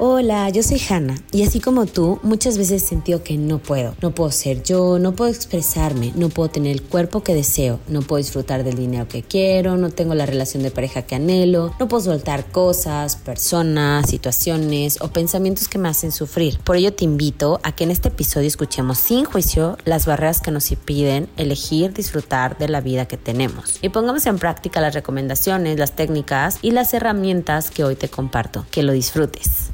Hola, yo soy Hanna y así como tú, muchas veces he que no puedo. No puedo ser yo, no puedo expresarme, no puedo tener el cuerpo que deseo, no puedo disfrutar del dinero que quiero, no tengo la relación de pareja que anhelo, no puedo soltar cosas, personas, situaciones o pensamientos que me hacen sufrir. Por ello te invito a que en este episodio escuchemos sin juicio las barreras que nos impiden elegir disfrutar de la vida que tenemos y pongamos en práctica las recomendaciones, las técnicas y las herramientas que hoy te comparto. Que lo disfrutes.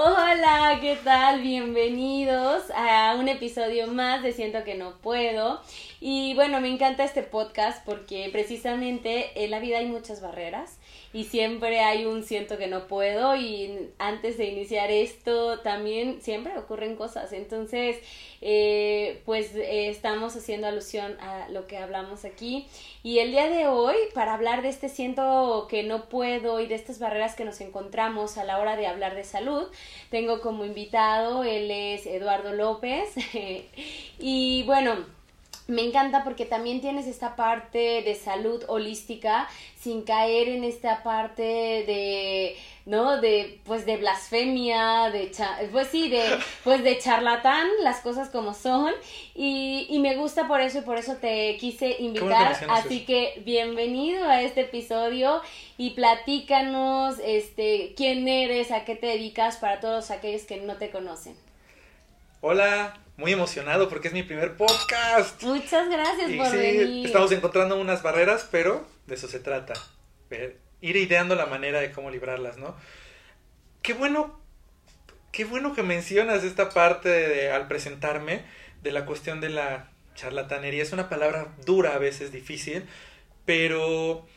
Hola, ¿qué tal? Bienvenidos a un episodio más de Siento que no puedo. Y bueno, me encanta este podcast porque precisamente en la vida hay muchas barreras y siempre hay un siento que no puedo y antes de iniciar esto también siempre ocurren cosas. Entonces, eh, pues eh, estamos haciendo alusión a lo que hablamos aquí y el día de hoy para hablar de este siento que no puedo y de estas barreras que nos encontramos a la hora de hablar de salud, tengo como invitado, él es Eduardo López y bueno, me encanta porque también tienes esta parte de salud holística sin caer en esta parte de no de pues de blasfemia de pues sí de pues de charlatán las cosas como son. Y, y me gusta por eso y por eso te quise invitar. así que bienvenido a este episodio y platícanos este quién eres a qué te dedicas para todos aquellos que no te conocen. Hola, muy emocionado porque es mi primer podcast. Muchas gracias por venir. Estamos encontrando unas barreras, pero de eso se trata. Ir ideando la manera de cómo librarlas, ¿no? Qué bueno, qué bueno que mencionas esta parte de, al presentarme de la cuestión de la charlatanería. Es una palabra dura, a veces difícil, pero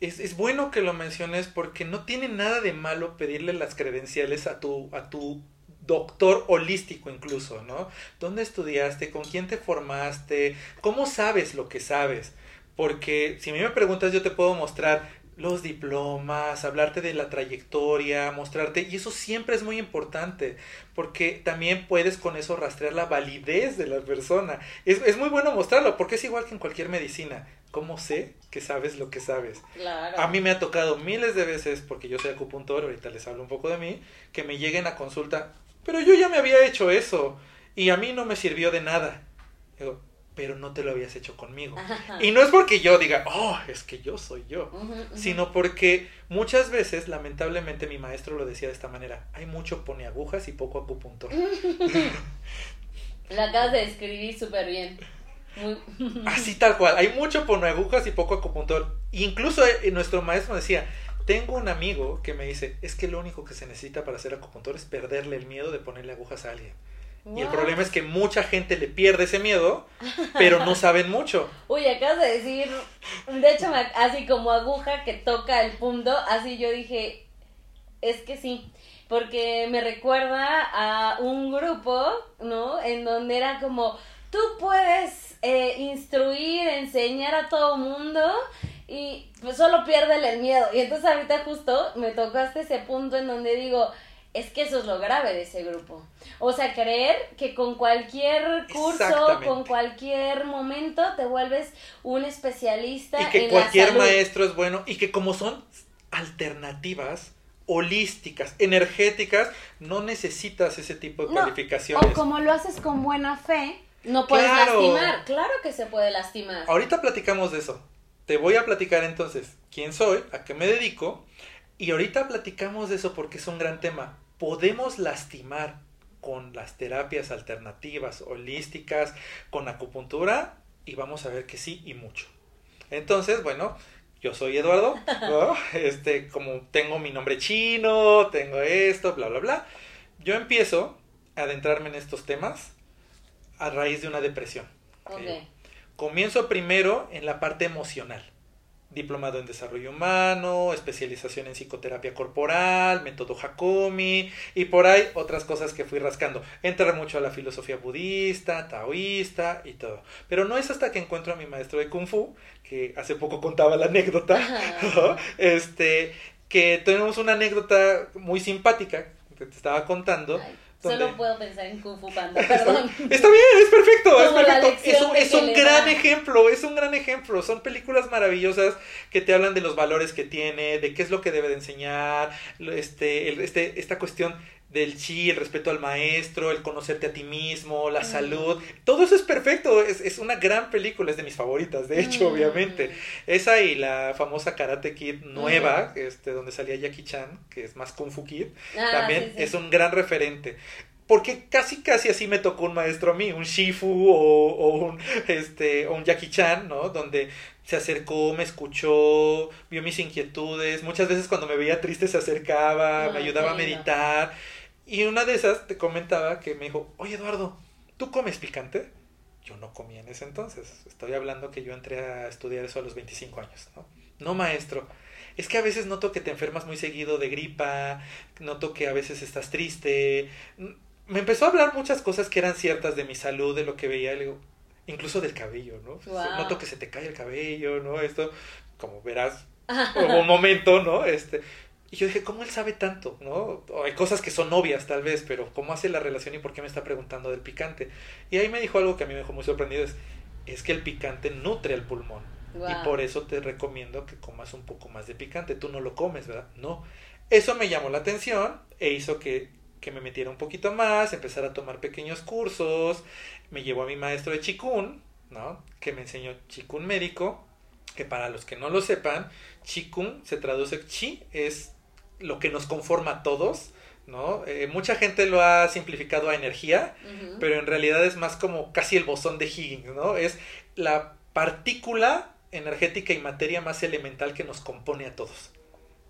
es, es, bueno que lo menciones porque no tiene nada de malo pedirle las credenciales a tu, a tu doctor holístico incluso, ¿no? ¿Dónde estudiaste? ¿Con quién te formaste? ¿Cómo sabes lo que sabes? Porque si a mí me preguntas yo te puedo mostrar los diplomas, hablarte de la trayectoria, mostrarte, y eso siempre es muy importante, porque también puedes con eso rastrear la validez de la persona. Es, es muy bueno mostrarlo, porque es igual que en cualquier medicina. ¿Cómo sé que sabes lo que sabes? Claro. A mí me ha tocado miles de veces, porque yo soy acupuntor, ahorita les hablo un poco de mí, que me lleguen a consulta, pero yo ya me había hecho eso y a mí no me sirvió de nada. Digo, pero no te lo habías hecho conmigo. Y no es porque yo diga, oh, es que yo soy yo, sino porque muchas veces, lamentablemente, mi maestro lo decía de esta manera, hay mucho pone agujas y poco acupuntor. La acabas de escribir súper bien. Así tal cual, hay mucho pone agujas y poco acupuntor. Incluso eh, nuestro maestro decía, tengo un amigo que me dice, es que lo único que se necesita para ser acupuntor es perderle el miedo de ponerle agujas a alguien. Y el problema es que mucha gente le pierde ese miedo, pero no saben mucho. Uy, acabas de decir, de hecho, así como aguja que toca el punto, así yo dije, es que sí, porque me recuerda a un grupo, ¿no? En donde era como, tú puedes eh, instruir, enseñar a todo mundo y pues solo pierde el miedo. Y entonces ahorita justo me tocaste ese punto en donde digo, es que eso es lo grave de ese grupo. O sea, creer que con cualquier curso, con cualquier momento, te vuelves un especialista. Y que cualquier maestro es bueno y que como son alternativas holísticas, energéticas, no necesitas ese tipo de cualificaciones. O como lo haces con buena fe, no puedes lastimar. Claro que se puede lastimar. Ahorita platicamos de eso. Te voy a platicar entonces quién soy, a qué me dedico, y ahorita platicamos de eso porque es un gran tema. Podemos lastimar con las terapias alternativas, holísticas, con acupuntura, y vamos a ver que sí y mucho. Entonces, bueno, yo soy Eduardo, este, como tengo mi nombre chino, tengo esto, bla, bla, bla. Yo empiezo a adentrarme en estos temas a raíz de una depresión. Okay. Comienzo primero en la parte emocional. Diplomado en Desarrollo Humano, especialización en psicoterapia corporal, método Hakomi y por ahí otras cosas que fui rascando. Entré mucho a la filosofía budista, taoísta y todo. Pero no es hasta que encuentro a mi maestro de Kung Fu, que hace poco contaba la anécdota, este, que tenemos una anécdota muy simpática que te estaba contando Solo puedo pensar en Kung Fu Panda, perdón. Está, bien, es perfecto, es perfecto. Es un, es gran da. ejemplo, es un gran ejemplo. Son películas maravillosas que te hablan de los valores que tiene, de qué es lo que debe de enseñar, este, el- este, esta cuestión del chi, el respeto al maestro, el conocerte a ti mismo, la Mm. salud. Todo eso es perfecto, es, es una gran película, es de mis favoritas, de hecho, Mm. obviamente. Esa y la famosa Karate Kid nueva, este, donde salía Jackie Chan, que es más Kung Fu Kid, Ah, también sí, sí. es un gran referente. Porque casi casi así me tocó un maestro a mí, un Shifu o, o un este o un Jackie Chan, ¿no? Donde se acercó, me escuchó, vio mis inquietudes, muchas veces cuando me veía triste se acercaba, Ah, me ayudaba a lindo. Y una de esas te comentaba que me dijo, oye Eduardo, ¿tú comes picante? Yo no comía en ese entonces. Estoy hablando que yo entré a estudiar eso a los 25 años, ¿no? No, maestro. Es que a veces noto que te enfermas muy seguido de gripa, noto que a veces estás triste. Me empezó a hablar muchas cosas que eran ciertas de mi salud, de lo que veía, incluso del cabello, ¿no? Guau. Noto que se te cae el cabello, ¿no? Esto, como verás, hubo un momento, ¿no? Este, y yo dije, ¿cómo él sabe tanto? ¿No? Hay cosas que son obvias tal vez, pero ¿cómo hace la relación y por qué me está preguntando del picante? Y ahí me dijo algo que a mí me dejó muy sorprendido, es, es que el picante nutre al pulmón. Y por eso te recomiendo que comas un poco más de picante. Tú no lo comes, ¿verdad? No. Eso me llamó la atención e hizo que, que me metiera un poquito más, empezar a tomar pequeños cursos. Me llevó a mi maestro de Chikun, ¿no? Que me enseñó Chikun médico. Que para los que no lo sepan, Chikun se traduce Chi, es lo que nos conforma a todos, ¿no? Eh, mucha gente lo ha simplificado a energía, pero en realidad es más como casi el bosón de Higgins, ¿no? Es la partícula energética y materia más elemental que nos compone a todos,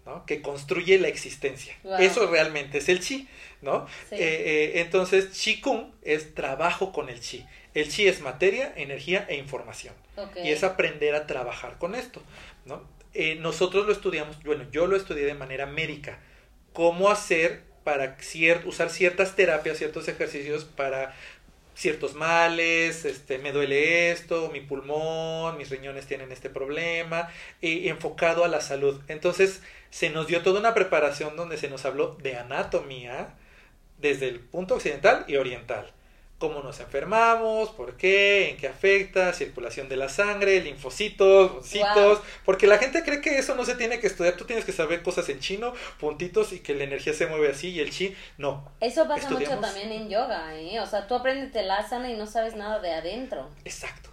¿no? Que construye la existencia. Wow. Eso realmente es el chi, ¿no? Sí. Eh, eh, entonces, chi kung es trabajo con el chi. El chi es materia, energía e información. Y es aprender a trabajar con esto, ¿no? Eh, nosotros lo estudiamos, bueno, yo lo estudié de manera médica. Cómo hacer para cier- usar ciertas terapias, ciertos ejercicios para ciertos males, este, me duele esto, mi pulmón, mis riñones tienen este problema, y enfocado a la salud. Entonces, se nos dio toda una preparación donde se nos habló de anatomía desde el punto occidental y oriental. Cómo nos enfermamos, por qué, en qué afecta, circulación de la sangre, linfocitos, ocitos, porque la gente cree que eso no se tiene que estudiar, tú tienes que saber cosas en chino, puntitos y que la energía se mueve así y el chi, no, Eso pasa mucho también en yoga, ¿eh? O sea, tú aprendes el asana y no sabes nada de adentro. Exacto,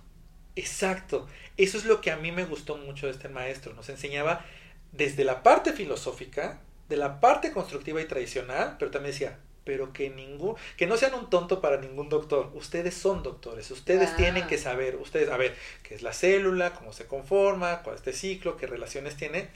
exacto. Eso es lo que a mí me gustó mucho de este maestro. Nos enseñaba desde la parte filosófica, de la parte constructiva y tradicional, pero también decía, pero que ningún, que no sean un tonto para ningún doctor. Ustedes son doctores, ustedes Ah. tienen que saber, ustedes, a ver, qué es la célula, cómo se conforma, cuál es este ciclo, qué relaciones tiene.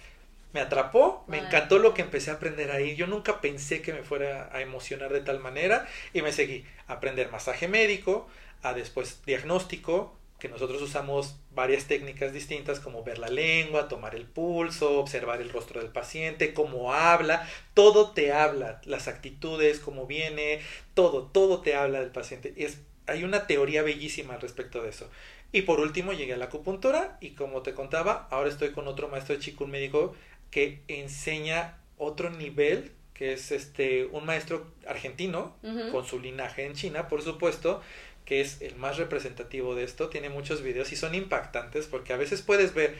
Me atrapó, me encantó lo que empecé a aprender ahí. Yo nunca pensé que me fuera a emocionar de tal manera y me seguí a aprender masaje médico, a después diagnóstico, que nosotros usamos varias técnicas distintas como ver la lengua, tomar el pulso, observar el rostro del paciente, cómo habla, todo te habla, las actitudes, cómo viene, todo, todo te habla del paciente. Es, hay una teoría bellísima al respecto de eso. Y por último llegué a la acupuntura y como te contaba, ahora estoy con otro maestro de Chikun médico que enseña otro nivel, que es este un maestro argentino con su linaje en China, por supuesto, que es el más representativo de esto, tiene muchos videos y son impactantes porque a veces puedes ver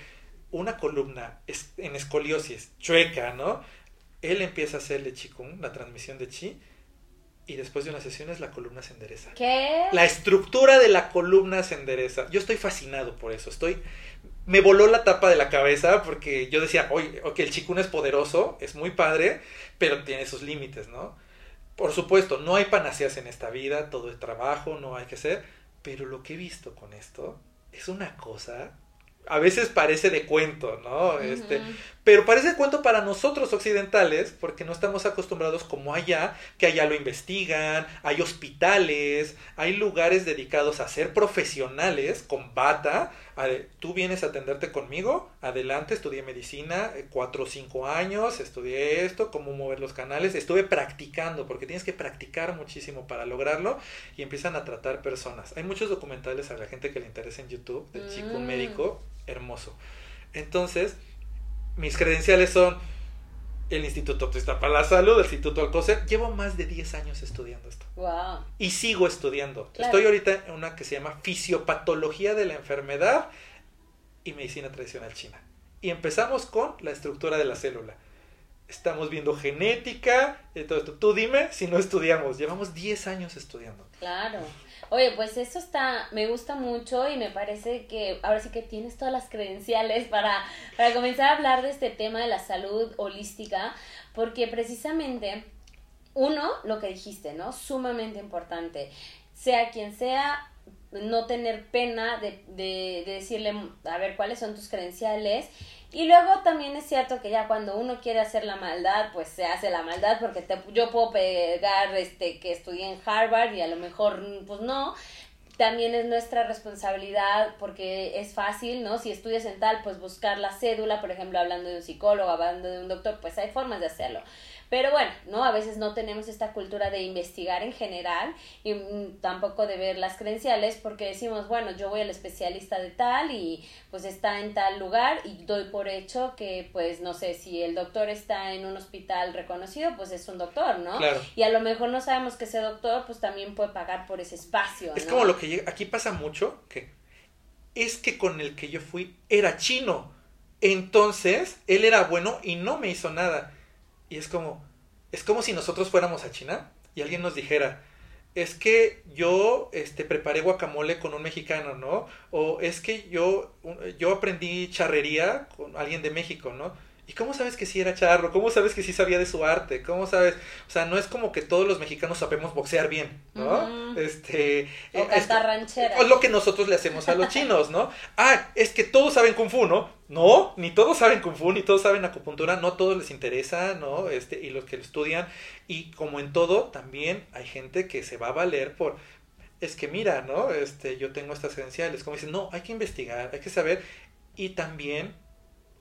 una columna en escoliosis chueca, ¿no? Él empieza a hacerle chikung, la transmisión de chi, y después de unas sesiones la columna se endereza. ¿Qué? La estructura de la columna se endereza. Yo estoy fascinado por eso. Estoy. Me voló la tapa de la cabeza porque yo decía, oye, ok, el chikun es poderoso, es muy padre, pero tiene sus límites, ¿no? Por supuesto, no hay panaceas en esta vida, todo es trabajo, no hay que ser, pero lo que he visto con esto es una cosa. A veces parece de cuento, ¿no? Este. Pero parece cuento para nosotros occidentales, porque no estamos acostumbrados como allá, que allá lo investigan, hay hospitales, hay lugares dedicados a ser profesionales con bata. a de- tú vienes a atenderte conmigo, adelante, estudié medicina, eh, cuatro o cinco años, estudié esto, cómo mover los canales, estuve practicando, porque tienes que practicar muchísimo para lograrlo, y empiezan a tratar personas. Hay muchos documentales a la gente que le interesa en YouTube, del chico Mm. médico, hermoso. Entonces, mis credenciales son el Instituto para la Salud, el Instituto Alcocer. Llevo más de 10 años estudiando esto. Wow. Y sigo estudiando. Estoy ahorita en una que se llama Fisiopatología de la Enfermedad y Medicina Tradicional China. Y empezamos con la estructura de la célula. Estamos viendo genética, y todo esto. Tú dime si no estudiamos. Llevamos 10 años estudiando. Claro. Oye, pues eso está, me gusta mucho y me parece que ahora sí que tienes todas las credenciales para, para comenzar a hablar de este tema de la salud holística, porque precisamente, uno, lo que dijiste, ¿no? Sumamente importante. Sea quien sea, no tener pena de, de, de decirle, a ver, cuáles son tus credenciales y luego también es cierto que ya cuando uno quiere hacer la maldad, pues se hace la maldad porque te, yo puedo pegar este que estudié en Harvard y a lo mejor pues no. También es nuestra responsabilidad porque es fácil, ¿no? Si estudias en tal, pues buscar la cédula, por ejemplo, hablando de un psicólogo, hablando de un doctor, pues hay formas de hacerlo. Pero bueno, ¿no? A veces no tenemos esta cultura de investigar en general y mm, tampoco de ver las credenciales porque decimos, bueno, yo voy al especialista de tal y pues está en tal lugar y doy por hecho que pues no sé si el doctor está en un hospital reconocido, pues es un doctor, ¿no? Claro. Y a lo mejor no sabemos que ese doctor pues también puede pagar por ese espacio. Es como lo que aquí pasa mucho que es que con el que yo fui era chino. Entonces, él era bueno y no me hizo nada. Y es como, es como si nosotros fuéramos a China y alguien nos dijera, es que yo este, preparé guacamole con un mexicano, ¿no? O es que yo, yo aprendí charrería con alguien de México, ¿no? ¿Y cómo sabes que sí era charro? ¿Cómo sabes que sí sabía de su arte? ¿Cómo sabes? O sea, no es como que todos los mexicanos sabemos boxear bien, ¿no? Este. O eh, es, ranchera. O lo que nosotros le hacemos a los chinos, ¿no? Ah, es que todos saben kung fu, ¿no? No, ni todos saben kung fu, ni todos saben acupuntura, no todos les interesa, ¿no? Este, y los que lo estudian. Y como en todo, también hay gente que se va a valer por. Es que mira, ¿no? Este, yo tengo estas credenciales. Como dicen, no, hay que investigar, hay que saber. Y también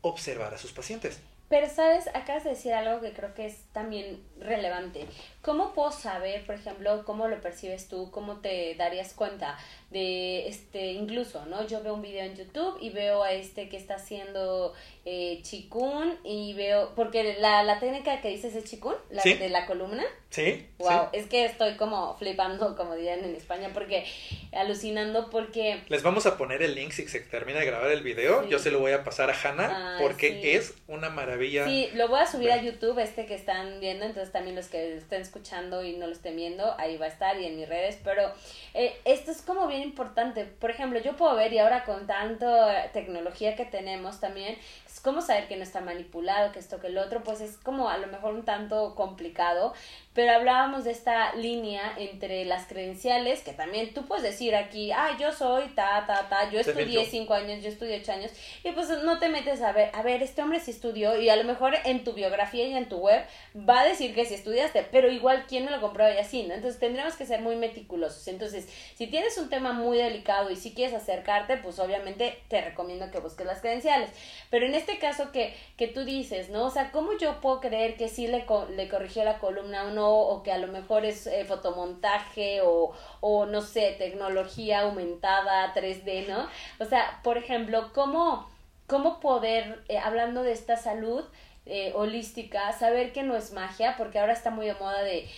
observar a sus pacientes. Pero, ¿sabes? Acabas de decir algo que creo que es también relevante. ¿Cómo puedo saber, por ejemplo, cómo lo percibes tú? ¿Cómo te darías cuenta de, este, incluso, ¿no? Yo veo un video en YouTube y veo a este que está haciendo eh, chikun y veo, porque la, la técnica que dices es chikun, la de la columna. Sí. Wow, es que estoy como flipando, como dirían en España, porque alucinando porque... Les vamos a poner el link si se termina de grabar el video, yo se lo voy a pasar a Hanna porque es una maravilla. Sí, lo voy a subir a YouTube, este que están viendo, entonces también los que estén escuchando y no lo estén viendo, ahí va a estar y en mis redes, pero eh, esto es como bien importante. Por ejemplo, yo puedo ver y ahora con tanta tecnología que tenemos también, es como saber que no está manipulado, que esto, que el otro, pues es como a lo mejor un tanto complicado, pero hablábamos de esta línea entre las credenciales, que también tú puedes decir aquí, ah, yo soy ta, ta, ta, yo estudié cinco años, yo estudié ocho años, y pues no te metes a ver, a ver, este hombre sí estudió, y a lo mejor en tu biografía y en tu web va a decir que sí estudiaste, pero igual, ¿quién me lo compró y así, no? Entonces tendríamos que ser muy meticulosos. Entonces, si tienes un tema muy delicado y si quieres acercarte, pues obviamente te recomiendo que busques las credenciales. Pero en este caso que, que tú dices, ¿no? O sea, ¿cómo yo puedo creer que sí le, le corrigió la columna a uno o que a lo mejor es eh, fotomontaje o, o, no sé, tecnología aumentada 3D, ¿no? O sea, por ejemplo, ¿cómo, cómo poder, eh, hablando de esta salud, eh, holística, saber que no es magia, porque ahora está muy de moda de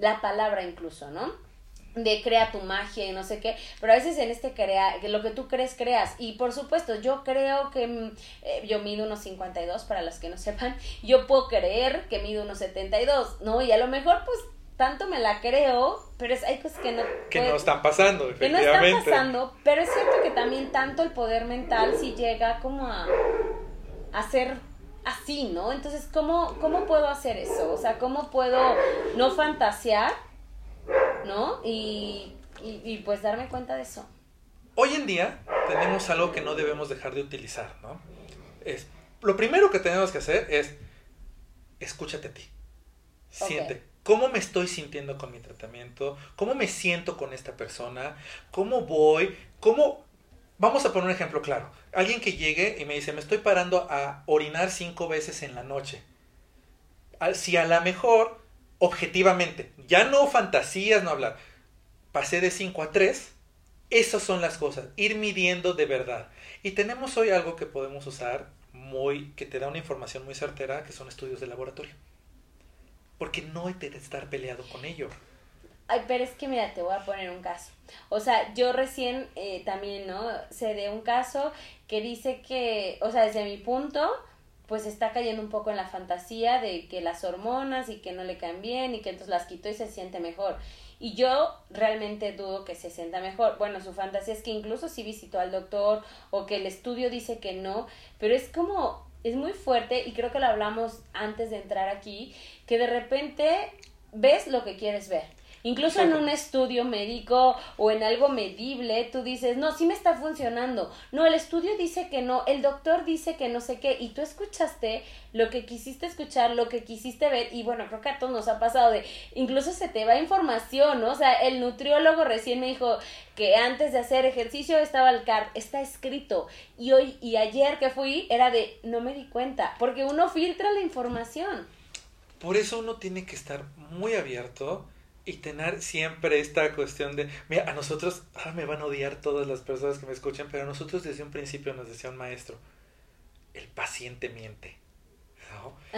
la palabra incluso, ¿no? De crea tu magia y no sé qué, pero a veces en este crea, lo que tú crees, creas. Y por supuesto, yo creo que mm, eh, yo mido unos 52, para los que no sepan, yo puedo creer que mido unos 72, ¿no? Y a lo mejor, pues, tanto me la creo, pero es, hay cosas que no... Que no están pasando, efectivamente. Que no están pasando, pero es cierto que también tanto el poder mental si llega como a, a ser así, ¿no? Entonces, ¿cómo, ¿cómo puedo hacer eso? O sea, ¿cómo puedo no fantasear? ¿No? Y, y, pues darme cuenta de eso. Hoy en día tenemos algo que no debemos dejar de utilizar, ¿no? Es, lo primero que tenemos que hacer es escúchate a ti. Siente. ¿Cómo me estoy sintiendo con mi tratamiento? ¿Cómo me siento con esta persona? ¿Cómo voy? ¿Cómo... Vamos a poner un ejemplo claro. Alguien que llegue y me dice, me estoy parando a orinar cinco veces en la noche. Si a lo mejor objetivamente, ya no fantasías, no hablar. Pasé de 5 a 3 Esas son las cosas, ir midiendo de verdad. Y tenemos hoy algo que podemos usar muy, que te da una información muy certera, que son estudios de laboratorio. Porque no hay que estar peleado con ello. Ay, pero es que mira, te voy a poner un caso. O sea, yo recién eh, también, ¿no? Sé de un caso que dice que, o sea, desde mi punto, pues está cayendo un poco en la fantasía de que las hormonas y que no le caen bien y que entonces las quitó y se siente mejor. Y yo realmente dudo que se sienta mejor. Bueno, su fantasía es que incluso si visitó al doctor o que el estudio dice que no, pero es como, es muy fuerte y creo que lo hablamos antes de entrar aquí, que de repente ves lo que quieres ver. Incluso en un estudio médico o en algo medible, tú dices, no, sí me está funcionando. No, el estudio dice que no, el doctor dice que no sé qué, y tú escuchaste lo que quisiste escuchar, lo que quisiste ver, y bueno, creo que a todos nos ha pasado de, incluso se te va información, ¿no? O sea, el nutriólogo recién me dijo que antes de hacer ejercicio estaba el CAR, está escrito, y hoy y ayer que fui era de, no me di cuenta, porque uno filtra la información. Por eso uno tiene que estar muy abierto y tener siempre esta cuestión de, mira, a nosotros, ah, me van a odiar todas las personas que me escuchan, pero a nosotros desde un principio nos decía un maestro, el paciente miente.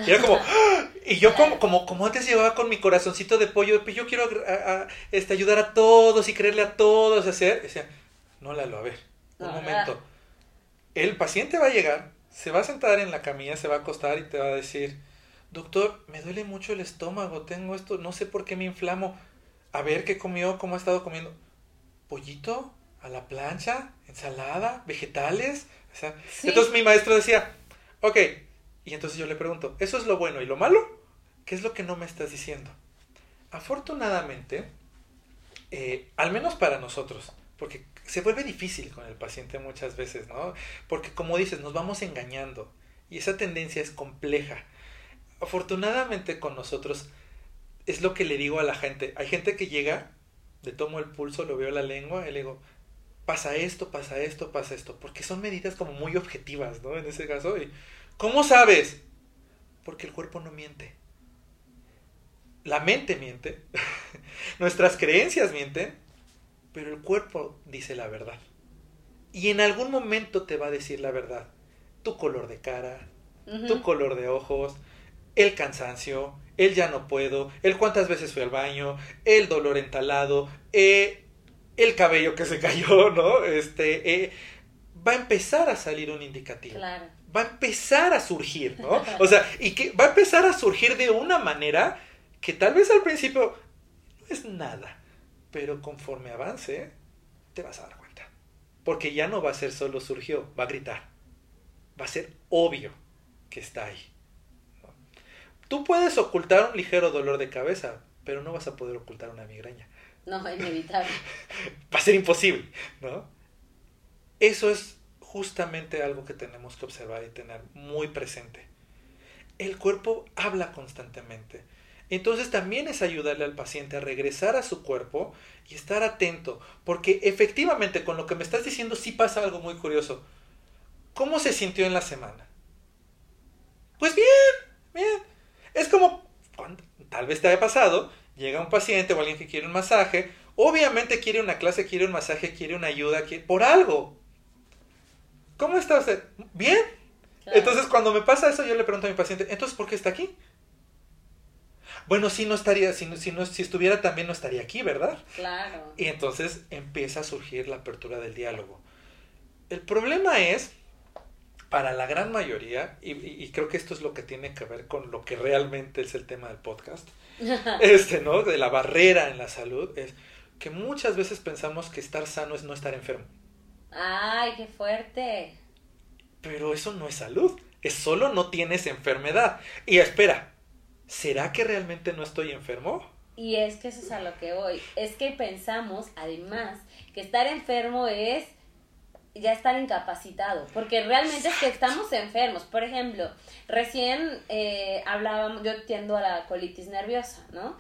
Y era como, ¡ah! y yo como, como, como antes llevaba con mi corazoncito de pollo, pues yo quiero este, ayudar a todos y creerle a todos, hacer, decía, no, Lalo, a ver, un momento. El paciente va a llegar, se va a sentar en la camilla, se va a acostar y te va a decir, doctor, me duele mucho el estómago, tengo esto, no sé por qué me inflamo. A ver qué comió, cómo ha estado comiendo. Pollito, a la plancha, ensalada, vegetales. Entonces mi maestro decía, ok, y entonces yo le pregunto, ¿eso es lo bueno y lo malo? ¿Qué es lo que no me estás diciendo? Afortunadamente, eh, al menos para nosotros, porque se vuelve difícil con el paciente muchas veces, ¿no? Porque como dices, nos vamos engañando y esa tendencia es compleja afortunadamente con nosotros es lo que le digo a la gente. Hay gente que llega, le tomo el pulso, lo veo la lengua y le digo, pasa esto, pasa esto, pasa esto, porque son medidas como muy objetivas, ¿no? En ese caso, y, ¿cómo sabes? Porque el cuerpo no miente. La mente miente, nuestras creencias mienten, pero el cuerpo dice la verdad. Y en algún momento te va a decir la verdad. Tu color de cara, tu color de ojos, el cansancio, el ya no puedo, el cuántas veces fui al baño, el dolor entalado, eh, el cabello que se cayó, ¿no? Este, eh, va a empezar a salir un indicativo. Claro. Va a empezar a surgir, ¿no? O sea, y que va a empezar a surgir de una manera que tal vez al principio no es nada, pero conforme avance, te vas a dar cuenta. Porque ya no va a ser solo surgió, va a gritar. Va a ser obvio que está ahí. Tú puedes ocultar un ligero dolor de cabeza, pero no vas a poder ocultar una migraña. No, inevitable. Va a ser imposible, ¿no? Eso es justamente algo que tenemos que observar y tener muy presente. El cuerpo habla constantemente. Entonces también es ayudarle al paciente a regresar a su cuerpo y estar atento, porque efectivamente con lo que me estás diciendo sí pasa algo muy curioso. ¿Cómo se sintió en la semana? Pues bien, bien. Es como, tal vez te haya pasado, llega un paciente o alguien que quiere un masaje, obviamente quiere una clase, quiere un masaje, quiere una ayuda, por algo. ¿Cómo está usted? Bien. Entonces, cuando me pasa eso, yo le pregunto a mi paciente, entonces, ¿por qué está aquí? Bueno, si no estaría, si, si, no, si estuviera también no estaría aquí, ¿verdad? Claro. Y entonces empieza a surgir la apertura del diálogo. El problema es para la gran mayoría, y, creo que esto es lo que tiene que ver con lo que realmente es el tema del podcast, este, ¿no? De la barrera en la salud, es que muchas veces pensamos que estar sano es no estar enfermo. ¡Ay, qué fuerte! Pero eso no es salud, es solo no tienes enfermedad. Y espera, ¿será que realmente no estoy enfermo? Y es que eso es a lo que voy. Es que pensamos, además, que estar enfermo es ya estar incapacitado, porque realmente es que estamos enfermos. Por ejemplo, recién eh, hablábamos, yo tiendo a la colitis nerviosa, ¿no?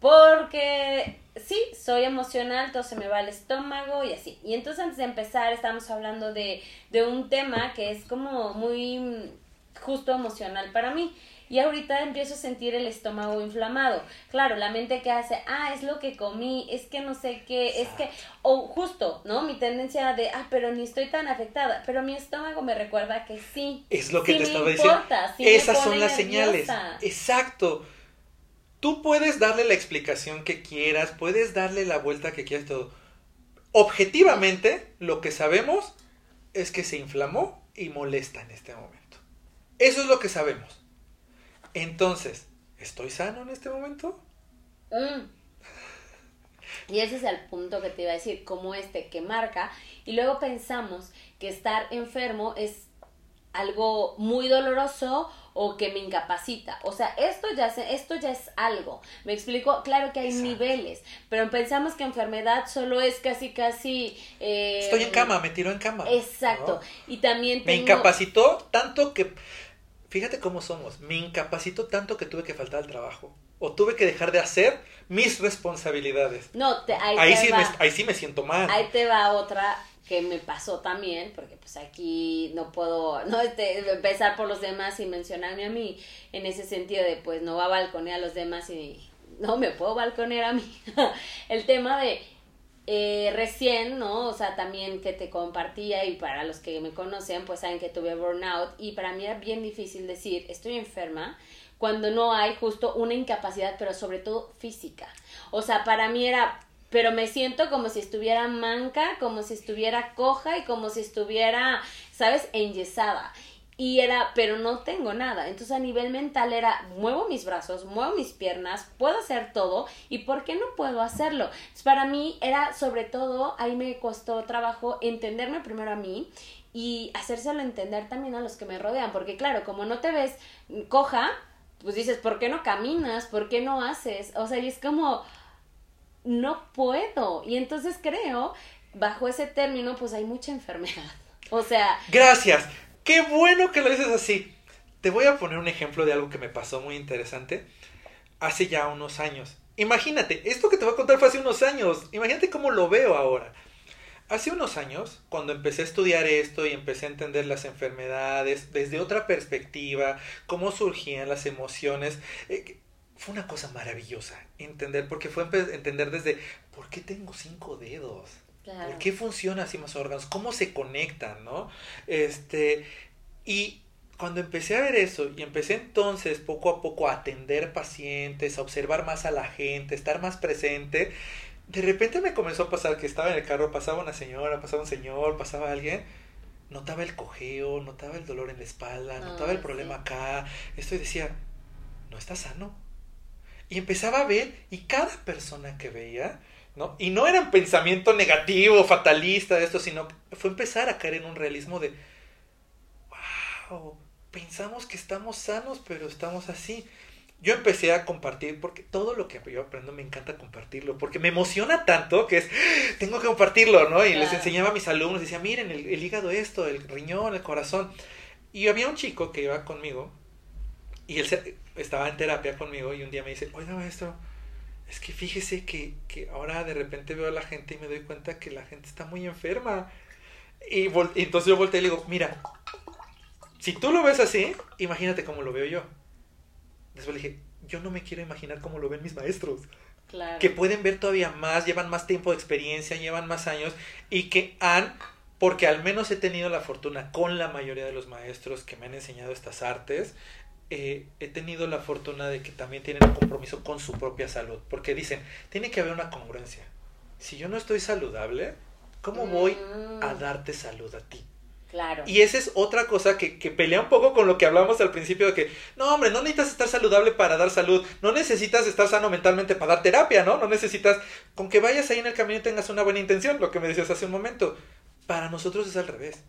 Porque sí, soy emocional, todo se me va al estómago y así. Y entonces antes de empezar estamos hablando de, de un tema que es como muy justo emocional para mí. Y ahorita empiezo a sentir el estómago inflamado. Claro, la mente que hace, ah, es lo que comí, es que no sé qué, es que, o justo, ¿no? Mi tendencia de, ah, pero ni estoy tan afectada, pero mi estómago me recuerda que sí. Es lo que te estaba diciendo. Esas son las señales. Exacto. Tú puedes darle la explicación que quieras, puedes darle la vuelta que quieras todo. Objetivamente, lo que sabemos es que se inflamó y molesta en este momento. Eso es lo que sabemos. Entonces, ¿estoy sano en este momento? Mm. Y ese es el punto que te iba a decir, como este que marca. Y luego pensamos que estar enfermo es algo muy doloroso o que me incapacita. O sea, esto ya, esto ya es algo. Me explico, claro que hay niveles, pero pensamos que enfermedad solo es casi, casi... Eh, Estoy en cama, me tiro en cama. Exacto. Y también... Me incapacitó tanto que... Fíjate cómo somos. Me incapacitó tanto que tuve que faltar al trabajo. O tuve que dejar de hacer mis responsabilidades. No, te, ahí, sí Me, ahí sí me siento mal. Ahí te va otra que me pasó también, porque pues aquí no puedo no este, empezar por los demás y mencionarme a mí en ese sentido de pues no va a balconear a los demás y no me puedo balconear a mí. el tema de eh, recién, ¿no? O sea, también que te compartía y para los que me conocen, pues saben que tuve burnout y para mí era bien difícil decir estoy enferma cuando no hay justo una incapacidad, pero sobre todo física. O sea, para mí era pero me siento como si estuviera manca, como si estuviera coja y como si estuviera, ¿sabes?, enyesada. Y era, pero no tengo nada. Entonces a nivel mental era, muevo mis brazos, muevo mis piernas, puedo hacer todo y ¿por qué no puedo hacerlo? Para mí era sobre todo, ahí me costó trabajo entenderme primero a mí y hacérselo entender también a los que me rodean, porque claro, como no te ves coja, pues dices, ¿por qué no caminas? ¿Por qué no haces? O sea, y es como, no puedo. Y entonces creo, bajo ese término, pues hay mucha enfermedad. O sea... Gracias. Qué bueno que lo dices así. Te voy a poner un ejemplo de algo que me pasó muy interesante hace ya unos años. Imagínate, esto que te voy a contar fue hace unos años. Imagínate cómo lo veo ahora. Hace unos años, cuando empecé a estudiar esto y empecé a entender las enfermedades desde otra perspectiva, cómo surgían las emociones, eh, fue una cosa maravillosa entender, porque fue entender desde, ¿por qué tengo cinco dedos? ¿Por qué funcionan así más órganos? ¿Cómo se conectan, no? Este, y cuando empecé a ver eso y empecé entonces poco a poco a atender pacientes, a observar más a la gente, estar más presente, de repente me comenzó a pasar que estaba en el carro, pasaba una señora, pasaba un señor, pasaba alguien, notaba el cojeo, notaba el dolor en la espalda, notaba el problema acá, esto y decía, no está sano y empezaba a ver, y cada persona que veía, ¿no? Y no era un pensamiento negativo, fatalista de esto, sino fue empezar a caer en un realismo de, wow, pensamos que estamos sanos, pero estamos así. Yo empecé a compartir, porque todo lo que yo aprendo me encanta compartirlo, porque me emociona tanto que es, tengo que compartirlo, ¿no? Y les enseñaba a mis alumnos, decía, miren, el, el hígado esto, el riñón, el corazón. Y había un chico que iba conmigo, y él estaba en terapia conmigo y un día me dice, oiga maestro, es que fíjese que, que ahora de repente veo a la gente y me doy cuenta que la gente está muy enferma. Y, entonces yo volteé y le digo, mira, si tú lo ves así, imagínate cómo lo veo yo. Después le dije, yo no me quiero imaginar cómo lo ven mis maestros. Claro. Que pueden ver todavía más, llevan más tiempo de experiencia, llevan más años y que han, porque al menos he tenido la fortuna con la mayoría de los maestros que me han enseñado estas artes, eh, he tenido la fortuna de que también tienen un compromiso con su propia salud, porque dicen, tiene que haber una congruencia. Si yo no estoy saludable, ¿cómo voy a mm. darte salud a ti? Claro. Y esa es otra cosa que, que, pelea un poco con lo que hablamos al principio de que, no, hombre, no necesitas estar saludable para dar salud, no necesitas estar sano mentalmente para dar terapia, ¿no? No necesitas, con que vayas ahí en el camino y tengas una buena intención, lo que me decías hace un momento. Para nosotros es al revés.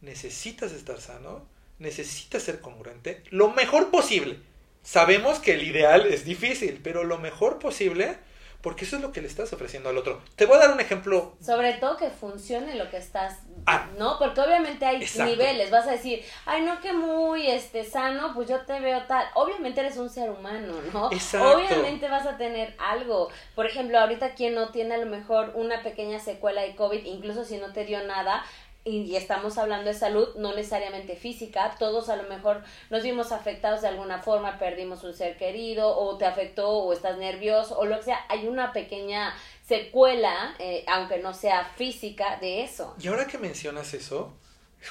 Necesitas estar sano, necesita ser congruente lo mejor posible. Sabemos que el ideal es difícil, pero lo mejor posible, porque eso es lo que le estás ofreciendo al otro. Te voy a dar un ejemplo. Sobre todo que funcione lo que estás, ah. ¿no? Porque obviamente hay niveles. Vas a decir, ay, no que muy este sano, pues yo te veo tal. Obviamente eres un ser humano, ¿no? Obviamente vas a tener algo. Por ejemplo, ahorita quien no tiene a lo mejor una pequeña secuela de COVID, incluso si no te dio nada, y estamos hablando de salud, no necesariamente física, todos a lo mejor nos vimos afectados de alguna forma, perdimos un ser querido o te afectó o estás nervioso o lo que sea, hay una pequeña secuela, eh, aunque no sea física, de eso. Y ahora que mencionas eso,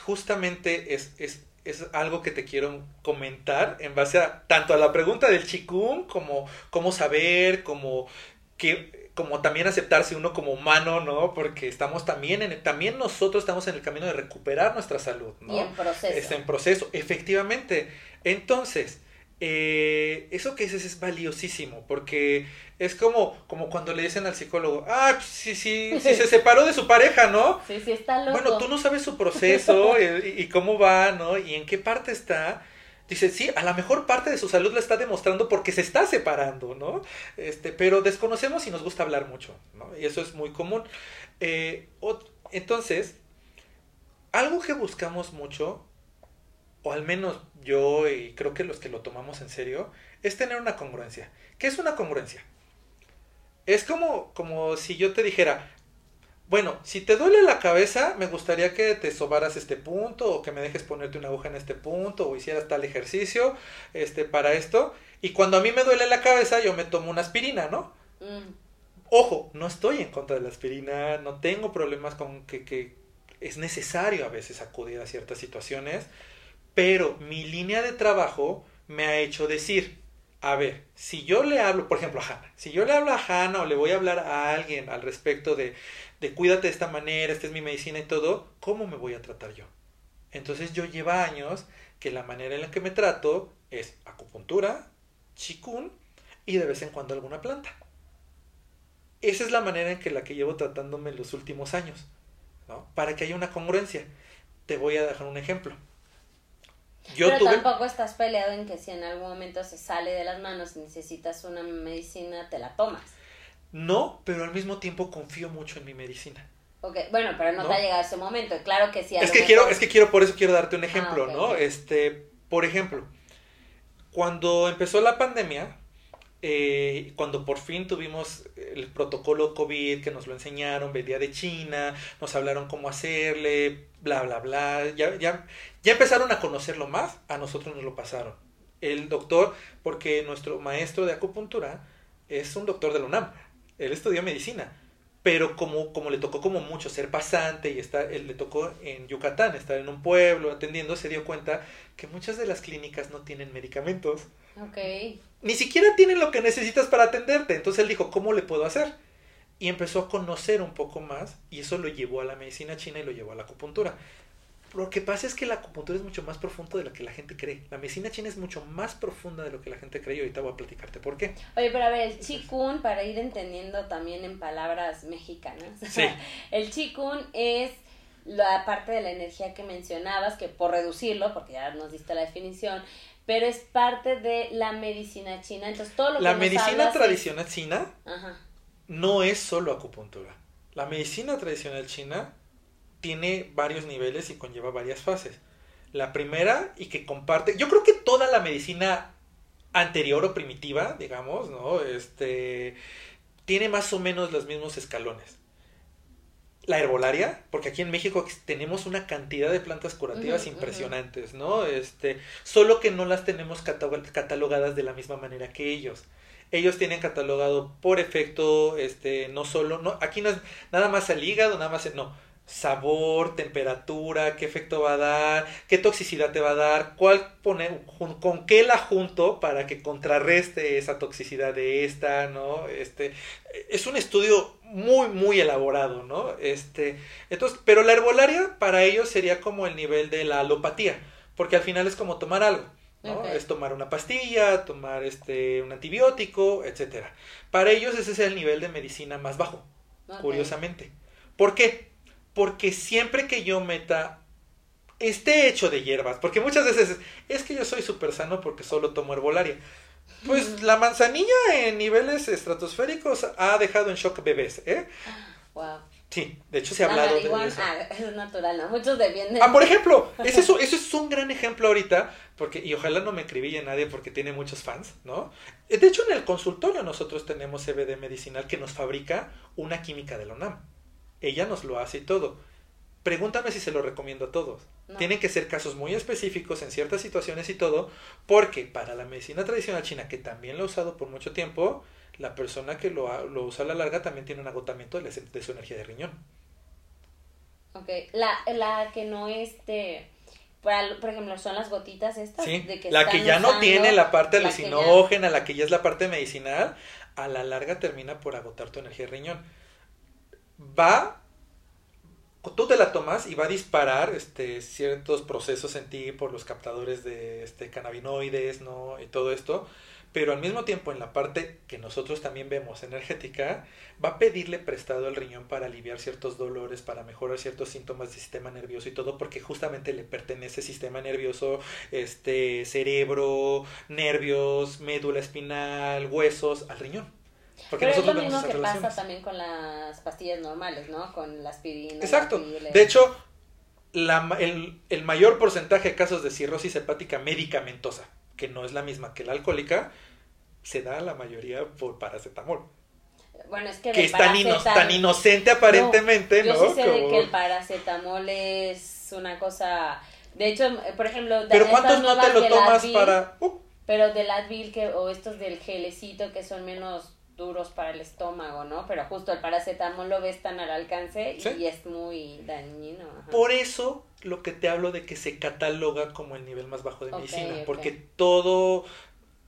justamente es, es, es algo que te quiero comentar en base a tanto a la pregunta del chikung como cómo saber, como que como también aceptarse uno como humano, ¿no? Porque estamos también en también nosotros estamos en el camino de recuperar nuestra salud, ¿no? Y en proceso. Está en proceso, efectivamente. Entonces, eh, eso que dices es valiosísimo, porque es como, como cuando le dicen al psicólogo, ah, pues sí, sí, sí, se separó de su pareja, ¿no? Sí, sí, está loco. Bueno, tú no sabes su proceso y, y cómo va, ¿no? Y en qué parte está. Dice, sí, a la mejor parte de su salud la está demostrando porque se está separando, ¿no? Este, pero desconocemos y nos gusta hablar mucho, ¿no? Y eso es muy común. Eh, entonces, algo que buscamos mucho, o al menos yo y creo que los que lo tomamos en serio, es tener una congruencia. ¿Qué es una congruencia? Es como, como si yo te dijera, bueno, si te duele la cabeza, me gustaría que te sobaras este punto o que me dejes ponerte una aguja en este punto o hicieras tal ejercicio este, para esto. Y cuando a mí me duele la cabeza, yo me tomo una aspirina, ¿no? Mm. Ojo, no estoy en contra de la aspirina, no tengo problemas con que, que es necesario a veces acudir a ciertas situaciones, pero mi línea de trabajo me ha hecho decir, a ver, si yo le hablo, por ejemplo, a Hannah, si yo le hablo a Hannah o le voy a hablar a alguien al respecto de, de cuídate de esta manera, esta es mi medicina y todo, ¿cómo me voy a tratar yo? Entonces yo lleva años que la manera en la que me trato es acupuntura, chikun y de vez en cuando alguna planta. Esa es la manera en que la que llevo tratándome en los últimos años, ¿no? Para que haya una congruencia. Te voy a dejar un ejemplo. Pero tampoco estás peleado en que si en algún momento se sale de las manos y necesitas una medicina, te la tomas. No, pero al mismo tiempo confío mucho en mi medicina. Okay. bueno, pero no, te ha llegado ese momento. Claro que sí. Es que quiero, es que quiero, por eso quiero darte un ah, ejemplo, ¿no? Este, por ejemplo, cuando empezó la pandemia, eh, cuando por fin tuvimos el protocolo COVID que nos lo enseñaron, venía de China, nos hablaron cómo hacerle, bla, bla, bla, ya, ya, ya empezaron a conocerlo más, a nosotros nos lo pasaron. El doctor, porque nuestro maestro de acupuntura es un doctor de la UNAM, él estudió medicina, pero como, como le tocó como mucho ser pasante y está, él le tocó en Yucatán, estar en un pueblo atendiendo, se dio cuenta que muchas de las clínicas no tienen medicamentos. Ok ni siquiera tienen lo que necesitas para atenderte. Entonces él dijo, ¿cómo le puedo hacer? Y empezó a conocer un poco más y eso lo llevó a la medicina china y lo llevó a la acupuntura. Lo que pasa es que la acupuntura es mucho más profundo de lo que la gente cree. La medicina china es mucho más profunda de lo que la gente cree y ahorita voy a platicarte por qué. Oye, pero a ver, el chikun, para ir entendiendo también en palabras mexicanas, sí. el chikun es la parte de la energía que mencionabas, que por reducirlo, porque ya nos diste la definición, pero es parte de la medicina china. Entonces, todo lo la medicina tradicional china no es solo acupuntura. La medicina tradicional china tiene varios niveles y conlleva varias fases. La primera, y que comparte, yo creo que toda la medicina anterior o primitiva, digamos, ¿no? Este, tiene más o menos los mismos escalones la herbolaria, porque aquí en México tenemos una cantidad de plantas curativas impresionantes, ¿no? Este, solo que no las tenemos catalogadas de la misma manera que ellos. Ellos tienen catalogado por efecto, este, no solo, no, aquí no es nada más el hígado, nada más, no, sabor, temperatura, qué efecto va a dar, qué toxicidad te va a dar, cuál poner, con qué la junto para que contrarreste esa toxicidad de esta, ¿no? Este, es un estudio muy, muy elaborado, ¿no? Este, entonces, pero la herbolaria para ellos sería como el nivel de la alopatía, porque al final es como tomar algo. ¿No? Es tomar una pastilla, tomar este un antibiótico, etcétera. Para ellos ese es el nivel de medicina más bajo, curiosamente. ¿Por qué? porque siempre que yo meta esté hecho de hierbas, porque muchas veces es que yo soy súper sano porque solo tomo herbolaria. Pues la manzanilla en niveles estratosféricos ha dejado en shock bebés, ¿eh? Sí, de hecho se ha hablado de eso. Ah, es natural, ¿no? Muchos defienden. Ah, por ejemplo, eso, eso es un gran ejemplo ahorita, porque, y ojalá no me a nadie porque tiene muchos fans, ¿no? De hecho, en el consultorio nosotros tenemos CBD medicinal que nos fabrica una química de la UNAM ella nos lo hace y todo. pregúntame si se lo recomiendo a todos. No. Tienen que ser casos muy específicos en ciertas situaciones y todo, porque para la medicina tradicional china, que también lo ha usado por mucho tiempo, la persona que lo, lo usa a la larga también tiene un agotamiento de, la- de su energía de riñón. Ok, la, la que no este, para- por ejemplo, son las gotitas estas. ¿sí? de que la que ya no tiene la parte la ya- alucinógena, la que ya es la parte medicinal, a la larga termina por agotar tu energía de riñón. Va, tú te la tomas y va a disparar este, ciertos procesos en ti por los captadores de este, cannabinoides, ¿no? Y todo esto. Pero al mismo tiempo, en la parte que nosotros también vemos energética, va a pedirle prestado al riñón para aliviar ciertos dolores, para mejorar ciertos síntomas del sistema nervioso y todo, porque justamente le pertenece sistema nervioso, este, cerebro, nervios, médula espinal, huesos, al riñón. Porque Pero es lo nosotros vemos mismo que pasa relaciones. también con las pastillas normales, ¿no? Con la aspirina. Exacto. De hecho, la el, el mayor porcentaje de casos de cirrosis hepática medicamentosa, que no es la misma que la alcohólica, se da la mayoría por paracetamol. bueno, es que Que es tan, ino- tan inocente aparentemente, Yo ¿no? sí sé de Como- que el paracetamol es una cosa. De hecho, por ejemplo, de Pero ¿cuántos no te lo tomas Advil, para...? Uh, Pero del Advil que, o estos del gelecito que son menos duros para el estómago, ¿no? Pero justo el paracetamol lo ves tan al alcance y, Sí. y es muy dañino. ajá. Por eso lo que te hablo de que se cataloga como el nivel más bajo de medicina, porque todo...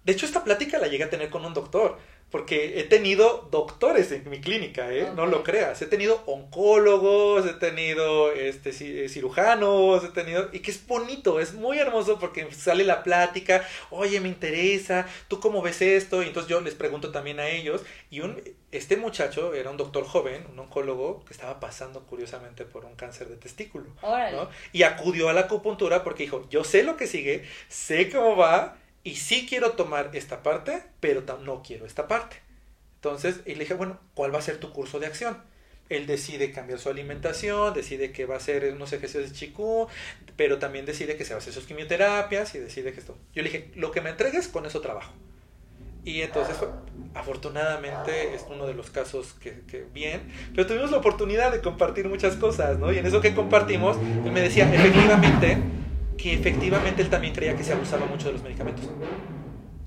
De hecho, esta plática la llegué a tener con un doctor, porque he tenido doctores en mi clínica, ¿eh? No lo creas. He tenido oncólogos, he tenido este, eh, cirujanos, he tenido... Y que es bonito, es muy hermoso porque sale la plática, oye, me interesa, ¿tú cómo ves esto? Y entonces yo les pregunto también a ellos. Y un, este muchacho era un doctor joven, un oncólogo, que estaba pasando curiosamente por un cáncer de testículo. ¿no? Y acudió a la acupuntura porque dijo, yo sé lo que sigue, sé cómo va y sí quiero tomar esta parte, pero no quiero esta parte. Entonces, y le dije, bueno, ¿cuál va a ser tu curso de acción? Él decide cambiar su alimentación, decide que va a hacer unos ejercicios de chikung, pero también decide que se va a hacer sus quimioterapias y decide que esto. Yo le dije, lo que me entregues, con eso trabajo. Y entonces, afortunadamente, es uno de los casos que, que bien, pero tuvimos la oportunidad de compartir muchas cosas, ¿no? Y en eso que compartimos, él me decía, efectivamente, que efectivamente él también creía que se abusaba mucho de los medicamentos.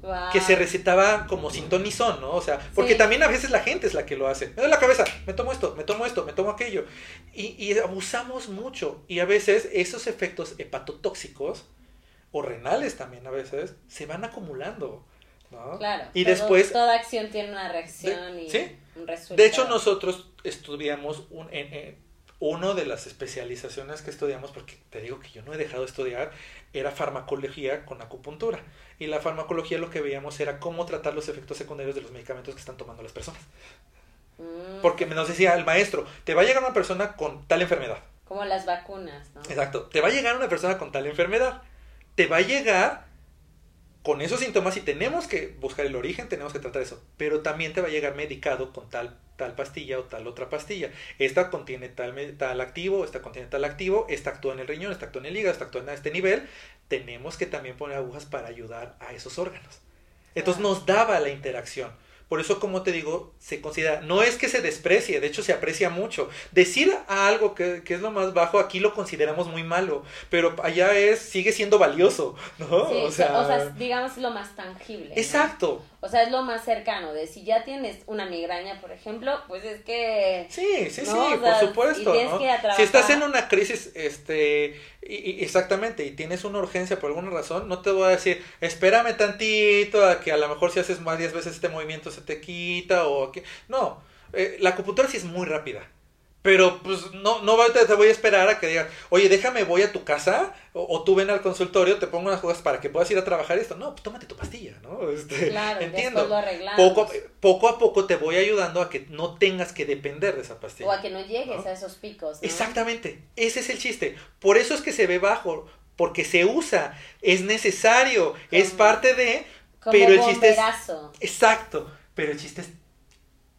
Guau. Que se recetaba como sin ton ni son, ¿no? O sea, porque Sí. también a veces la gente es la que lo hace. Me duele la cabeza, me tomo esto, me tomo esto, me tomo aquello. Y, y abusamos mucho. Y a veces esos efectos hepatotóxicos, o renales también a veces, se van acumulando, ¿no? Claro. Y todo- después... Toda acción tiene una reacción De- y ¿sí? un resultado. De hecho, nosotros estudiamos un, en, en- uno de las especializaciones que estudiamos, porque te digo que yo no he dejado de estudiar, era farmacología con acupuntura. Y la farmacología lo que veíamos era cómo tratar los efectos secundarios de los medicamentos que están tomando las personas. Mm, Porque nos decía el maestro, te va a llegar una persona con tal enfermedad. Como las vacunas, ¿no? Exacto, te va a llegar una persona con tal enfermedad. Te va a llegar con esos síntomas y tenemos que buscar el origen, tenemos que tratar eso. Pero también te va a llegar medicado con tal, tal pastilla o tal otra pastilla. Esta contiene tal, tal activo, esta contiene tal activo, esta actúa en el riñón, esta actúa en el hígado, esta actúa en este nivel. Tenemos que también poner agujas para ayudar a esos órganos. Entonces nos daba la interacción. Por eso, como te digo, se considera, no es que se desprecie, de hecho se aprecia mucho. Decir a algo que, que es lo más bajo, aquí lo consideramos muy malo, pero allá es, sigue siendo valioso, ¿no? Sí, o, sea, digamos lo más tangible. ¿no? O sea, es lo más cercano de si ya tienes una migraña, por ejemplo, pues es que Sí, sí, No, sí, o sea, por supuesto. Si estás en una crisis, este, y- y- exactamente, y tienes una urgencia por alguna razón, no te voy a decir, espérame tantito a que a lo mejor si haces más 10 veces este movimiento se te quita o que... No, eh, la acupuntura sí es muy rápida. Pero pues no, no te, te voy a esperar a que digas, oye, déjame, voy a tu casa, o, o tú ven al consultorio, te pongo unas cosas para que puedas ir a trabajar esto. No, pues tómate tu pastilla, ¿no? Este, claro, entiendo. lo. Poco, poco a poco te voy ayudando a que no tengas que depender de esa pastilla. o a que no llegues ¿no? a esos picos, ¿no? Exactamente, ese es el chiste. Por eso es que se ve bajo, porque se usa, es necesario, es parte de, Como pero el chiste es... Exacto, pero el chiste es...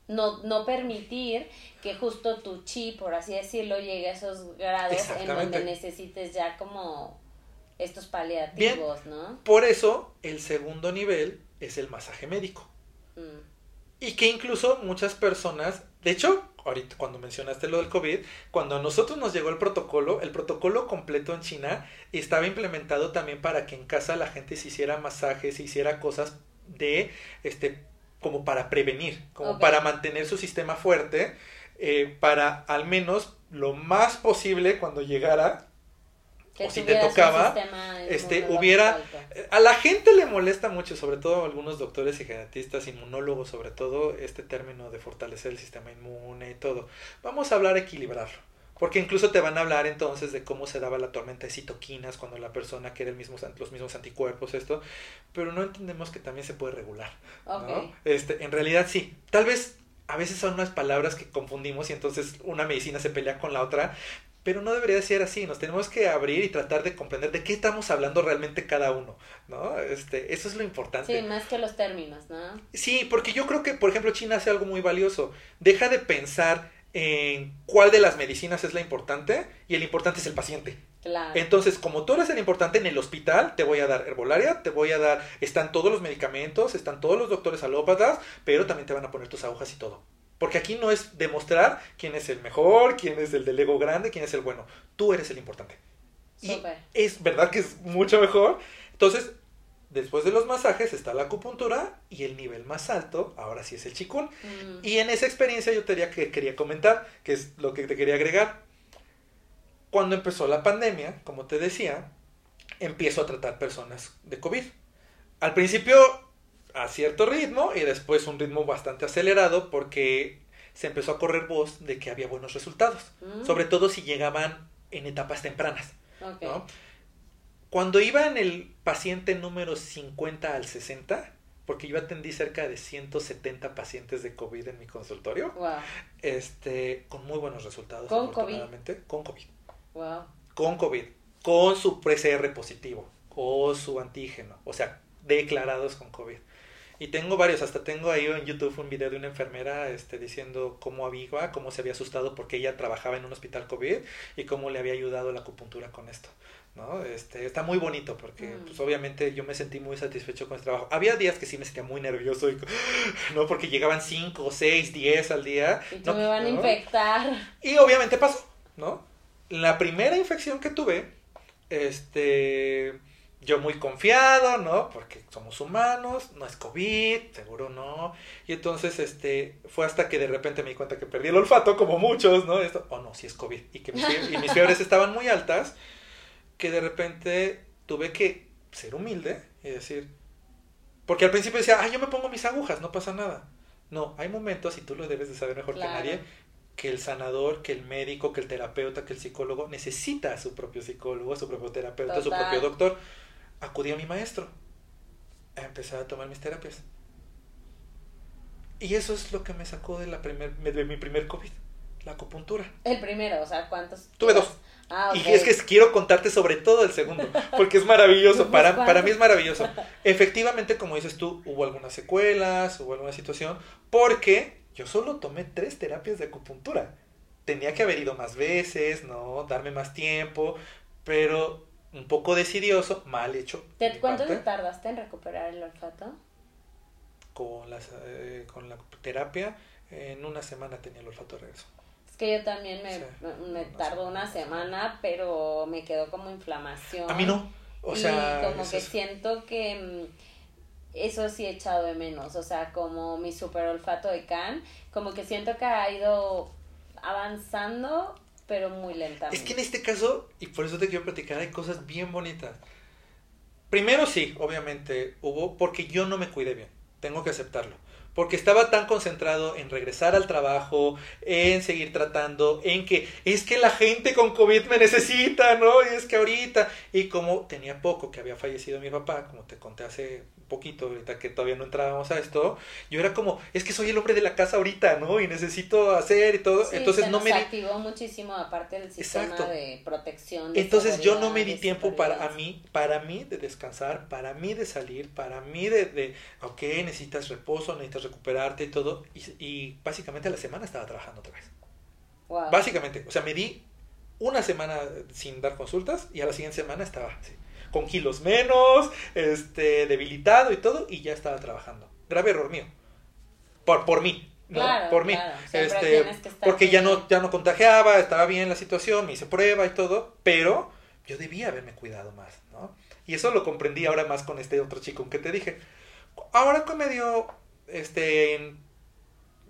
No, no permitir que justo tu chi, por así decirlo, llegue a esos grados en donde necesites ya como estos paliativos, ¿no? Por eso el segundo nivel es el masaje médico. Mm. Y que incluso muchas personas, de hecho, ahorita cuando mencionaste lo del COVID, cuando a nosotros nos llegó el protocolo, el protocolo completo en China estaba implementado también para que en casa la gente se hiciera masajes, se hiciera cosas de, este, como para prevenir, como para mantener su sistema fuerte, eh, para al menos lo más posible cuando llegara Que o si te tocaba, este, hubiera-. Eh, A la gente le molesta mucho, sobre todo a algunos doctores y genetistas, inmunólogos, sobre todo este término de fortalecer el sistema inmune y todo. Vamos a hablar equilibrarlo. Porque incluso te van a hablar entonces de cómo se daba la tormenta de citoquinas cuando la persona quiere el mismo, los mismos anticuerpos, esto, pero no entendemos que también se puede regular. Este, en realidad sí. Tal vez a veces son unas palabras que confundimos y entonces una medicina se pelea con la otra, pero no debería ser así. Nos tenemos que abrir y tratar de comprender de qué estamos hablando realmente cada uno, ¿no? Este, eso es lo importante. Sí, más que los términos, ¿no? Sí, porque yo creo que, por ejemplo, China hace algo muy valioso. Deja de pensar en cuál de las medicinas es la importante y el importante es el paciente. Claro. Entonces, como tú eres el importante en el hospital, te voy a dar herbolaria, te voy a dar, están todos los medicamentos, están todos los doctores alópatas, pero también te van a poner tus agujas y todo. Porque aquí no es demostrar quién es el mejor, quién es el del ego grande, quién es el bueno. Tú eres el importante. Y Súper. es verdad que es mucho mejor. Entonces, después de los masajes está la acupuntura y el nivel más alto, ahora sí es el chikun. Mm. Y en esa experiencia yo te que quería comentar, que es lo que te quería agregar. Cuando empezó la pandemia, como te decía, empiezo a tratar personas de COVID. Al principio a cierto ritmo y después un ritmo bastante acelerado porque se empezó a correr voz de que había buenos resultados, Mm. sobre todo si llegaban en etapas tempranas. Cuando iba en el paciente número 50 al 60, porque yo atendí cerca de 170 pacientes de COVID en mi consultorio, Wow. este, con muy buenos resultados. ¿Con afortunadamente, Con COVID. Wow. Con COVID. Con su PCR positivo. O su antígeno. O sea, declarados con COVID. Y tengo varios, hasta tengo ahí en YouTube un video de una enfermera este, diciendo cómo había, cómo se había asustado porque ella trabajaba en un hospital COVID y cómo le había ayudado la acupuntura con esto. ¿no? Este, está muy bonito porque Mm. pues, obviamente yo me sentí muy satisfecho con este trabajo. Había días que sí me sentía muy nervioso, y, ¿no? porque llegaban 5, 6, 10 al día. Y ¿no? me van a ¿no? infectar. Y obviamente pasó, ¿no? La primera infección que tuve, este, yo muy confiado, ¿no? Porque somos humanos, no es COVID, seguro no. Y entonces, este, fue hasta que de repente me di cuenta que perdí el olfato, como muchos, ¿no? Esto, oh no, sí es COVID. Y que mis, y mis fiebres estaban muy altas, que de repente tuve que ser humilde y decir, porque al principio decía, ah, yo me pongo mis agujas, no pasa nada. No, hay momentos, y tú lo debes de saber mejor Claro. que nadie, que el sanador, que el médico, que el terapeuta, que el psicólogo necesita a su propio psicólogo, a su propio terapeuta, a su propio doctor. Acudí a mi maestro a empezar a tomar mis terapias. Y eso es lo que me sacó de, la primer, de mi primer COVID, la acupuntura. El primero, o sea, ¿cuántos? Tuve dos. Ah, ok. Y es que quiero contarte sobre todo el segundo, porque es maravilloso, para, para mí es maravilloso. Efectivamente, como dices tú, hubo algunas secuelas, hubo alguna situación, porque yo solo tomé tres terapias de acupuntura. Tenía que haber ido más veces, ¿no? Darme más tiempo, pero un poco decidioso, mal hecho. de ¿Te- mi ¿Cuánto te parte, tardaste en recuperar el olfato? con, las, eh, con la terapia, en una semana tenía el olfato de regreso. Es que yo también me, Sí, me una tardó una semana. semana, pero me quedó como inflamación. A mí no. O sea, y como que es- siento que mm, eso sí he echado de menos, o sea, como mi super olfato de can, como que siento que ha ido avanzando, pero muy lentamente. Es que en este caso, y por eso te quiero platicar, hay cosas bien bonitas. Primero sí, obviamente hubo, porque yo no me cuidé bien, tengo que aceptarlo. Porque estaba tan concentrado en regresar al trabajo, en seguir tratando, en que es que la gente con COVID me necesita, ¿no? Y es que ahorita, y como tenía poco que había fallecido mi papá, como te conté hace poquito, ahorita que todavía no entrábamos a esto, yo era como, es que soy el hombre de la casa ahorita, ¿no? Y necesito hacer y todo. Sí, Entonces se no nos me activó muchísimo aparte del sistema Exacto. de protección. de entonces yo no me di tiempo para a mí, para mí de descansar, para mí de salir, para mí de, de ok, necesitas reposo, necesitas recuperarte y todo. Y, y básicamente a la semana estaba trabajando otra vez. Wow. Básicamente, o sea, me di una semana sin dar consultas y a la siguiente semana estaba así, con kilos menos, este, debilitado y todo, y ya estaba trabajando. Grave error mío. por, por mí, ¿no? Claro, por mí. claro. Este, porque ya no, ya no contagiaba, estaba bien la situación, me hice prueba y todo, pero yo debía haberme cuidado más, ¿no? Y eso lo comprendí ahora más con este otro chico que te dije. Ahora que me dio, este,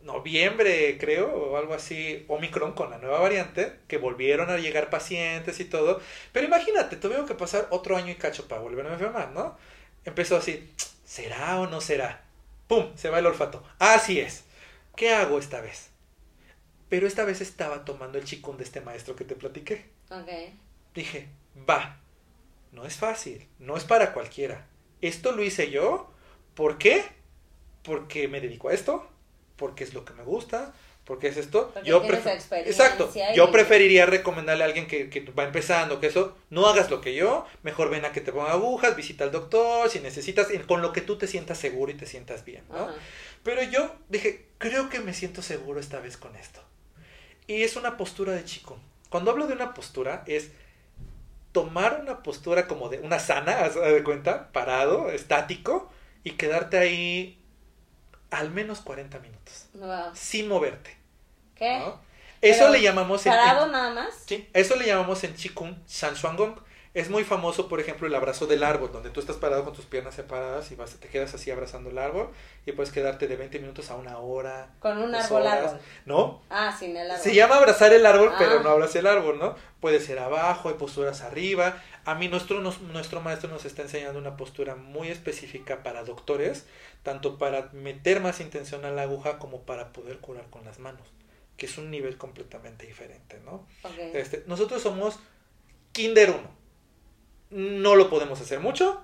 noviembre, creo, o algo así, Omicron con la nueva variante, que volvieron a llegar pacientes y todo. Pero imagínate, tuvieron que pasar otro año y cacho para volverme a enfermar, ¿no? Empezó así, ¿será o no será? ¡Pum! Se va el olfato. Así es. ¿Qué hago esta vez? Pero esta vez estaba tomando el chikun de este maestro que te platiqué. Ok. Dije, va, no es fácil, no es para cualquiera. Esto lo hice yo. ¿Por qué? Porque me dedico a esto, porque es lo que me gusta, porque es esto. Porque yo Exacto. y- Yo preferiría recomendarle a alguien que, que va empezando que eso, no hagas lo que yo, mejor ven a que te ponga agujas, visita al doctor, si necesitas, con lo que tú te sientas seguro y te sientas bien, ¿no? Ajá. Pero yo dije, creo que me siento seguro esta vez con esto. Y es una postura de chico. Cuando hablo de una postura, es tomar una postura como de una sana, haz de cuenta, parado, estático, y quedarte ahí al menos 40 minutos, Wow. sin moverte. ¿Qué? ¿no? Eso Pero, le llamamos en, ¿Parado en- nada más? sí, eso le llamamos en Qigong Shanshuangong. Es muy famoso, por ejemplo, el abrazo del árbol, donde tú estás parado con tus piernas separadas y vas, te quedas así abrazando el árbol y puedes quedarte de 20 minutos a una hora. Con un árbol árbol. ¿No? Ah, sin el árbol. Se llama abrazar el árbol, Ah. pero no abrazas el árbol, ¿no? Puede ser abajo, hay posturas arriba. A mí nuestro, nos- nuestro maestro nos está enseñando una postura muy específica para doctores, tanto para meter más intención a la aguja como para poder curar con las manos, que es un nivel completamente diferente, ¿no? Este, nosotros somos Kinder 1. No lo podemos hacer mucho.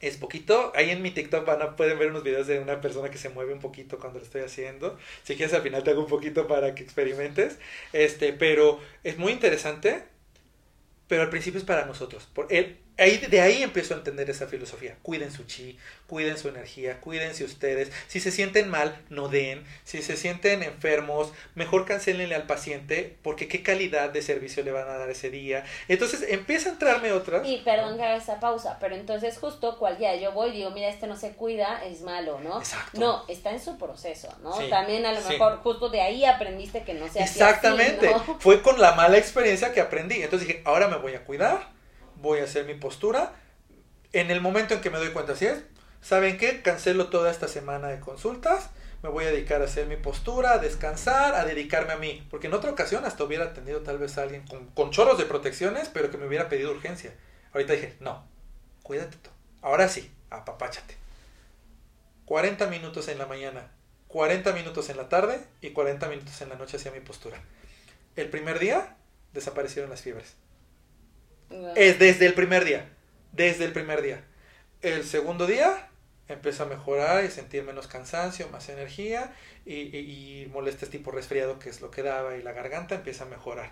Es poquito. Ahí en mi TikTok van a, pueden ver unos videos de una persona que se mueve un poquito cuando lo estoy haciendo. Si quieres al final te hago un poquito para que experimentes. Este, pero es muy interesante. Pero al principio es para nosotros. Por él, ahí, de ahí empiezo a entender esa filosofía. Cuiden su chi, cuiden su energía, cuídense ustedes. Si se sienten mal, no den. Si se sienten enfermos, mejor cancelenle al paciente porque qué calidad de servicio le van a dar ese día. Entonces empieza a entrarme otras. Y perdón que haga esa pausa, pero entonces justo cual día yo voy y digo, mira, este no se cuida, es malo, ¿no? Exacto. No, está en su proceso, ¿no? Sí, También a lo sí. mejor justo de ahí aprendiste que no se así, Exactamente. ¿no? Fue con la mala experiencia que aprendí. Entonces dije, ahora me voy a cuidar, voy a hacer mi postura. En el momento en que me doy cuenta, así es, ¿saben qué? Cancelo toda esta semana de consultas. Me voy a dedicar a hacer mi postura, a descansar, a dedicarme a mí. Porque en otra ocasión hasta hubiera atendido tal vez a alguien con, con chorros de protecciones, pero que me hubiera pedido urgencia. Ahorita dije, no, cuídate tú. Ahora sí, apapáchate. 40 minutos en la mañana, 40 minutos en la tarde y 40 minutos en la noche hacia mi postura. El primer día desaparecieron las fiebres. Es desde el primer día. Desde el primer día. El segundo día empezó a mejorar y sentir menos cansancio, más energía y, y, y molestias tipo resfriado, que es lo que daba, y la garganta empieza a mejorar.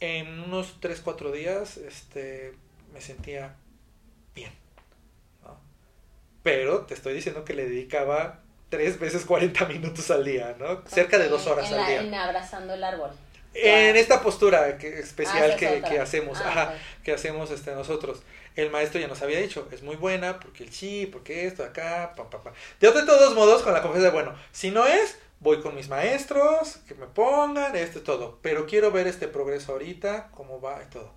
En unos 3, 4 días este, me sentía bien. ¿no? Pero te estoy diciendo que le dedicaba tres veces 40 minutos al día, ¿no? Cerca de dos horas en al día. En abrazando el árbol. En esta postura que, Ah, especial es que, hacemos, Ah, ajá, que hacemos este, nosotros. El maestro ya nos había dicho, es muy buena porque el chi, porque esto, acá, pa, pa, pa. De, de todos modos, con la confianza de, bueno, si no es, voy con mis maestros, que me pongan, esto y todo. Pero quiero ver este progreso ahorita, cómo va y todo.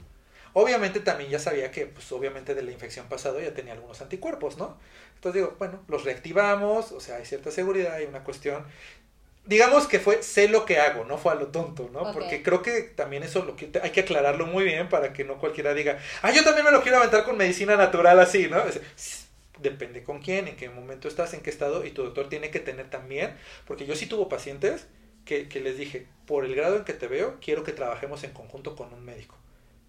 Obviamente también ya sabía que, pues obviamente de la infección pasada ya tenía algunos anticuerpos, ¿no? Entonces digo, bueno, los reactivamos, o sea, hay cierta seguridad, hay una cuestión digamos que fue sé lo que hago, no fue a lo tonto, ¿no? Porque creo que también eso lo que hay que aclararlo muy bien para que no cualquiera diga, ah, yo también me lo quiero aventar con medicina natural así, ¿no? Es- Depende con quién, en qué momento estás, en qué estado, y tu doctor tiene que tener también, porque yo sí tuvo pacientes que, que les dije, por el grado en que te veo, quiero que trabajemos en conjunto con un médico.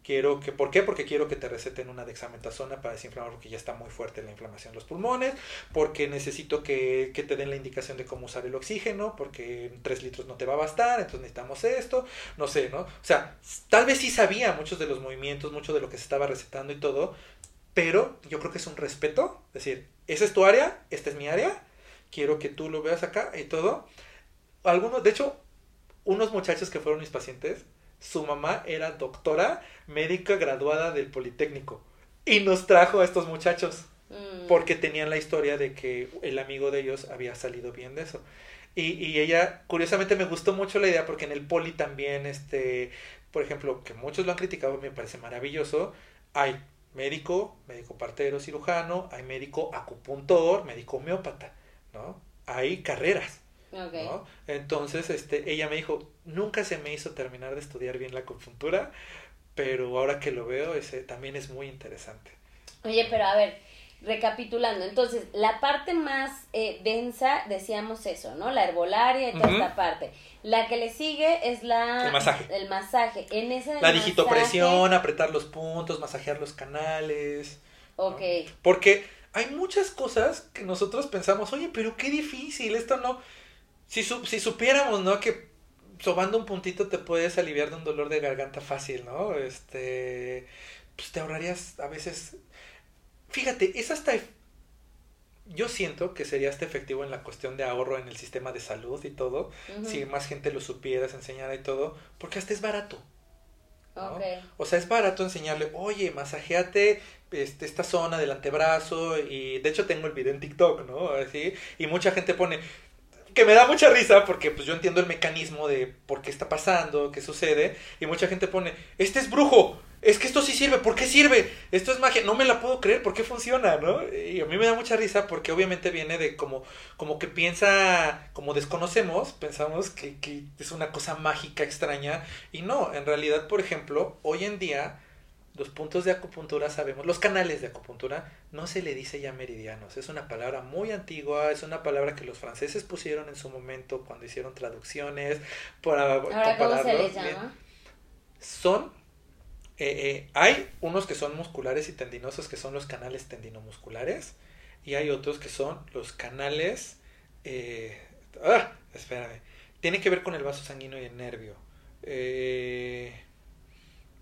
Quiero que, ¿por qué? Porque quiero que te receten una dexametasona para desinflamar porque ya está muy fuerte la inflamación en los pulmones, porque necesito que, que te den la indicación de cómo usar el oxígeno, porque en 3 litros no te va a bastar, entonces necesitamos esto, no sé, ¿no? O sea, tal vez sí sabía muchos de los movimientos, mucho de lo que se estaba recetando y todo, pero yo creo que es un respeto, es decir, esa es tu área, esta es mi área, quiero que tú lo veas acá y todo. Algunos, de hecho, unos muchachos que fueron mis pacientes, su mamá era doctora médica graduada del Politécnico y nos trajo a estos muchachos Mm. porque tenían la historia de que el amigo de ellos había salido bien de eso. Y, y ella, curiosamente, me gustó mucho la idea porque en el poli también, este, por ejemplo, que muchos lo han criticado, me parece maravilloso, hay médico, médico partero, cirujano, hay médico acupuntor, médico homeópata, ¿no? Hay carreras. Ok. ¿no? Entonces, este, ella me dijo, nunca se me hizo terminar de estudiar bien la acupuntura, pero ahora que lo veo, ese también es muy interesante. Oye, pero a ver, recapitulando, entonces, la parte más eh, densa, decíamos eso, ¿no? La herbolaria y toda esta parte. La que le sigue es la... El masaje. El masaje. En ese del La masaje- digitopresión, apretar los puntos, masajear los canales. Ok. Porque hay muchas cosas que nosotros pensamos, oye, pero qué difícil, esto no... Si, su- si supiéramos, ¿no? Que sobando un puntito te puedes aliviar de un dolor de garganta fácil, ¿no? Este... Pues te ahorrarías a veces... Fíjate, es hasta... Yo siento que sería hasta efectivo en la cuestión de ahorro en el sistema de salud y todo, si más gente lo supiera, se enseñara y todo, porque hasta es barato. ¿no? Ok. O sea, es barato enseñarle, oye, masajeate este, esta zona del antebrazo y de hecho tengo el video en TikTok, ¿no? Así, y mucha gente pone, que me da mucha risa porque pues yo entiendo el mecanismo de por qué está pasando, qué sucede, y mucha gente pone, este es brujo, es que esto sí sirve, ¿por qué sirve? Esto es magia, no me la puedo creer, ¿por qué funciona, no? Y a mí me da mucha risa porque obviamente viene de como, como que piensa, como desconocemos, pensamos que, que es una cosa mágica, extraña, y no, en realidad, por ejemplo, hoy en día los puntos de acupuntura sabemos, los canales de acupuntura no se le dice ya meridianos, es una palabra muy antigua, es una palabra que los franceses pusieron en su momento cuando hicieron traducciones para Ahora, ¿cómo se compararlos. les Bien. llama? Son, eh, eh, hay unos que son musculares y tendinosos que son los canales tendinomusculares y hay otros que son los canales, eh, ah, espérame, tiene que ver con el vaso sanguíneo y el nervio.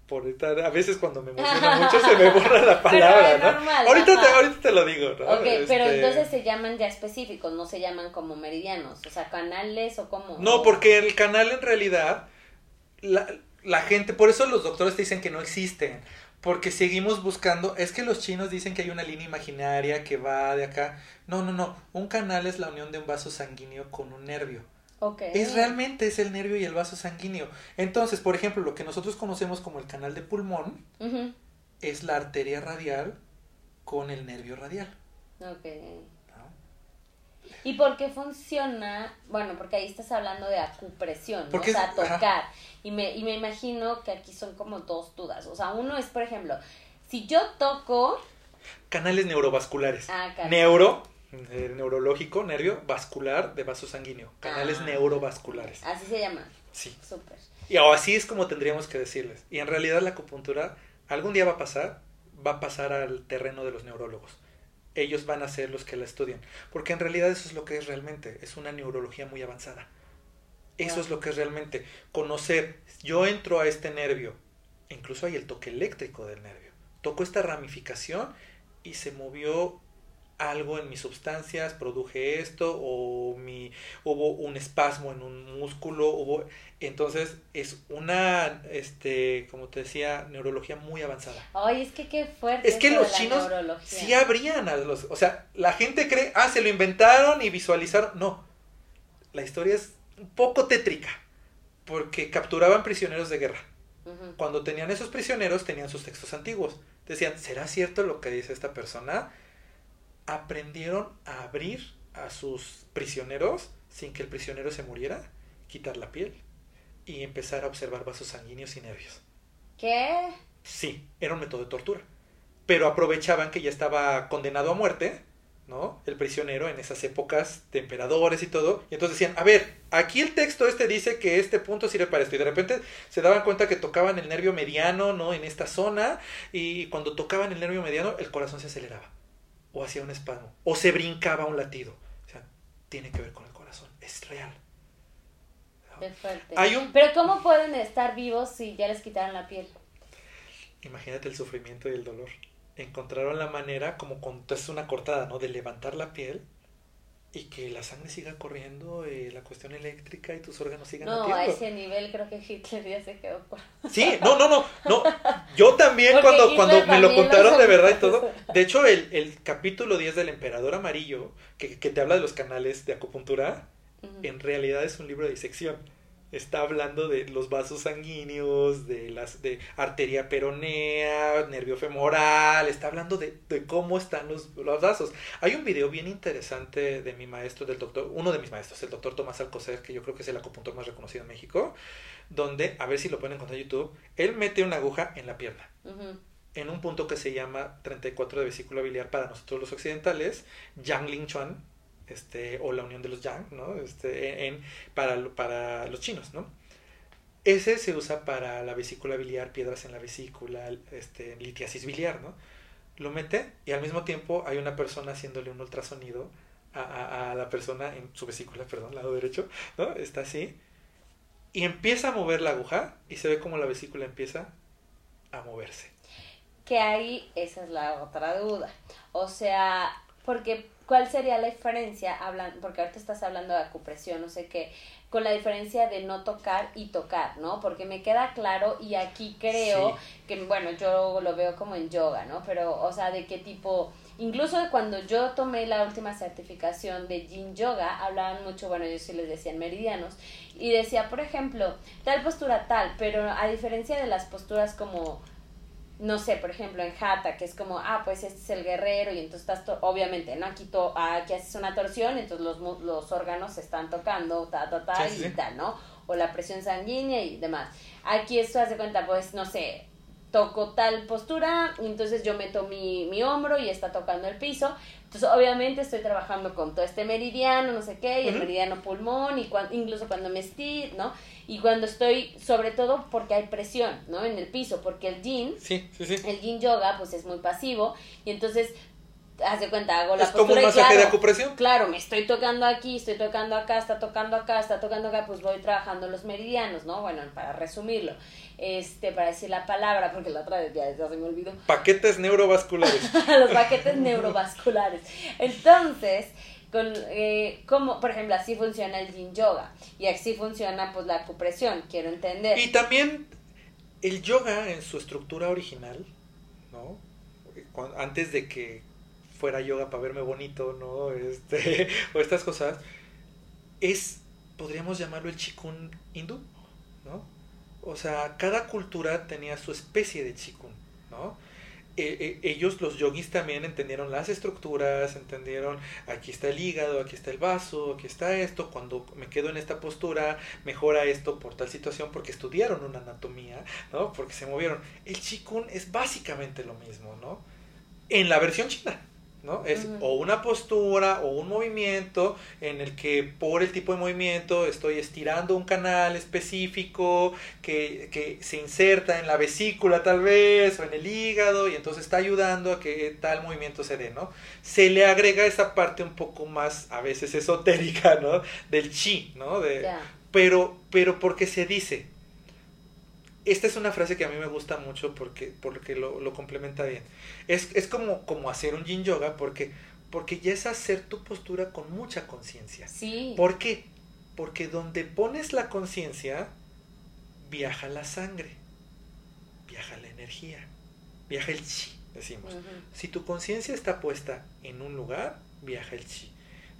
Por ahorita- a veces cuando me emociona mucho se me borra la palabra, es ¿no? normal, ahorita, te, ahorita te lo digo, ¿no? Ok, pero Este, entonces se llaman ya específicos, no se llaman como meridianos, o sea, canales o como... No, porque el canal en realidad, la, la gente, por eso los doctores te dicen que no existen, porque seguimos buscando, es que los chinos dicen que hay una línea imaginaria que va de acá. No, no, no, un canal es la unión de un vaso sanguíneo con un nervio. Es realmente es el nervio y el vaso sanguíneo. Entonces, por ejemplo, lo que nosotros conocemos como el canal de pulmón es la arteria radial con el nervio radial. Ok. ¿no? ¿Y por qué funciona? Bueno, porque ahí estás hablando de acupresión, ¿no? Porque o sea, ajá. tocar. Y me, y me imagino que aquí son como dos dudas. O sea, uno es, por ejemplo, si yo toco... Canales neurovasculares. Ah, caray. Neuro, eh, neurológico, nervio, vascular de vaso sanguíneo. Canales Ah. neurovasculares. Así se llama. Sí. Súper. Y así es como tendríamos que decirles. Y en realidad la acupuntura algún día va a pasar, va a pasar al terreno de los neurólogos. Ellos van a ser los que la estudian. Porque en realidad eso es lo que es realmente. Es una neurología muy avanzada. Eso Ah. es lo que es realmente. Conocer. Yo entro a este nervio. Incluso hay el toque eléctrico del nervio. Toco esta ramificación y se movió algo en mis sustancias, produje esto, o mi, hubo un espasmo en un músculo, hubo, entonces es una, este, como te decía, neurología muy avanzada. Ay, es que qué fuerte. Es que los chinos sí abrían a los, o sea, la gente cree, ah, se lo inventaron y visualizaron, no, la historia es un poco tétrica, porque capturaban prisioneros de guerra. Cuando tenían esos prisioneros tenían sus textos antiguos. Decían, ¿será cierto lo que dice esta persona? Aprendieron a abrir a sus prisioneros sin que el prisionero se muriera, quitar la piel y empezar a observar vasos sanguíneos y nervios. ¿Qué? Sí, era un método de tortura. Pero aprovechaban que ya estaba condenado a muerte, ¿no? El prisionero en esas épocas de emperadores y todo. Y entonces decían, a ver, aquí el texto este dice que este punto sirve para esto. Y de repente se daban cuenta que tocaban el nervio mediano, ¿no? En esta zona. Y cuando tocaban el nervio mediano, el corazón se aceleraba. O hacía un espasmo. O se brincaba un latido. O sea, tiene que ver con el corazón. Es real. fuerte. Hay un Pero ¿cómo pueden estar vivos si ya les quitaron la piel? Imagínate el sufrimiento y el dolor. Encontraron la manera, como cuando es una cortada, ¿no? De levantar la piel y que la sangre siga corriendo, eh, la cuestión eléctrica y tus órganos sigan No, a ese nivel creo que Hitler ya se quedó por... Sí, no, no, no, no. Yo también Porque cuando, Hitler cuando me lo contaron lo de verdad y todo. De hecho, el, el capítulo 10 del Emperador Amarillo, que, que te habla de los canales de acupuntura, en realidad es un libro de disección está hablando de los vasos sanguíneos, de las de arteria peronea, nervio femoral, está hablando de, de cómo están los, los, vasos. Hay un video bien interesante de mi maestro, del doctor, uno de mis maestros, el doctor Tomás Alcocer, que yo creo que es el acupuntor más reconocido en México, donde, a ver si lo pueden encontrar en YouTube, él mete una aguja en la pierna. En un punto que se llama 34 de vesícula biliar para nosotros los occidentales, Yang Ling Chuan, este, o la unión de los yang, ¿no? Este, en, para, para los chinos, ¿no? Ese se usa para la vesícula biliar, piedras en la vesícula, este, litiasis biliar, ¿no? Lo mete y al mismo tiempo hay una persona haciéndole un ultrasonido a, a, a la persona en su vesícula, perdón, lado derecho, ¿no? Está así. Y empieza a mover la aguja y se ve como la vesícula empieza a moverse. Que ahí esa es la otra duda. O sea, porque ¿Cuál sería la diferencia, hablan, porque ahorita estás hablando de acupresión, no sé qué, con la diferencia de no tocar y tocar, ¿no? Porque me queda claro y aquí creo que, bueno, yo lo veo como en yoga, ¿no? Pero, o sea, de qué tipo, incluso cuando yo tomé la última certificación de Yin Yoga, hablaban mucho, bueno, yo sí les decía meridianos, y decía, por ejemplo, tal postura tal, pero a diferencia de las posturas como no sé, por ejemplo, en Jata, que es como, ah, pues este es el guerrero y entonces estás, obviamente, ¿no? Aquí, to aquí haces una torsión, entonces los, los órganos se están tocando, ta, ta, ta, y tal, ¿no? O la presión sanguínea y demás. Aquí esto hace cuenta, pues, no sé, toco tal postura, y entonces yo meto mi, mi hombro y está tocando el piso. Entonces, obviamente, estoy trabajando con todo este meridiano, no sé qué, y el meridiano pulmón, y incluso cuando me estiro, ¿no? y cuando estoy, sobre todo porque hay presión, ¿no? En el piso, porque el yin, sí, sí, sí. el yin yoga, pues es muy pasivo y entonces haz de cuenta, hago la es como un masaje de acupresión. Claro, me estoy tocando aquí, estoy tocando acá, está tocando acá, está tocando acá, pues voy trabajando los meridianos, ¿no? Bueno, para resumirlo, este, para decir la palabra, porque la otra vez ya, se me olvidó. Paquetes neurovasculares. los paquetes neurovasculares. Entonces, con eh, como por ejemplo así funciona el yin yoga y así funciona pues la acupresión quiero entender y también el yoga en su estructura original no antes de que fuera yoga para verme bonito no este o estas cosas es podríamos llamarlo el chikun hindú no o sea cada cultura tenía su especie de chikun no eh, eh, ellos, los yogis, también entendieron las estructuras, entendieron aquí está el hígado, aquí está el vaso, aquí está esto, cuando me quedo en esta postura, mejora esto por tal situación, porque estudiaron una anatomía, ¿no? Porque se movieron. El chikun es básicamente lo mismo, ¿no? En la versión china. ¿No? Es o una postura o un movimiento en el que por el tipo de movimiento estoy estirando un canal específico que, que, se inserta en la vesícula tal vez o en el hígado y entonces está ayudando a que tal movimiento se dé, ¿no? Se le agrega esa parte un poco más a veces esotérica, ¿no? Del chi, ¿no? De, pero, pero porque se dice, esta es una frase que a mí me gusta mucho porque, porque lo, lo complementa bien. Es, es como, como hacer un yin yoga porque, porque ya es hacer tu postura con mucha conciencia. Sí. ¿Por qué? Porque donde pones la conciencia, viaja la sangre, viaja la energía, viaja el chi, decimos. Si tu conciencia está puesta en un lugar, viaja el chi.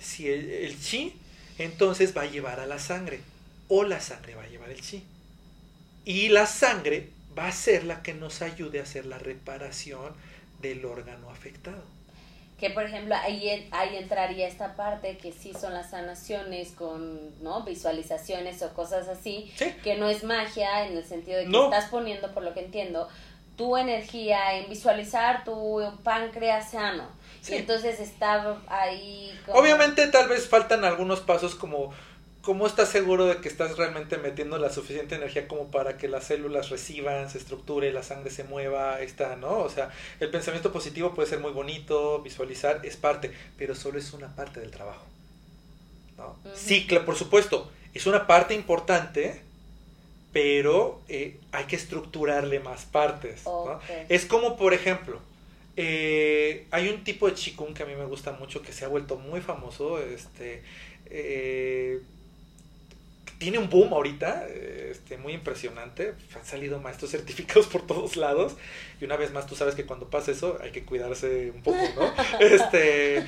Si el, el chi, entonces va a llevar a la sangre, o la sangre va a llevar el chi. Y la sangre va a ser la que nos ayude a hacer la reparación del órgano afectado. Que por ejemplo ahí, ahí entraría esta parte que sí son las sanaciones con ¿no? visualizaciones o cosas así, que no es magia en el sentido de que estás poniendo, por lo que entiendo, tu energía en visualizar tu páncreas sano. Y entonces está ahí... Obviamente tal vez faltan algunos pasos como ¿cómo estás seguro de que estás realmente metiendo la suficiente energía como para que las células reciban, se estructure, la sangre se mueva, está, ¿no? O sea, el pensamiento positivo puede ser muy bonito, visualizar es parte, pero solo es una parte del trabajo. ¿no? Sí, por supuesto, es una parte importante, pero eh, hay que estructurarle más partes. ¿no? Es como, por ejemplo, eh, hay un tipo de chikung que a mí me gusta mucho, que se ha vuelto muy famoso, este... Eh, tiene un boom ahorita, este, muy impresionante. Han salido maestros certificados por todos lados. Y una vez más, tú sabes que cuando pasa eso hay que cuidarse un poco, ¿no? Este,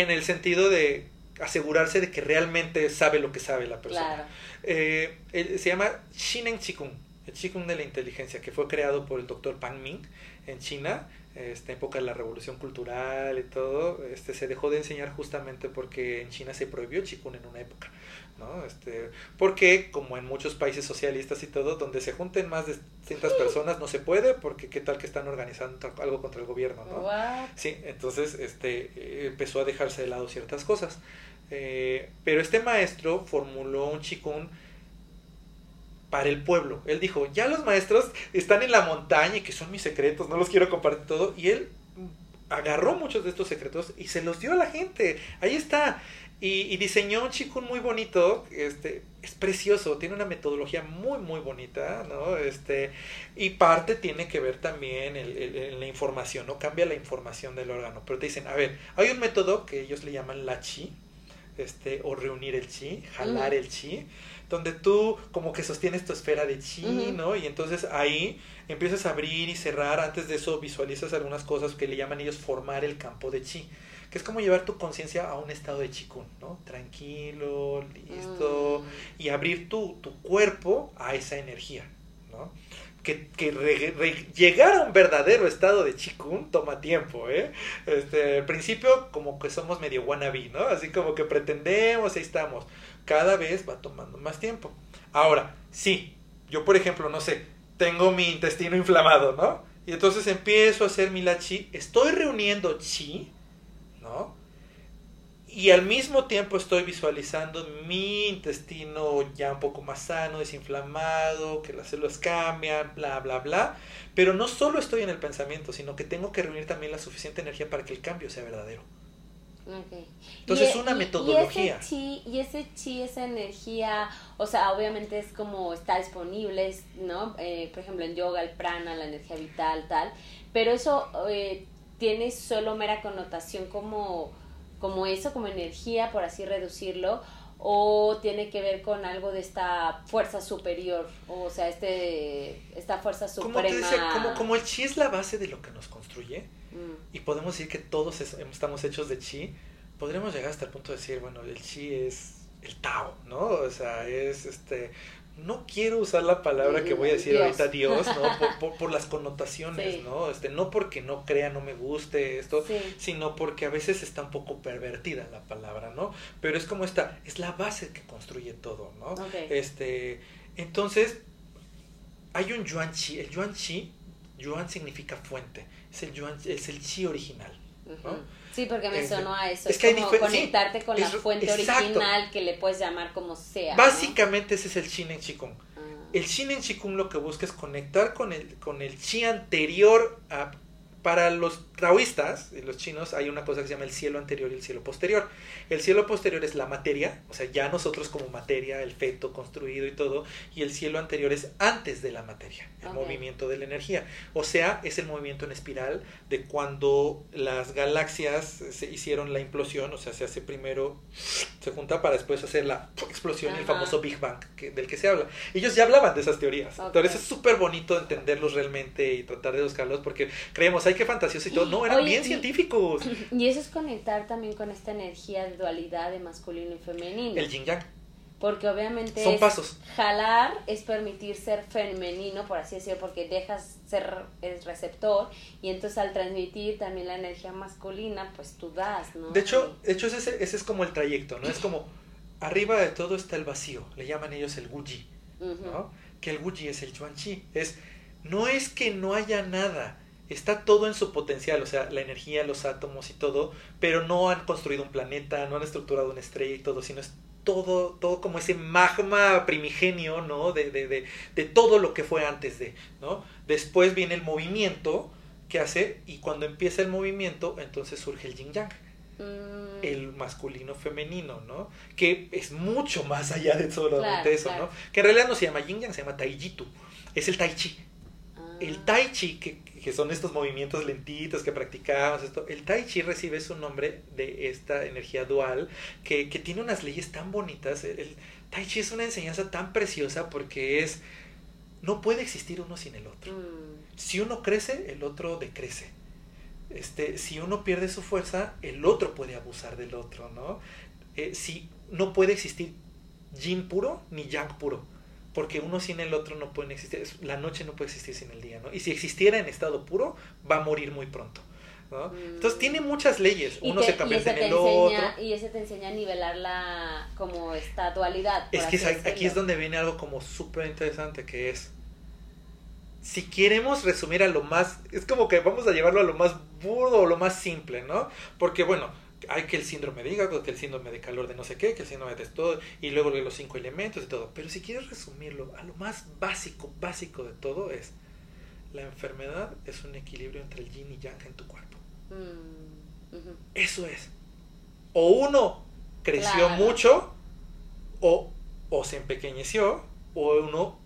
en el sentido de asegurarse de que realmente sabe lo que sabe la persona. Claro. Eh, él- se llama Shinen Chikung, el Chikung de la inteligencia, que fue creado por el doctor Pan Ming en China, esta época de la revolución cultural y todo, este, se dejó de enseñar justamente porque en China se prohibió Chikung en una época. ¿No? Este, porque como en muchos países socialistas y todo, donde se junten más de cientas personas no se puede, porque qué tal que están organizando algo contra el gobierno, ¿no? Sí, entonces este, eh, empezó a dejarse de lado ciertas cosas. Eh, pero este maestro formuló un chikun para el pueblo. Él dijo, ya los maestros están en la montaña y que son mis secretos, no los quiero compartir todo. Y él agarró muchos de estos secretos y se los dio a la gente. Ahí está. Y, y diseñó un chikun muy bonito, este, es precioso, tiene una metodología muy, muy bonita, ¿no? Este, y parte tiene que ver también el, el, la información, ¿no? Cambia la información del órgano. Pero te dicen, a ver, hay un método que ellos le llaman la chi, este, o reunir el chi, jalar el chi, donde tú como que sostienes tu esfera de chi. ¿no? Y entonces ahí empiezas a abrir y cerrar, antes de eso visualizas algunas cosas que le llaman ellos formar el campo de chi, que es como llevar tu conciencia a un estado de chikun, ¿no? Tranquilo, listo, Mm. y abrir tu, tu cuerpo a esa energía, ¿no? Que, que re- re- llegar a un verdadero estado de chikun toma tiempo, ¿eh? Este, al principio como que somos medio wannabe, ¿no? Así como que pretendemos, ahí estamos. Cada vez va tomando más tiempo. Ahora, sí, yo por ejemplo, no sé, tengo mi intestino inflamado, ¿no? Y entonces empiezo a hacer mi la chi, estoy reuniendo chi, ¿no? Y al mismo tiempo estoy visualizando mi intestino ya un poco más sano, desinflamado, que las células cambian, bla, bla, bla. Pero no solo estoy en el pensamiento, sino que tengo que reunir también la suficiente energía para que el cambio sea verdadero. Ok. Entonces, Y- es una y- metodología. Y ese, chi, y ese chi, esa energía, o sea, obviamente es como está disponible, ¿no? Eh, por ejemplo, en yoga, el prana, la energía vital, tal. Pero eso eh, tiene solo mera connotación como, como eso, como energía, por así reducirlo, o tiene que ver con algo de esta fuerza superior, o sea, este esta fuerza Como suprema. te como, como el chi es la base de lo que nos construye, Mm. y podemos decir que todos es- estamos hechos de chi, podremos llegar hasta el punto de decir, bueno, el chi es el Tao, ¿no? O sea, es este... No quiero usar la palabra que voy a decir Dios. ahorita Dios, ¿no? Por, por, por las connotaciones, Sí. ¿no? Este, no porque no crea, no me guste esto, Sí. sino porque a veces está un poco pervertida la palabra, ¿no? Pero es como esta, es la base que construye todo, ¿no? Este, entonces, hay un yuan chi, el yuan chi, yuan significa fuente, es el yuan, es el chi original. Ujú. Sí, porque me sonó a eso. es que hay como sí, conectarte con la fuente exacto. original que le puedes llamar como sea. ¿no? Básicamente ese es el Shinen Chikung. Ah. El Shinen Chikung lo que busca es conectar con el, con el chi anterior a... Para los taoístas, y los chinos, hay una cosa que se llama el cielo anterior y el cielo posterior. El cielo posterior es la materia, o sea, ya nosotros como materia, el feto construido y todo, y el cielo anterior es antes de la materia, el movimiento de la energía. O sea, es el movimiento en espiral de cuando las galaxias se hicieron la implosión, o sea, se hace primero, se junta para después hacer la explosión, y el Ajá. famoso Big Bang que- del que se habla. Ellos ya hablaban de esas teorías. Entonces es súper bonito entenderlos realmente y tratar de buscarlos porque creemos, ay, qué fantasioso y todo. No, eran Oye, bien y- científicos. Y eso es conectar también con esta energía de dualidad de masculino y femenino. El yin yang. Porque obviamente Son es- pasos. jalar es permitir ser femenino, por así decirlo, porque dejas ser el receptor y entonces al transmitir también la energía masculina, pues tú das, ¿no? De hecho, de hecho ese, ese es como el trayecto, ¿no? Es como arriba de todo está el vacío. Le llaman ellos el Ujú. ¿no? Que el Wuji es el Chuan Chi. Es, no es que no haya nada. Está todo en su potencial, o sea, la energía, los átomos y todo, pero no han construido un planeta, no han estructurado una estrella y todo, sino es todo, todo como ese magma primigenio, ¿no? De, de, de, de todo lo que fue antes de, ¿no? Después viene el movimiento que hace, y cuando empieza el movimiento, entonces surge el yin yang Mm, el masculino femenino, ¿no? Que es mucho más allá de solamente Claro, eso, claro. ¿no? Que en realidad no se llama yin yang, se llama taijitu. Es el tai chi. ah, El tai chi, que, que son estos movimientos lentitos que practicamos, esto, el tai chi recibe su nombre de esta energía dual que, que tiene unas leyes tan bonitas. El, el tai chi es una enseñanza tan preciosa porque es, no puede existir uno sin el otro. mm, Si uno crece, el otro decrece. Este, si uno pierde su fuerza, el otro puede abusar del otro, ¿no? eh, si no puede existir yin puro ni yang puro. Porque uno sin el otro no pueden existir. La noche no puede existir sin el día, ¿no? Y si existiera en estado puro, va a morir muy pronto. ¿no? Entonces tiene muchas leyes, uno te- se convierte en el enseña- otro. Y ese te enseña a nivelar la, como esta dualidad. Es que es- aquí es donde viene algo como súper interesante que es, si queremos resumir a lo más, es como que vamos a llevarlo a lo más burdo o lo más simple, ¿no? Porque bueno, hay que el síndrome de hígado, que el síndrome de calor de no sé qué, que el síndrome de todo, y luego los cinco elementos y todo. Pero si quieres resumirlo a lo más básico, básico de todo es, la enfermedad es un equilibrio entre el yin y yang en tu cuerpo. Mm. Eso es. O uno creció Claro. mucho, o, o se empequeñeció, o uno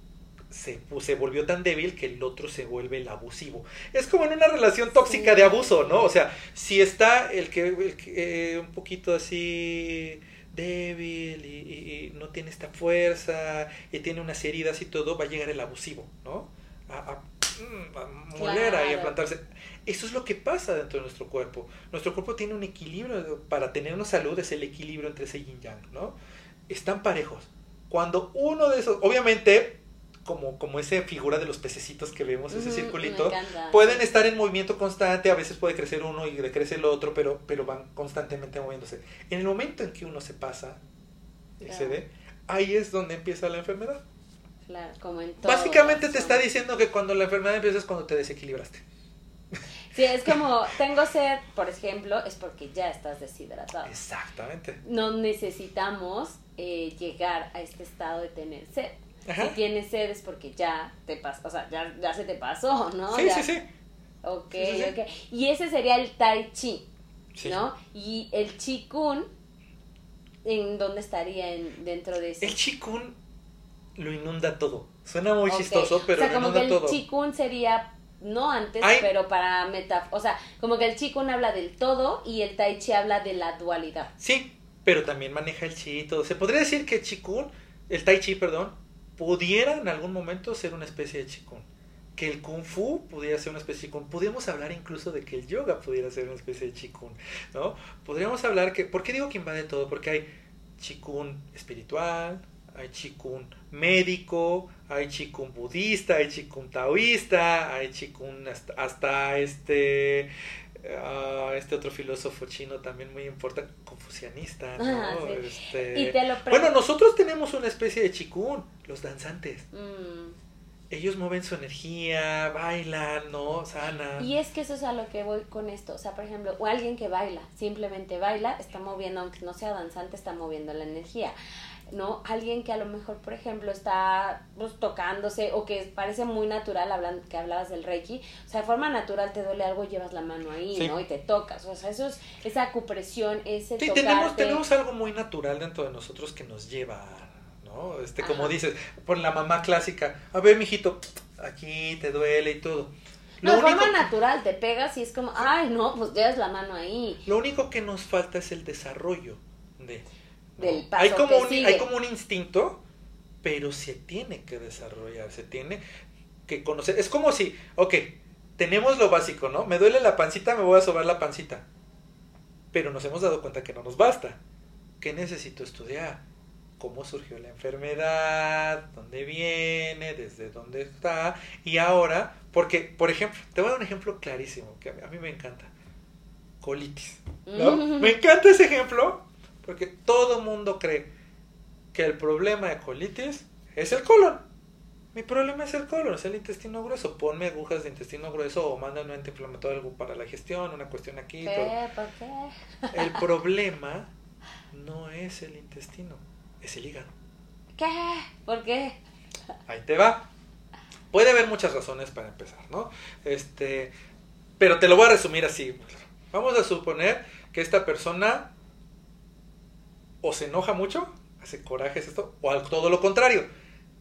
se, se volvió tan débil que el otro se vuelve el abusivo. Es como en una relación tóxica Sí. de abuso, ¿no? O sea, si está el que, el que, eh, un poquito así débil y, y- y no tiene esta fuerza y tiene unas heridas y todo, va a llegar el abusivo, ¿no? A, a, mm, a moler ahí, a plantarse. Eso es lo que pasa dentro de nuestro cuerpo. Nuestro cuerpo tiene un equilibrio, para tener una salud es el equilibrio entre ese yin yang, ¿no? Están parejos. Cuando uno de esos, obviamente, como, como esa figura de los pececitos que vemos, ese circulito, pueden estar en movimiento constante, a veces puede crecer uno y decrece el otro, pero, pero van constantemente moviéndose. En el momento en que uno se pasa, Claro. excede, ahí es donde empieza la enfermedad. Claro, como en todo. Básicamente te está diciendo que cuando la enfermedad empieza es cuando te desequilibraste. Sí, es como, tengo sed, por ejemplo, es porque ya estás deshidratado. Exactamente. No necesitamos eh, llegar a este estado de tener sed. Ajá. Si tienes sed es porque ya te pasó, o sea, ya, ya se te pasó, ¿no? Sí, Ya- sí, sí. Ok, Sí, sí, sí. ok. Y ese sería el Tai Chi, Sí. ¿no? Y el Chi Kun, ¿en dónde estaría en, dentro de ese? El chikun lo inunda todo. Suena muy chistoso, pero o sea, lo como que inunda el todo. Chi Kun sería no antes, Ay. pero para meta, o sea, como que el Chi Kun habla del todo y el Tai Chi habla de la dualidad. Sí, pero también maneja el chi y todo. Se podría decir que el chikun, el tai chi, perdón, pudiera en algún momento ser una especie de chikun. Que el kung fu pudiera ser una especie de chikun. Podríamos hablar incluso de que el yoga pudiera ser una especie de chikun, ¿no? Podríamos hablar que, ¿por qué digo que invade todo? Porque hay chikun espiritual, hay chikun médico, hay chikun budista, hay chikun taoísta, hay chikun hasta, hasta este ah, este otro filósofo chino también muy importante, confucianista, ¿no? Ah, sí. Este, Y te lo pre- Bueno, nosotros tenemos una especie de chikun, los danzantes. Mm. Ellos mueven su energía, bailan, ¿no? Sana. Y es que eso es a lo que voy con esto. O sea, por ejemplo, o alguien que baila, simplemente baila, está moviendo, aunque no sea danzante, está moviendo la energía. ¿No? Alguien que a lo mejor, por ejemplo, está pues, tocándose o que parece muy natural, hablando, que hablabas del Reiki. O sea, de forma natural te duele algo, llevas la mano ahí, Sí. ¿no? Y te tocas. O sea, eso es esa acupresión, ese Sí, tocarte. tenemos, tenemos algo muy natural dentro de nosotros que nos lleva, ¿no? Este, como dices, por la mamá clásica, a ver, mijito, aquí te duele y todo. No, de único, forma natural, te pegas y es como, ay, no, pues llevas la mano ahí. lo único que nos falta es el desarrollo de... ¿no? Del paso hay como que un, sigue. Hay como un instinto, pero se tiene que desarrollar, se tiene que conocer. Es como si, ok, tenemos lo básico, ¿no? Me duele la pancita, me voy a sobar la pancita. Pero nos hemos dado cuenta que no nos basta. ¿Qué necesito estudiar? ¿Cómo surgió la enfermedad? ¿Dónde viene? ¿Desde dónde está? Y ahora, porque, por ejemplo, te voy a dar un ejemplo clarísimo que a mí, a mí me encanta. Colitis. ¿no? Mm. Me encanta ese ejemplo porque todo mundo cree que el problema de colitis es el colon. Mi problema es el colon, es el intestino grueso. Ponme agujas de intestino grueso o mándame un antiinflamatorio algo para la gestión, una cuestión aquí. todo. ¿Qué? ¿Por qué? El problema no es el intestino, es el hígado. ¿Qué? ¿Por qué? Ahí te va. Puede haber muchas razones para empezar, ¿no? Este, pero te lo voy a resumir así. Vamos a suponer que esta persona o se enoja mucho, hace corajes esto, o al todo lo contrario,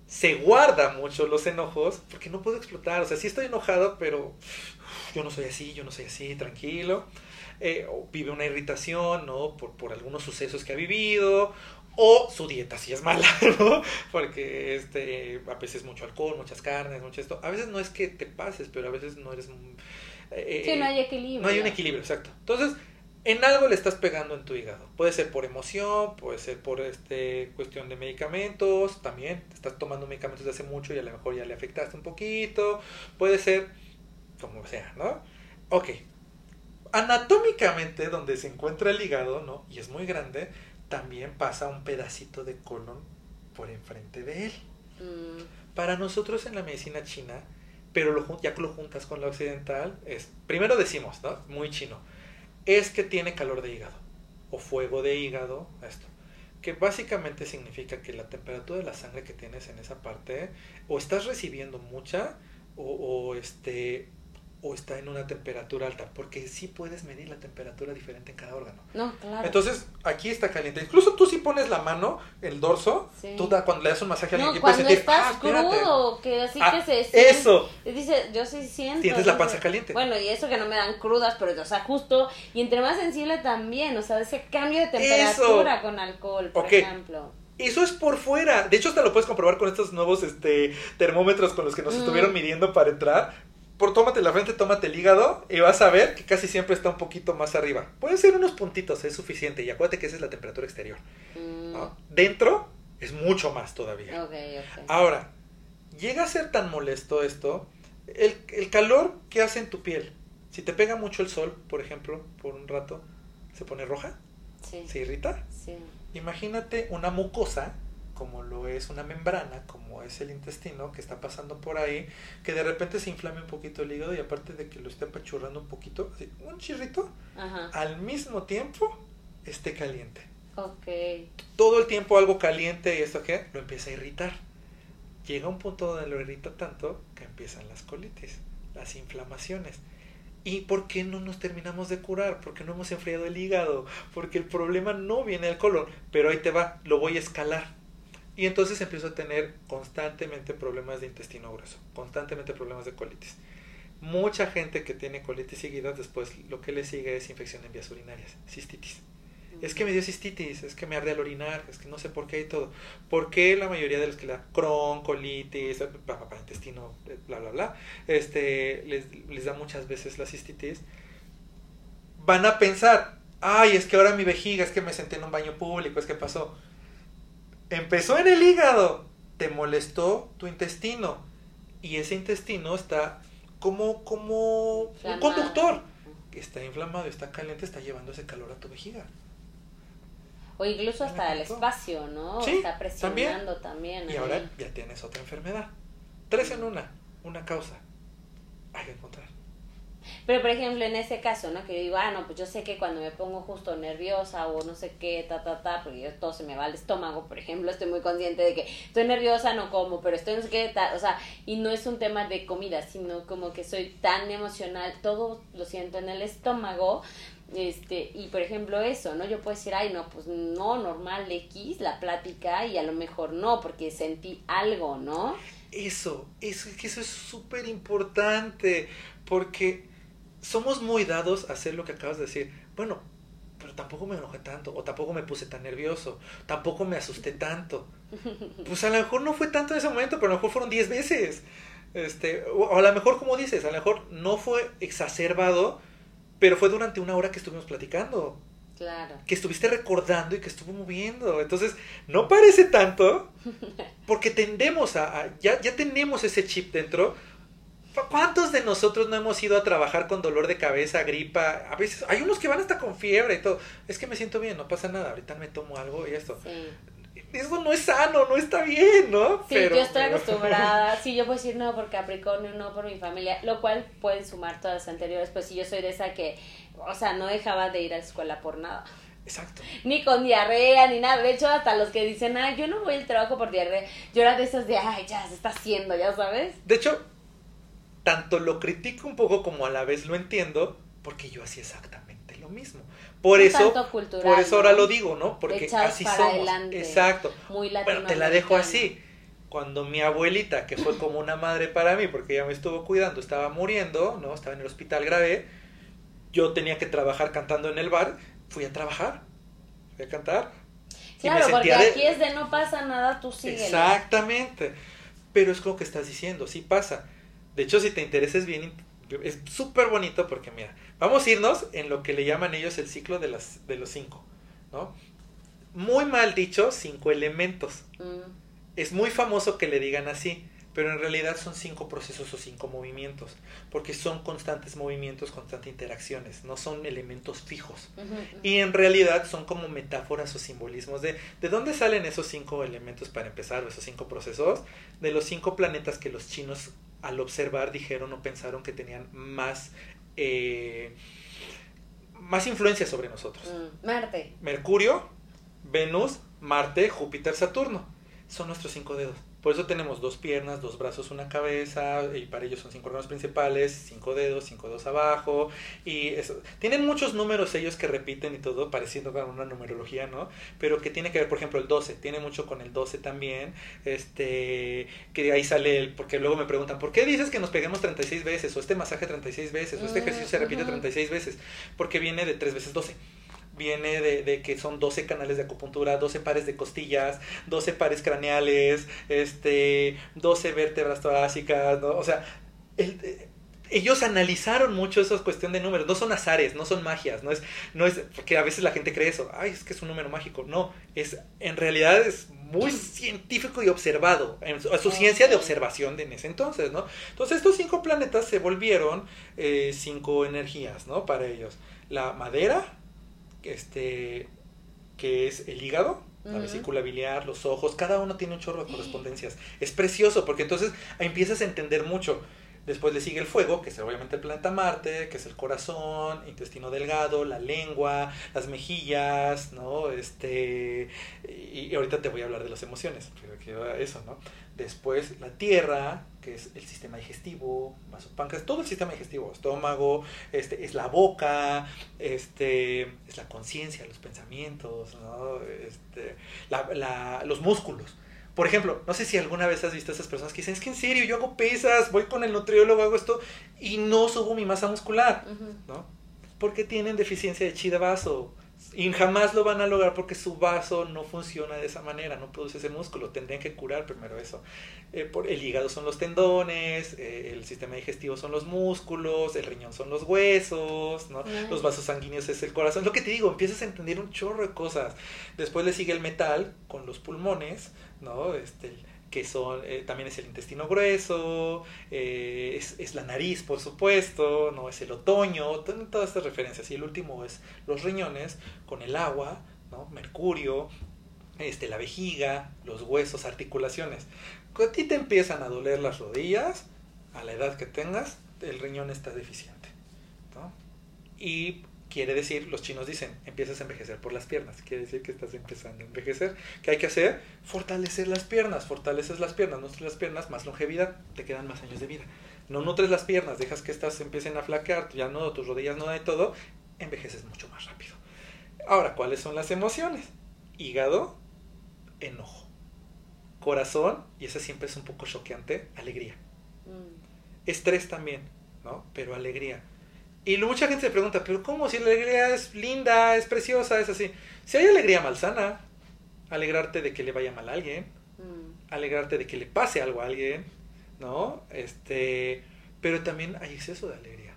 se guarda mucho los enojos porque no puedo explotar. O sea, sí estoy enojado, pero yo no soy así, yo no soy así, tranquilo. Eh, o vive una irritación, ¿no? Por, por algunos sucesos que ha vivido, o su dieta sí es mala, ¿no? Porque este, a veces mucho alcohol, muchas carnes, mucho esto. A veces no es que te pases, pero a veces no eres... mm, eh, Sí, no hay equilibrio. no hay un equilibrio, exacto. Entonces, en algo le estás pegando en tu hígado. Puede ser por emoción, puede ser por este cuestión de medicamentos, también estás tomando medicamentos desde hace mucho y a lo mejor ya le afectaste un poquito, puede ser como sea, ¿no? Ok. Anatómicamente, donde se encuentra el hígado, ¿no? Y es muy grande, también pasa un pedacito de colon por enfrente de él. Mm. Para nosotros en la medicina china, pero lo, ya que lo juntas con la occidental, es, primero decimos, ¿no? Muy chino es que tiene calor de hígado o fuego de hígado, esto. Que básicamente significa que la temperatura de la sangre que tienes en esa parte o estás recibiendo mucha o, este o está en una temperatura alta, porque sí puedes medir la temperatura diferente en cada órgano. No, claro. Entonces, aquí está caliente. Incluso tú si pones la mano, el dorso, tú da, cuando le das un masaje a alguien, no, puedes sentir, estás ah, crudo, que así ah, que se Eso. Dice, yo sí siento. Tienes la panza caliente. Bueno, y eso que no me dan crudas, pero o sea, justo, y entre más sensible también, o sea, ese cambio de temperatura con alcohol, por ejemplo. Eso es por fuera. De hecho, hasta lo puedes comprobar con estos nuevos este, termómetros con los que nos mm. estuvieron midiendo para entrar por tómate la frente, tómate el hígado y vas a ver que casi siempre está un poquito más arriba. Pueden ser unos puntitos, es suficiente. Y acuérdate que esa es la temperatura exterior. Mm. Dentro es mucho más todavía. Ahora, llega a ser tan molesto esto, el, el calor que hace en tu piel. Si te pega mucho el sol, por ejemplo, por un rato, ¿se pone roja? Sí. ¿Se irrita? Sí. Imagínate una mucosa como lo es una membrana, como es el intestino que está pasando por ahí, que de repente se inflame un poquito el hígado y aparte de que lo esté apachurrando un poquito, así, un chirrito, al mismo tiempo esté caliente. Ok. Todo el tiempo algo caliente y esto que lo empieza a irritar. Llega un punto donde lo irrita tanto que empiezan las colitis, las inflamaciones. ¿Y por qué no nos terminamos de curar? Porque no hemos enfriado el hígado, porque el problema no viene del colon, pero ahí te va, lo voy a escalar y entonces empiezo a tener constantemente problemas de intestino grueso, constantemente problemas de colitis. Mucha gente que tiene colitis seguida, después lo que le sigue es infección en vías urinarias, cistitis. Es que me dio cistitis, es que me arde al orinar, es que no sé por qué y todo. ¿Por qué la mayoría de los que la Crohn, colitis, para intestino, bla, bla, bla, este, les, les da muchas veces la cistitis? Van a pensar, ay, es que ahora mi vejiga, es que me senté en un baño público, es que pasó empezó en el hígado, te molestó tu intestino y ese intestino está como, como un conductor que está inflamado, está caliente, está llevando ese calor a tu vejiga. O incluso hasta el espacio, ¿no? Sí, está presionando también. y ahora ya tienes otra enfermedad. Tres en una, una causa. Hay que encontrar. Pero, por ejemplo, en ese caso, ¿no? Que yo digo, ah, no, pues yo sé que cuando me pongo justo nerviosa o no sé qué, ta, ta, ta, porque yo, todo se me va al estómago, por ejemplo, estoy muy consciente de que estoy nerviosa, no como, pero estoy no sé qué, ta, o sea, y no es un tema de comida, sino como que soy tan emocional, todo lo siento en el estómago, este, y por ejemplo eso, ¿no? Yo puedo decir, ay, no, pues no, normal X, la plática, y a lo mejor no, porque sentí algo, ¿no? Eso, eso, eso es súper importante, porque somos muy dados a hacer lo que acabas de decir. Bueno, pero tampoco me enojé tanto, o tampoco me puse tan nervioso, tampoco me asusté tanto. Pues a lo mejor no fue tanto en ese momento, pero a lo mejor fueron 10 veces. Este, o a lo mejor, como dices, a lo mejor no fue exacerbado, pero fue durante una hora que estuvimos platicando. Claro. Que estuviste recordando y que estuvo moviendo. Entonces, no parece tanto, porque tendemos a, ya, ya tenemos ese chip dentro ¿Cuántos de nosotros no hemos ido a trabajar con dolor de cabeza, gripa? A veces hay unos que van hasta con fiebre y todo. Es que me siento bien, no pasa nada, ahorita me tomo algo y esto. Eso no es sano, no está bien, ¿no? Sí, yo estoy acostumbrada. Sí, yo puedo decir no por Capricornio, no por mi familia, lo cual pueden sumar todas las anteriores, pues sí, yo soy de esa que, o sea, no dejaba de ir a la escuela por nada. Exacto. Ni con diarrea, ni nada. De hecho, hasta los que dicen, ay, yo no voy al trabajo por diarrea. Yo era de esas de, ay, ya se está haciendo, ya sabes. De hecho, tanto lo critico un poco como a la vez lo entiendo, porque yo hacía exactamente lo mismo. Por eso, por eso ahora lo digo, ¿no? Porque así somos. Exacto. bueno, te la dejo así. Cuando mi abuelita, que fue como una madre para mí, porque ella me estuvo cuidando, estaba muriendo, ¿no? Estaba en el hospital grave. Yo tenía que trabajar cantando en el bar. Fui a trabajar. Fui a cantar. Claro, porque aquí es de no pasa nada, tú sigues. Exactamente. Pero es como que estás diciendo, sí pasa. De hecho, si te interesa es bien, Es súper bonito porque, mira, vamos a irnos en lo que le llaman ellos el ciclo de, las, de los cinco, ¿no? Muy mal dicho, cinco elementos. Mm, Es muy famoso que le digan así, pero en realidad son cinco procesos o cinco movimientos, porque son constantes movimientos, constantes interacciones, no son elementos fijos. Y en realidad son como metáforas o simbolismos de de dónde salen esos cinco elementos para empezar, o esos cinco procesos, de los cinco planetas que los chinos al observar dijeron o pensaron que tenían más, eh, más influencia sobre nosotros. Mm, Marte. Mercurio, Venus, Marte, Júpiter, Saturno. Son nuestros cinco dedos. Por eso tenemos dos piernas, dos brazos, una cabeza, y para ellos son cinco órganos principales, cinco dedos, cinco dedos abajo, y eso. Tienen muchos números ellos que repiten y todo, pareciendo con una numerología, ¿no? Pero que tiene que ver, por ejemplo, el 12, tiene mucho con el 12 también, este, que ahí sale el, porque luego me preguntan, ¿por qué dices que nos peguemos 36 veces, o este masaje 36 veces, o este ejercicio se repite ujú. 36 veces? Porque viene de 3 veces 12 viene de, de que son 12 canales de acupuntura, 12 pares de costillas, 12 pares craneales, este, 12 vértebras torácicas, ¿no? O sea, el- eh, ellos analizaron mucho esa cuestión de números, no son azares, no son magias, no es, no es, porque a veces la gente cree eso, ay, es que es un número mágico, no, es, en realidad es muy científico y observado, en su, a su ciencia de observación de en ese entonces, ¿no? Entonces estos cinco planetas se volvieron eh, cinco energías, ¿no? Para ellos. La madera, este, que es el hígado, la vesícula biliar, los ojos, cada uno tiene un chorro de correspondencias. Es precioso porque entonces empiezas a entender mucho. Después le sigue el fuego, que es obviamente el planeta Marte, que es el corazón, intestino delgado, la lengua, las mejillas, ¿no? Este, y, ahorita te voy a hablar de las emociones, eso, ¿no? Después la tierra, que es el sistema digestivo, vasopáncreas, todo el sistema digestivo, estómago, este, es la boca, este, es la conciencia, los pensamientos, ¿no? Este, la- la- los músculos. Por ejemplo, no sé si alguna vez has visto a esas personas que dicen, es que en serio, yo hago pesas, voy con el nutriólogo, hago esto y no subo mi masa muscular, Ujú. ¿no? Porque tienen deficiencia de chi de vaso. Y jamás lo van a lograr porque su vaso no funciona de esa manera, no produce ese músculo. Tendrían que curar primero eso. Eh, por, el hígado son los tendones, eh, el sistema digestivo son los músculos, el riñón son los huesos, ¿no? Ay. los vasos sanguíneos es el corazón. Lo que te digo, empiezas a entender un chorro de cosas. Después le sigue el metal con los pulmones, ¿no? Este, que son, eh, también es el intestino grueso, eh, es, es la nariz, por supuesto, no es el otoño, todas estas referencias. Y el último es los riñones con el agua, ¿no? Mercurio, este, la vejiga, los huesos, articulaciones. Cuando a ti te empiezan a doler las rodillas, a la edad que tengas, el riñón está deficiente. ¿no? Y quiere decir, los chinos dicen, empiezas a envejecer por las piernas. Quiere decir que estás empezando a envejecer. ¿Qué hay que hacer? Fortalecer las piernas. Fortaleces las piernas, nutres las piernas, más longevidad, te quedan más años de vida. No nutres las piernas, dejas que estas empiecen a flaquear, ya no, tus rodillas no da y todo, envejeces mucho más rápido. Ahora, ¿cuáles son las emociones? Hígado, enojo. Corazón, y esa siempre es un poco choqueante, alegría. Mm. Estrés también, ¿no? Pero alegría. Y mucha gente se pregunta, pero ¿cómo? Si la alegría es linda, es preciosa, es así. Si hay alegría malsana, alegrarte de que le vaya mal a alguien, Mm. alegrarte de que le pase algo a alguien, ¿no? Este, pero también hay exceso de alegría.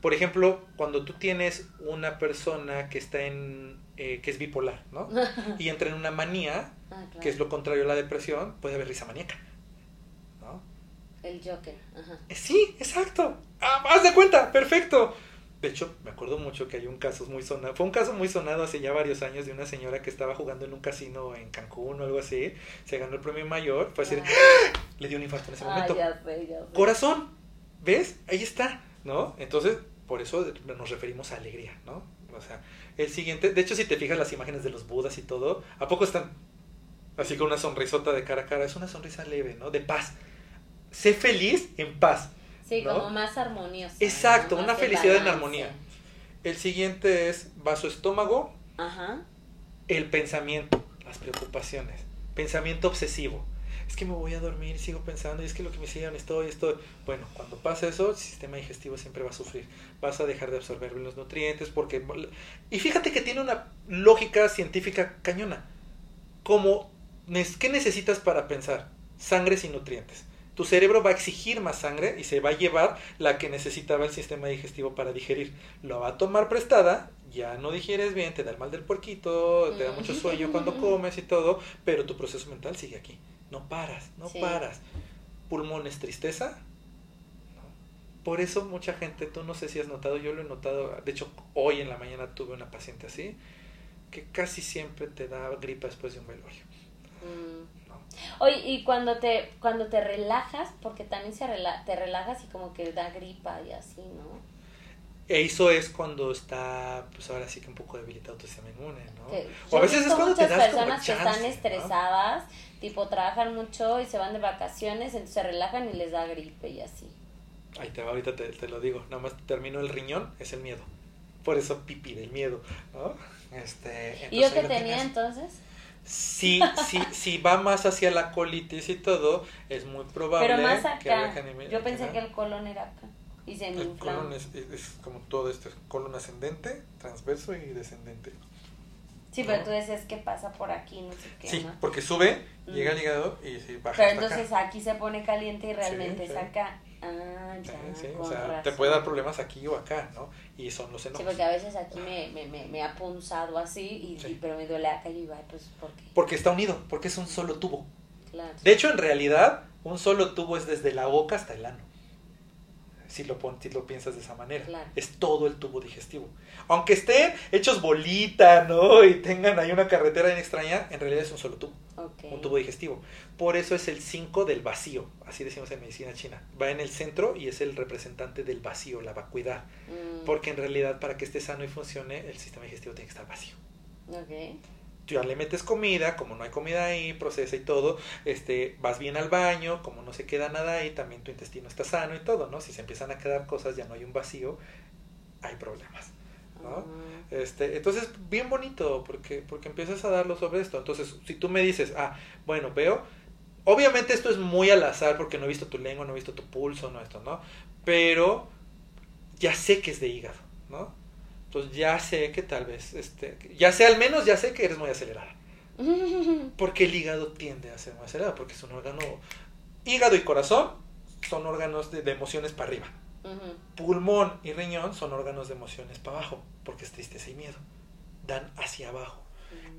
Por ejemplo, cuando tú tienes una persona que está en, eh, que es bipolar, ¿no? Y entra en una manía, Ah, claro. que es lo contrario a la depresión, puede haber risa maníaca. El Joker. Ajá. Eh, Sí, exacto. Ah, haz de cuenta, perfecto. De hecho, me acuerdo mucho que hay un caso muy sonado. Fue un caso muy sonado hace ya varios años de una señora que estaba jugando en un casino en Cancún o algo así. Se ganó el premio mayor. Fue así, de- Ah. le dio un infarto en ese Ah, momento. ya ya. Corazón, ¿ves? Ahí está, ¿no? Entonces, por eso nos referimos a alegría, ¿no? O sea, el siguiente, de hecho, si te fijas las imágenes de los budas y todo, ¿a poco están así con una sonrisota de cara a cara? Es una sonrisa leve, ¿no? De paz. Sé feliz en paz. Sí, ¿no? como más armonioso. Exacto, ¿no? una felicidad en armonía. El siguiente es vaso estómago, Ajá. el pensamiento, las preocupaciones. Pensamiento obsesivo. Es que me voy a dormir y sigo pensando, y es que lo que me hicieron esto y esto. Bueno, cuando pasa eso, el sistema digestivo siempre va a sufrir. Vas a dejar de absorber los nutrientes porque... Y fíjate que tiene una lógica científica cañona. Como, ¿qué necesitas para pensar? Sangre sin nutrientes. Tu cerebro va a exigir más sangre y se va a llevar la que necesitaba el sistema digestivo para digerir. Lo va a tomar prestada, ya no digieres bien, te da el mal del puerquito, te da mucho sueño cuando comes y todo, pero tu proceso mental sigue aquí. No paras, no paras. Pulmones, tristeza. Por eso mucha gente, tú no sé si has notado, yo lo he notado, de hecho hoy en la mañana tuve una paciente así, que casi siempre te da gripa después de un velorio. Mm. Oye, y cuando te, cuando te relajas, porque también se te relajas y como que da gripa y así, ¿no? Eso es cuando está, pues ahora sí que un poco debilitado tu sistema inmune, ¿no? o a veces es cuando te das personas que están estresadas, tipo trabajan mucho y se van de vacaciones, entonces se relajan y les da gripe y así. Ahí te va, ahorita te, te lo digo, nada más termino el riñón, es el miedo. Por eso pipi del miedo, ¿no? Este, ¿Y yo qué tenía entonces? Si, si, si va más hacia la colitis y todo, es muy probable Pero más acá. Yo pensé que el colon era acá. Y se me El colon es, es, como todo esto, colon ascendente, transverso y descendente. Sí, pero tú decías que pasa por aquí, no sé qué. Sí, porque sube, llega al hígado y se baja. Pero entonces aquí se pone caliente y realmente es acá. Ah, ya. Sí, o sea, te puede dar problemas aquí o acá, ¿no? Y son los enojos. Sí, porque a veces aquí me, me, me, me ha punzado así, y, pero me duele acá y va, pues, ¿por qué? Porque está unido, porque es un solo tubo. Claro. De hecho, en realidad, un solo tubo es desde la boca hasta el ano si lo, si lo piensas de esa manera. Es todo el tubo digestivo. Aunque estén hechos bolita, ¿no? Y tengan ahí una carretera bien extraña, en realidad es un solo tubo. Un tubo digestivo. Por eso es el 5 del vacío, así decimos en medicina china. Va en el centro y es el representante del vacío, la vacuidad. Mm. Porque en realidad para que esté sano y funcione, el sistema digestivo tiene que estar vacío. Okay ya le metes comida, como no hay comida ahí, procesa y todo, este, vas bien al baño, como no se queda nada ahí, también tu intestino está sano y todo, ¿no? Si se empiezan a quedar cosas, ya no hay un vacío, hay problemas. ¿No? Este, entonces, bien bonito, porque, porque empiezas a darlo sobre esto. Entonces, si tú me dices, ah, bueno, veo, obviamente esto es muy al azar porque no he visto tu lengua, no he visto tu pulso, no esto, ¿no? Pero ya sé que es de hígado, ¿no? Entonces ya sé que tal vez, este, ya sé al menos, ya sé que eres muy acelerada. Porque el hígado tiende a ser muy acelerado, porque es un órgano, hígado y corazón son órganos de, emociones para arriba. Pulmón y riñón son órganos de emociones para abajo, porque es tristeza y miedo. Dan hacia abajo.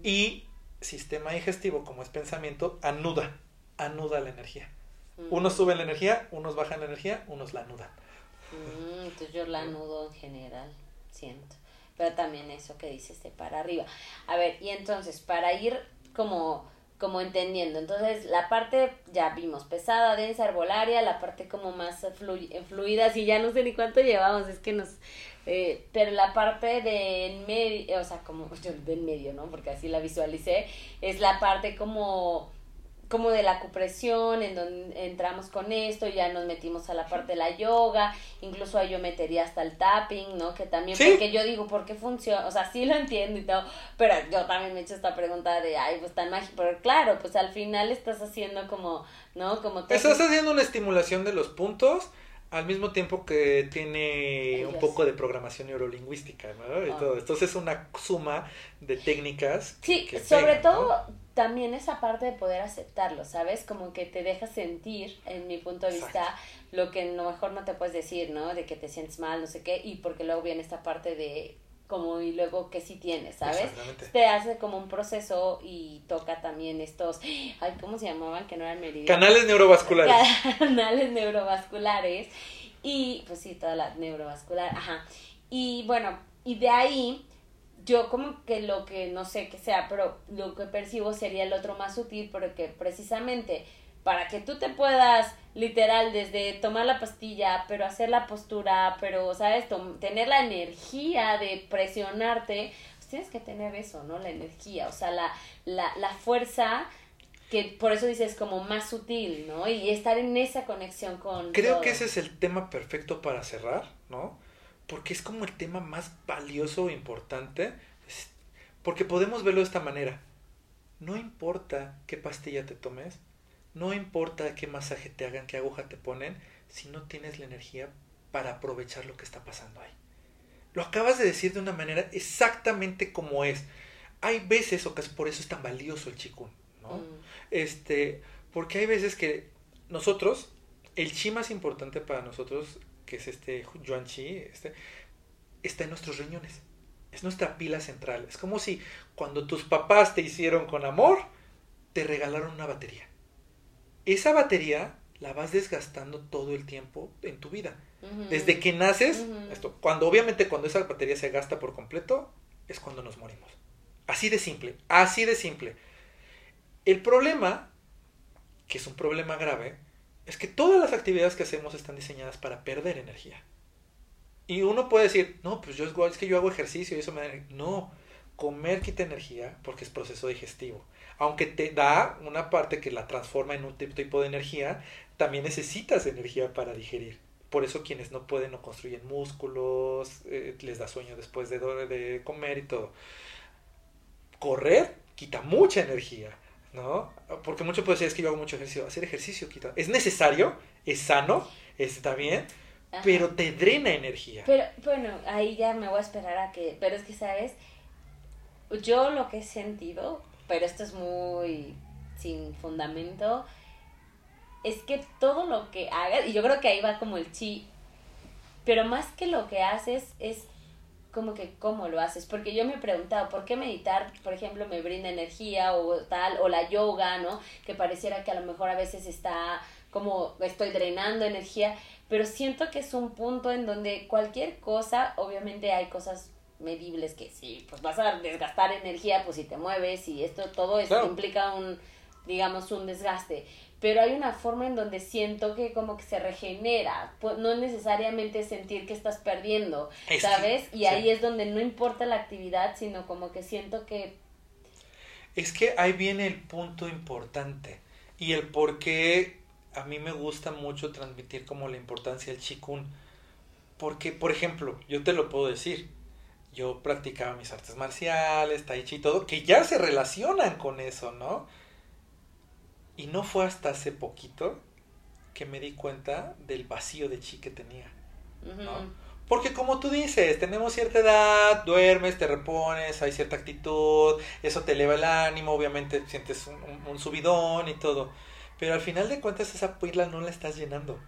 Y sistema digestivo, como es pensamiento, anuda, anuda la energía. Unos suben la energía, unos bajan la energía, unos la anudan. entonces yo la anudo en general siento. Pero también eso que dices de para arriba. A ver, y entonces, para ir como, como entendiendo, entonces la parte ya vimos pesada, densa, herbolaria, la parte como más fluida, si ya no sé ni cuánto llevamos, es que nos... Eh, pero la parte del medio, o sea, como yo del medio, ¿no? Porque así la visualicé, es la parte como como de la acupresión, en donde entramos con esto, ya nos metimos a la parte de la yoga, incluso ahí yo metería hasta el tapping, ¿no? Que también, porque yo digo, ¿por qué funciona? O sea, sí lo entiendo y todo, pero yo también me he hecho esta pregunta de, ay, pues tan mágico, pero claro, pues al final estás haciendo como, ¿no? Como Estás haciendo una estimulación de los puntos, al mismo tiempo que tiene un poco de programación neurolingüística, ¿no? Y ah. todo. Entonces es una suma de técnicas. Sí, sobre todo también esa parte de poder aceptarlo, ¿sabes? Como que te deja sentir, en mi punto de vista, lo que a lo mejor no te puedes decir, ¿no? De que te sientes mal, no sé qué, y porque luego viene esta parte de como y luego que sí tienes, ¿sabes? Te hace como un proceso y toca también estos, ay, ¿cómo se llamaban? Que no eran meridianos. Canales neurovasculares. Canales neurovasculares y pues sí, toda la neurovascular, ajá. Y bueno, y de ahí yo como que lo que no sé qué sea, pero lo que percibo sería el otro más sutil porque precisamente para que tú te puedas literal desde tomar la pastilla, pero hacer la postura, pero sabes, tener la energía de presionarte, pues tienes que tener eso, ¿no? La energía, o sea, la, la, la fuerza que por eso dices como más sutil, ¿no? Y estar en esa conexión con... Creo que ese es el tema perfecto para cerrar, ¿no? porque es como el tema más valioso e importante, porque podemos verlo de esta manera. No importa qué pastilla te tomes, no importa qué masaje te hagan, qué aguja te ponen, si no tienes la energía para aprovechar lo que está pasando ahí. Lo acabas de decir de una manera exactamente como es. Hay veces, o casi por eso es tan valioso el chikun, ¿no? Mm. Este, porque hay veces que nosotros el chi más importante para nosotros, que es este yuan chi, este, está en nuestros riñones. Es nuestra pila central. Es como si cuando tus papás te hicieron con amor, te regalaron una batería. Esa batería la vas desgastando todo el tiempo en tu vida. Desde que naces, esto, cuando obviamente cuando esa batería se gasta por completo, es cuando nos morimos. Así de simple, así de simple. El problema, que es un problema grave, es que todas las actividades que hacemos están diseñadas para perder energía. Y uno puede decir, no, pues yo es que yo hago ejercicio y eso me da... No, comer quita energía porque es proceso digestivo. Aunque te da una parte que la transforma en un tipo de energía, también necesitas energía para digerir. Por eso quienes no pueden no construyen músculos, eh, les da sueño después de, de comer y todo. Correr quita mucha energía, ¿no? Porque mucho puede decir, es que yo hago mucho ejercicio. Hacer ejercicio quita. Es necesario, es sano, está bien, pero te drena energía. Pero bueno, ahí ya me voy a esperar a que, pero es que sabes, yo lo que he sentido, pero esto es muy sin fundamento, es que todo lo que hagas, y yo creo que ahí va como el chi, pero más que lo que haces es como que cómo lo haces, porque yo me he preguntado, ¿por qué meditar, por ejemplo, me brinda energía o tal, o la yoga, ¿no? Que pareciera que a lo mejor a veces está como estoy drenando energía, pero siento que es un punto en donde cualquier cosa, obviamente hay cosas medibles que sí, pues vas a desgastar energía, pues si te mueves y esto, todo esto implica un, digamos, un desgaste. Pero hay una forma en donde siento que como que se regenera, pues no necesariamente sentir que estás perdiendo, ¿sabes? y ahí es donde no importa la actividad, sino como que siento que... Es que ahí viene el punto importante y el por qué a mí me gusta mucho transmitir como la importancia del chikun. Porque, por ejemplo, yo te lo puedo decir, yo practicaba mis artes marciales, tai chi y todo, que ya se relacionan con eso, ¿no? Y no fue hasta hace poquito que me di cuenta del vacío de chi que tenía, ¿no? Porque como tú dices, tenemos cierta edad, duermes, te repones, hay cierta actitud, eso te eleva el ánimo, obviamente sientes un, un subidón y todo. Pero al final de cuentas esa pila no la estás llenando.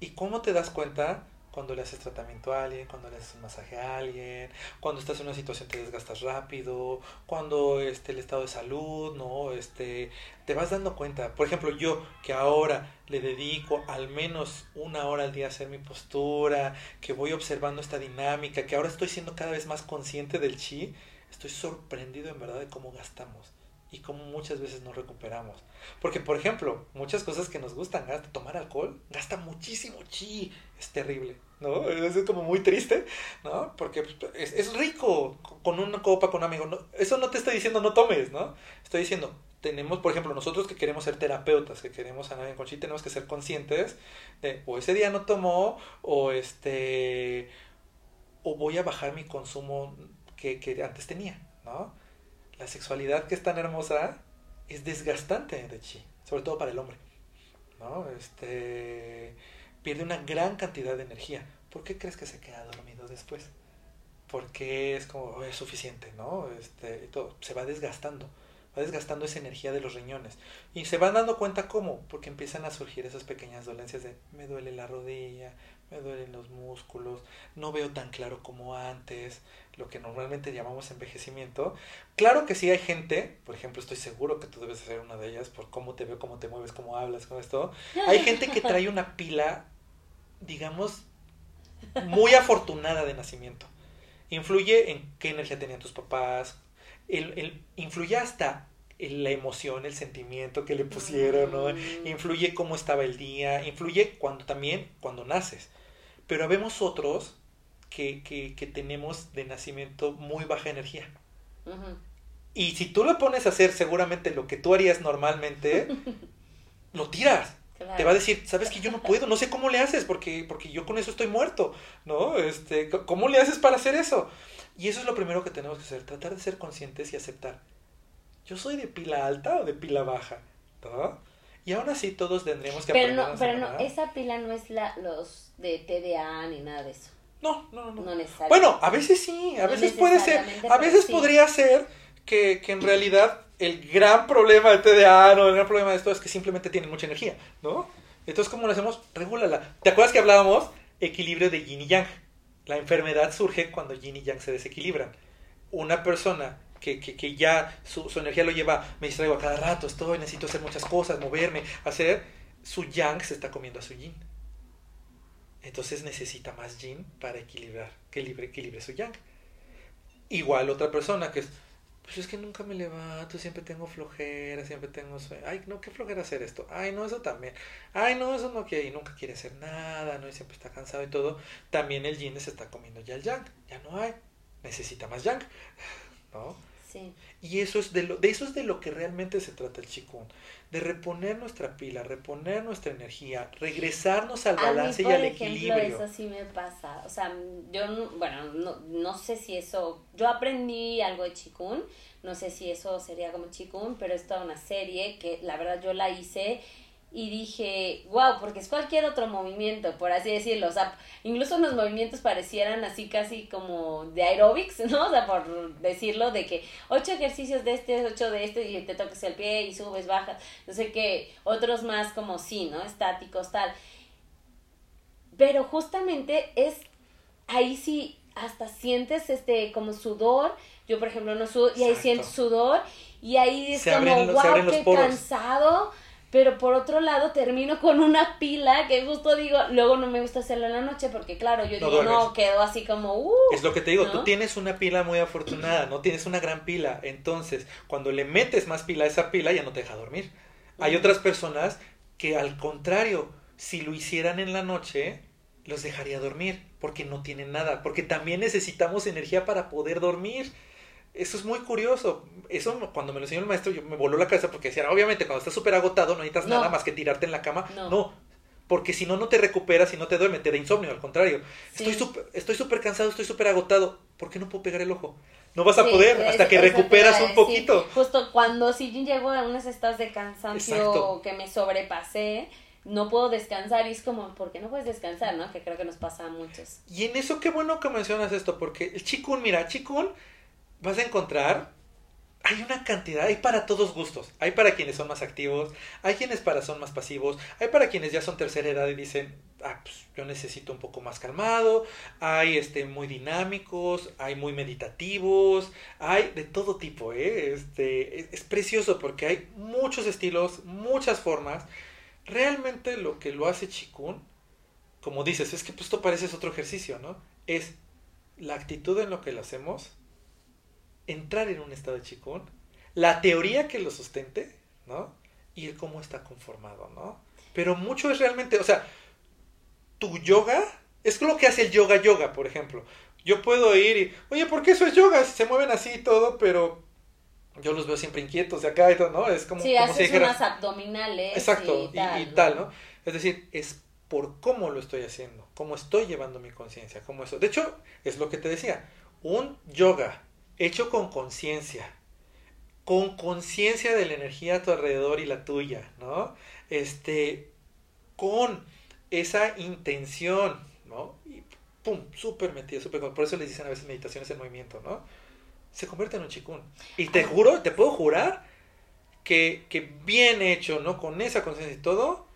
¿Y cómo te das cuenta? Cuando le haces tratamiento a alguien, cuando le haces un masaje a alguien, cuando estás en una situación te desgastas rápido, cuando este, el estado de salud, ¿no? Este, te vas dando cuenta. Por ejemplo, yo que ahora le dedico al menos una hora al día a hacer mi postura, que voy observando esta dinámica, que ahora estoy siendo cada vez más consciente del chi, estoy sorprendido en verdad de cómo gastamos y cómo muchas veces no recuperamos. Porque, por ejemplo, muchas cosas que nos gustan, tomar alcohol, gasta muchísimo chi, es terrible, ¿no? Es como muy triste, ¿no? Porque es, es rico con una copa, con un amigo. No, eso no te estoy diciendo no tomes, ¿no? Estoy diciendo, tenemos, por ejemplo, nosotros que queremos ser terapeutas, que queremos sanar con chi, tenemos que ser conscientes de, o ese día no tomó, o este, o voy a bajar mi consumo que, que antes tenía, ¿no? la sexualidad que es tan hermosa es desgastante de chi, sobre todo para el hombre. ¿no? Este, pierde una gran cantidad de energía. ¿Por qué crees que se queda dormido después? Porque es como, oh, es suficiente, ¿no? Este, todo, se va desgastando, va desgastando esa energía de los riñones. Y se van dando cuenta cómo, porque empiezan a surgir esas pequeñas dolencias de, me duele la rodilla, me duelen los músculos, no veo tan claro como antes, lo que normalmente llamamos envejecimiento. Claro que sí hay gente, por ejemplo, estoy seguro que tú debes ser una de ellas por cómo te veo, cómo te mueves, cómo hablas con esto. Hay gente que trae una pila, digamos, muy afortunada de nacimiento. Influye en qué energía tenían tus papás, el, el, influye hasta la emoción, el sentimiento que le pusieron, ¿no? Mm. Influye cómo estaba el día, influye cuando también cuando naces. Pero vemos otros que, que, que tenemos de nacimiento muy baja energía. Y si tú lo pones a hacer seguramente lo que tú harías normalmente, lo tiras. Te va a decir, sabes que yo no puedo, no sé cómo le haces, porque, porque yo con eso estoy muerto, ¿no? Este, ¿Cómo le haces para hacer eso? Y eso es lo primero que tenemos que hacer, tratar de ser conscientes y aceptar. Yo soy de pila alta o de pila baja, ¿no? Y aún así todos tendremos que pero No, pero no, esa pila no es la, los de TDA ni nada de eso. No, no, no. no. bueno, a veces sí, a veces puede ser, a veces podría ser que, que en realidad el gran problema de TDA, no, el gran problema de esto es que simplemente tienen mucha energía, ¿no? Entonces, ¿cómo lo hacemos? Regúlala. ¿Te acuerdas que hablábamos? Equilibrio de yin y yang. La enfermedad surge cuando yin y yang se desequilibran. Una persona que, que, que ya su, su, energía lo lleva, me distraigo a cada rato, estoy, necesito hacer muchas cosas, moverme, hacer, su yang se está comiendo a su yin. Entonces necesita más yin para equilibrar, que equilibre, equilibre su yang. Igual otra persona que es, pues es que nunca me levanto, siempre tengo flojera, siempre tengo sueño. Ay, no, qué flojera hacer esto. Ay, no, eso también. Ay, no, eso no quiere, y nunca quiere hacer nada, ¿no? Y siempre está cansado y todo. También el yin se está comiendo ya el yang, ya no hay. Necesita más yang, ¿no? Sí. Y eso es de, lo, de eso es de lo que realmente se trata el chikun, de reponer nuestra pila, reponer nuestra energía, regresarnos al balance a mí, y al ejemplo, equilibrio. Eso sí me pasa. O sea, yo, no, bueno, no, no sé si eso. Yo aprendí algo de chikun. No sé si eso sería como chikun, pero es toda una serie que la verdad yo la hice y dije, wow, porque es cualquier otro movimiento, por así decirlo. O sea, incluso los movimientos parecieran así casi como de aerobics, ¿no? O sea, por decirlo, de que ocho ejercicios de este, ocho de este, y te tocas el pie y subes, bajas, no sé qué, otros más como sí, ¿no? Estáticos, tal. Pero justamente es, ahí sí, hasta sientes este como sudor. Yo, por ejemplo, no sudo, y ahí Exacto. siento sudor, y ahí es Se como, abren wow, qué poros". cansado. Pero por otro lado termino con una pila que justo digo, luego no me gusta hacerlo en la noche porque claro, yo No digo, no, quedo así como, uh, Es lo que te digo, ¿no? tú tienes una pila muy afortunada, no tienes una gran pila. Entonces, cuando le metes más pila a esa pila, ya no te deja dormir. Hay otras personas que al contrario, si lo hicieran en la noche, los dejaría dormir, porque no tienen nada, porque también necesitamos energía para poder dormir. Eso es muy curioso. Eso cuando me lo enseñó el maestro, yo me voló la cabeza porque decía, obviamente cuando estás súper agotado no necesitas No. nada más que tirarte en la cama. No. no porque si no, no te recuperas y no te duerme, te da insomnio, al contrario. Sí. Estoy súper estoy súper cansado, estoy súper agotado. ¿Por qué no puedo pegar el ojo? No vas a Sí, poder es- hasta que recuperas un poquito. Justo cuando si yo llego a unos estados de cansancio Exacto. que me sobrepasé, no puedo descansar y es como, ¿por qué no puedes descansar? ¿no? Que creo que nos pasa a muchos. Y en eso qué bueno que mencionas esto, porque el chikun, mira, chikun vas a encontrar, hay una cantidad, hay para todos gustos. Hay para quienes son más activos, hay quienes para son más pasivos, hay para quienes ya son tercera edad y dicen, ah, pues yo necesito un poco más calmado, hay este muy dinámicos, hay muy meditativos, hay de todo tipo, ¿eh? Este, es, precioso porque hay muchos estilos, muchas formas. Realmente lo que lo hace chikun como dices, es que pues esto parece otro ejercicio, ¿no? Es la actitud en lo que lo hacemos, entrar en un estado de chikun, la teoría que lo sustente, ¿no? Y el cómo está conformado, ¿no? Pero mucho es realmente, o sea, tu yoga es lo que hace el yoga yoga, por ejemplo. Yo puedo ir y, oye, ¿por qué eso es yoga? Se mueven así y todo, pero yo los veo siempre inquietos de acá y todo, ¿no? Es como, Sí, como haces si dijera- unas abdominales. Exacto, y y, tal, y ¿no? tal, ¿no? Es decir, es por cómo lo estoy haciendo, cómo estoy llevando mi conciencia, cómo eso. De hecho, es lo que te decía, un yoga hecho con conciencia, con conciencia de la energía a tu alrededor y la tuya, ¿no? Este, con esa intención, ¿no? Y pum, súper metido, súper, por eso les dicen a veces meditaciones en movimiento, ¿no? Se convierte en un chikun. Y te Ah. juro, te puedo jurar que, que bien hecho, ¿no? Con esa conciencia y todo,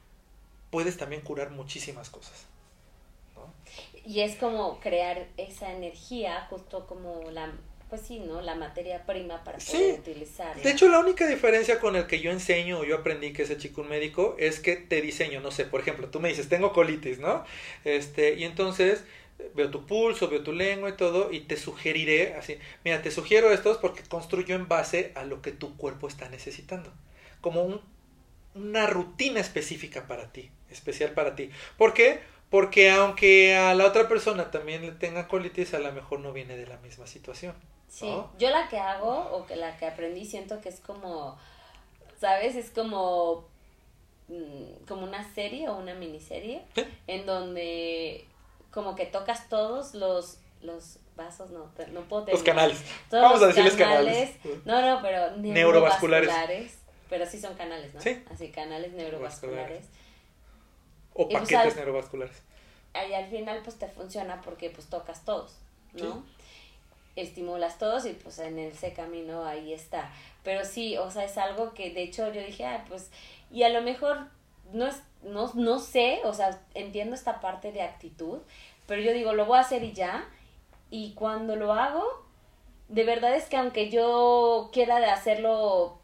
puedes también curar muchísimas cosas. ¿no? Y es como crear esa energía, justo como la, pues sí, ¿no? La materia prima para Sí. poder utilizarla. De hecho, la única diferencia con el que yo enseño o yo aprendí que es el chikun médico es que te diseño, no sé, por ejemplo, tú me dices, tengo colitis, ¿no? Este, y entonces veo tu pulso, veo tu lengua y todo, y te sugeriré así, mira, te sugiero estos porque construyo en base a lo que tu cuerpo está necesitando. Como un, una rutina específica para ti, especial para ti. ¿Por qué? Porque aunque a la otra persona también le tenga colitis, a lo mejor no viene de la misma situación. Sí, ¿no? yo la que hago o que la que aprendí siento que es como, ¿sabes? Es como, mm, como una serie o una miniserie Sí. en donde como que tocas todos los, los vasos, no, no puedo Los terminar. canales. Todos Vamos a los decirles canales. No, no, pero Neurovasculares. neurovasculares. Pero sí son canales, ¿no? Sí. Así, canales neurovasculares. O Y, pues, paquetes al- neurovasculares. Ahí al final pues te funciona porque pues tocas todos, ¿no? Sí. Estimulas todos y pues en ese camino ahí está. Pero sí, o sea, es algo que de hecho yo dije, ah, pues, y a lo mejor no es, no, no sé, o sea, entiendo esta parte de actitud, pero yo digo, lo voy a hacer y ya, y cuando lo hago, de verdad es que aunque yo quiera de hacerlo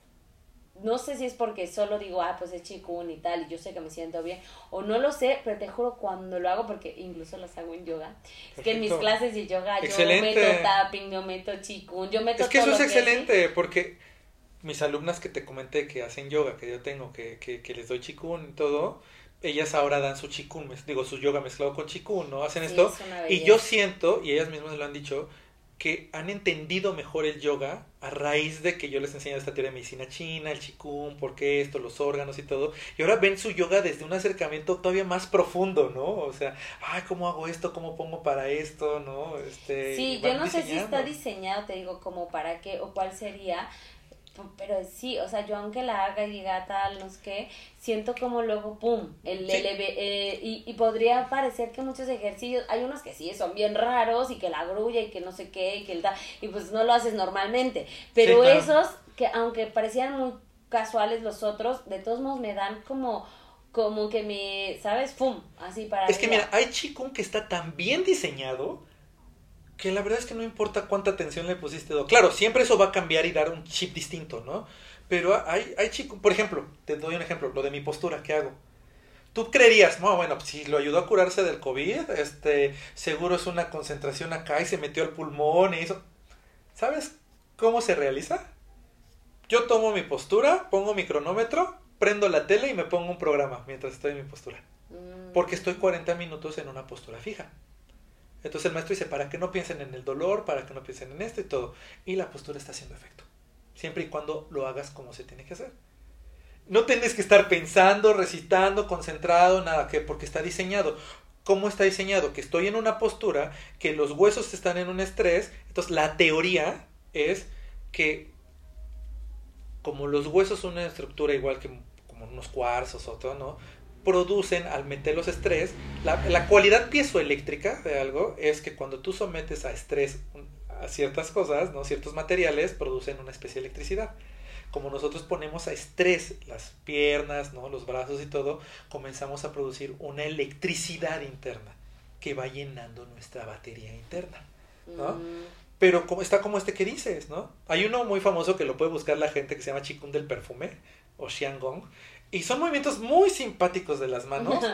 no sé si es porque solo digo, ah, pues es chikun y tal, y yo sé que me siento bien, o no lo sé, pero te juro cuando lo hago, porque incluso las hago en yoga, es que en mis clases de yoga yo meto tapping, yo meto chikun, yo meto Es que eso es excelente, porque mis alumnas que te comenté que hacen yoga, que yo tengo, que, que, que les doy chikun y todo, ellas ahora dan su chikun, digo, su yoga mezclado con chikun, ¿no? Hacen esto, y yo siento, y ellas mismas lo han dicho, que han entendido mejor el yoga a raíz de que yo les enseño esta teoría de medicina china, el chikun, por qué esto, los órganos y todo. Y ahora ven su yoga desde un acercamiento todavía más profundo, ¿no? O sea, ay, ¿cómo hago esto? ¿Cómo pongo para esto? ¿No? Este, sí, yo no sé si está diseñado, te digo, como para qué o cuál sería, pero sí, o sea, yo aunque la haga y diga tal, no sé qué, siento como luego, pum, el, eh, y, y, podría parecer que muchos ejercicios, hay unos que sí, son bien raros y que la grulla y que no sé qué, y que el da, y pues no lo haces normalmente, pero esos que aunque parecían muy casuales los otros, de todos modos me dan como como que me, ¿sabes? Pum, así para Es que mira, hay chikun que está tan bien diseñado que la verdad es que no importa cuánta atención le pusiste. Claro, siempre eso va a cambiar y dar un chip distinto, ¿no? Pero hay, hay chicos, por ejemplo, te doy un ejemplo, lo de mi postura, ¿qué hago? Tú creerías, no, bueno, si lo ayudó a curarse del COVID, este, seguro es una concentración acá y se metió al pulmón y eso. ¿Sabes cómo se realiza? Yo tomo mi postura, pongo mi cronómetro, prendo la tele y me pongo un programa mientras estoy en mi postura. Mm. Porque estoy 40 minutos en una postura fija. Entonces el maestro dice, para que no piensen en el dolor, para que no piensen en esto y todo. Y la postura está haciendo efecto. Siempre y cuando lo hagas como se tiene que hacer. No tienes que estar pensando, recitando, concentrado, nada, que porque está diseñado. ¿Cómo está diseñado? Que estoy en una postura, que los huesos están en un estrés. Entonces la teoría es que como los huesos son una estructura igual que como unos cuarzos o todo, ¿no? Producen al meter los estrés. La, cualidad piezoeléctrica de algo es que cuando tú sometes a estrés a ciertas cosas, ¿no? ciertos materiales, producen una especie de electricidad. Como nosotros ponemos a estrés las piernas, ¿no? los brazos y todo, comenzamos a producir una electricidad interna que va llenando nuestra batería interna. ¿no? Mm. Pero como, está como este que dices, ¿no? Hay uno muy famoso que lo puede buscar la gente que se llama Chikun del perfume, o Xiangong, y son movimientos muy simpáticos de las manos.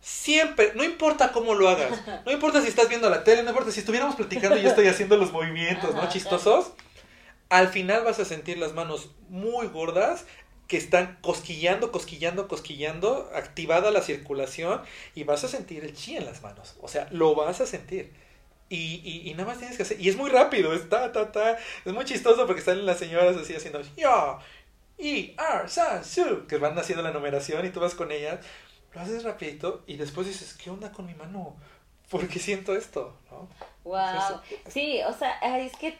Siempre, no importa cómo lo hagas, no importa si estás viendo la tele, no importa si estuviéramos platicando y yo estoy haciendo los movimientos, ¿no? Chistosos. Al final vas a sentir las manos muy gordas que están cosquillando, cosquillando, cosquillando, activada la circulación y vas a sentir el chi en las manos. O sea, lo vas a sentir. Y, y, y, nada más tienes que hacer. Y es muy rápido, es ta, ta, ta. Es muy chistoso porque están las señoras así haciendo. Ya, y, R, San, Su, que van haciendo la numeración y tú vas con ellas, lo haces rapidito y después dices, ¿qué onda con mi mano? ¿Por qué siento esto? ¿No? Wow. Sí, o sea, es que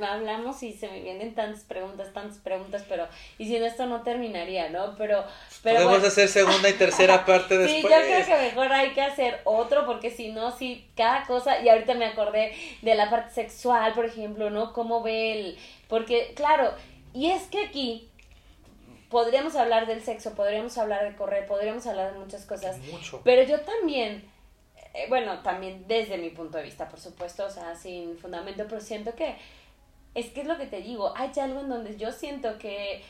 hablamos y se me vienen tantas preguntas, tantas preguntas, pero y si no esto no terminaría, ¿no? Pero, pero podemos hacer segunda y tercera parte después. Sí, yo creo que mejor hay que hacer otro porque si no, sí, cada cosa y ahorita me acordé de la parte sexual, por ejemplo, ¿no? Cómo ve el porque claro, y es que aquí podríamos hablar del sexo, podríamos hablar de correr, podríamos hablar de muchas cosas. Mucho. Pero yo también, eh, bueno, también desde mi punto de vista, por supuesto, o sea, sin fundamento, pero siento que, es que es lo que te digo, hay algo en donde yo siento que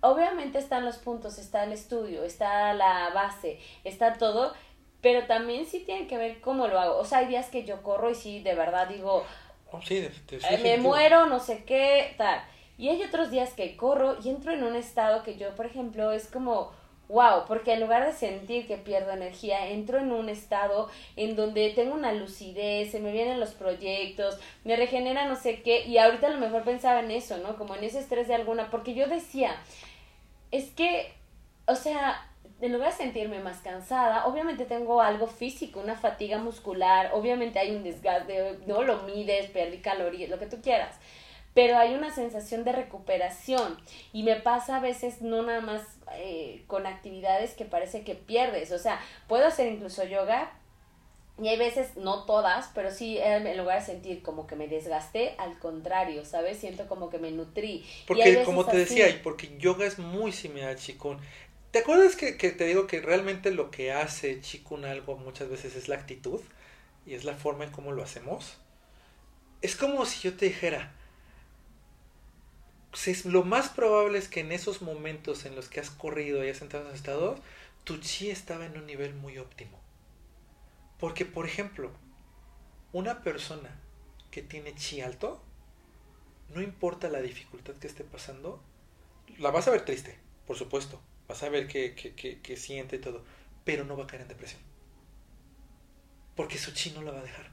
obviamente están los puntos, está el estudio, está la base, está todo, pero también sí tiene que ver cómo lo hago. O sea, hay días que yo corro y sí, de verdad digo, oh, sí, eh, me muero, no sé qué, tal. Y hay otros días que corro y entro en un estado que yo, por ejemplo, es como, wow, porque en lugar de sentir que pierdo energía, entro en un estado en donde tengo una lucidez, se me vienen los proyectos, me regenera no sé qué, y ahorita a lo mejor pensaba en eso, ¿no? Como en ese estrés de alguna, porque yo decía, es que, o sea, en lugar de sentirme más cansada, obviamente tengo algo físico, una fatiga muscular, obviamente hay un desgaste, no lo mides, perdí calorías, lo que tú quieras pero hay una sensación de recuperación y me pasa a veces no nada más eh, con actividades que parece que pierdes, o sea, puedo hacer incluso yoga y hay veces, no todas, pero sí en lugar de sentir como que me desgasté, al contrario, ¿sabes? Siento como que me nutrí. Porque como te decía, y porque yoga es muy similar al ¿Te acuerdas que, que, te digo que realmente lo que hace Chikun algo muchas veces es la actitud y es la forma en cómo lo hacemos? Es como si yo te dijera, lo más probable es que en esos momentos en los que has corrido y has entrado en estado, tu chi estaba en un nivel muy óptimo. Porque, por ejemplo, una persona que tiene chi alto, no importa la dificultad que esté pasando, la vas a ver triste, por supuesto. Vas a ver que, que, siente y todo, pero no va a caer en depresión. Porque su chi no la va a dejar.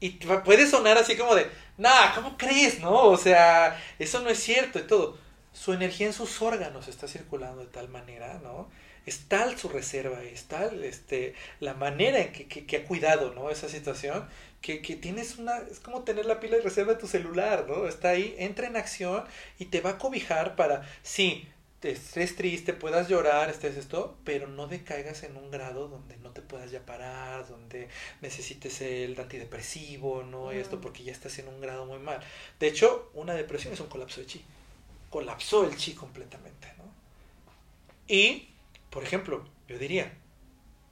Y puede sonar así como de, nah, ¿cómo crees? No, o sea, eso no es cierto y todo. Su energía en sus órganos está circulando de tal manera, ¿no? Es tal su reserva, es tal este, la manera en que, que, ha cuidado, ¿no? Esa situación, que, que, tienes una, es como tener la pila de reserva de tu celular, ¿no? Está ahí, entra en acción y te va a cobijar para, sí, estés triste, puedas llorar, estés esto, pero no decaigas en un grado donde no te puedas ya parar, donde necesites el antidepresivo, ¿no? Esto porque ya estás en un grado muy mal. De hecho, una depresión es un colapso de chi. Colapsó el chi completamente, ¿no? Y, por ejemplo, yo diría,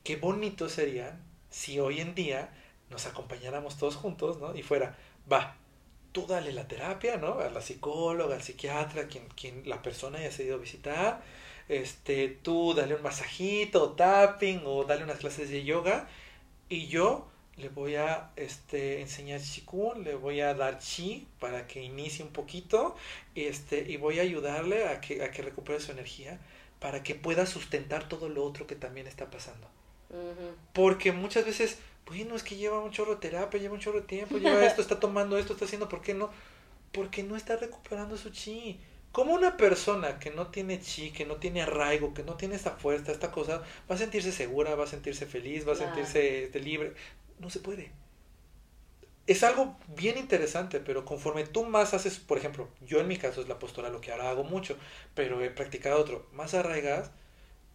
qué bonito sería si hoy en día nos acompañáramos todos juntos, ¿no? Y fuera, va, tú dale la terapia, ¿no? A la psicóloga, al psiquiatra, quien, quien la persona haya ido a visitar, este, tú dale un masajito, tapping, o dale unas clases de yoga, y yo le voy a este, enseñar chikun, le voy a dar chi para que inicie un poquito, este, y voy a ayudarle a que, a que recupere su energía, para que pueda sustentar todo lo otro que también está pasando. Porque muchas veces bueno, es que lleva un chorro de terapia, lleva un chorro de tiempo, lleva esto, está tomando esto, está haciendo, ¿por qué no? Porque no está recuperando su chi. Como una persona que no tiene chi, que no tiene arraigo, que no tiene esa fuerza, esta cosa, va a sentirse segura, va a sentirse feliz, va a sentirse este, libre? No se puede. Es algo bien interesante, pero conforme tú más haces, por ejemplo, yo en mi caso es la postura lo que ahora hago mucho, pero he practicado otro, más arraigas,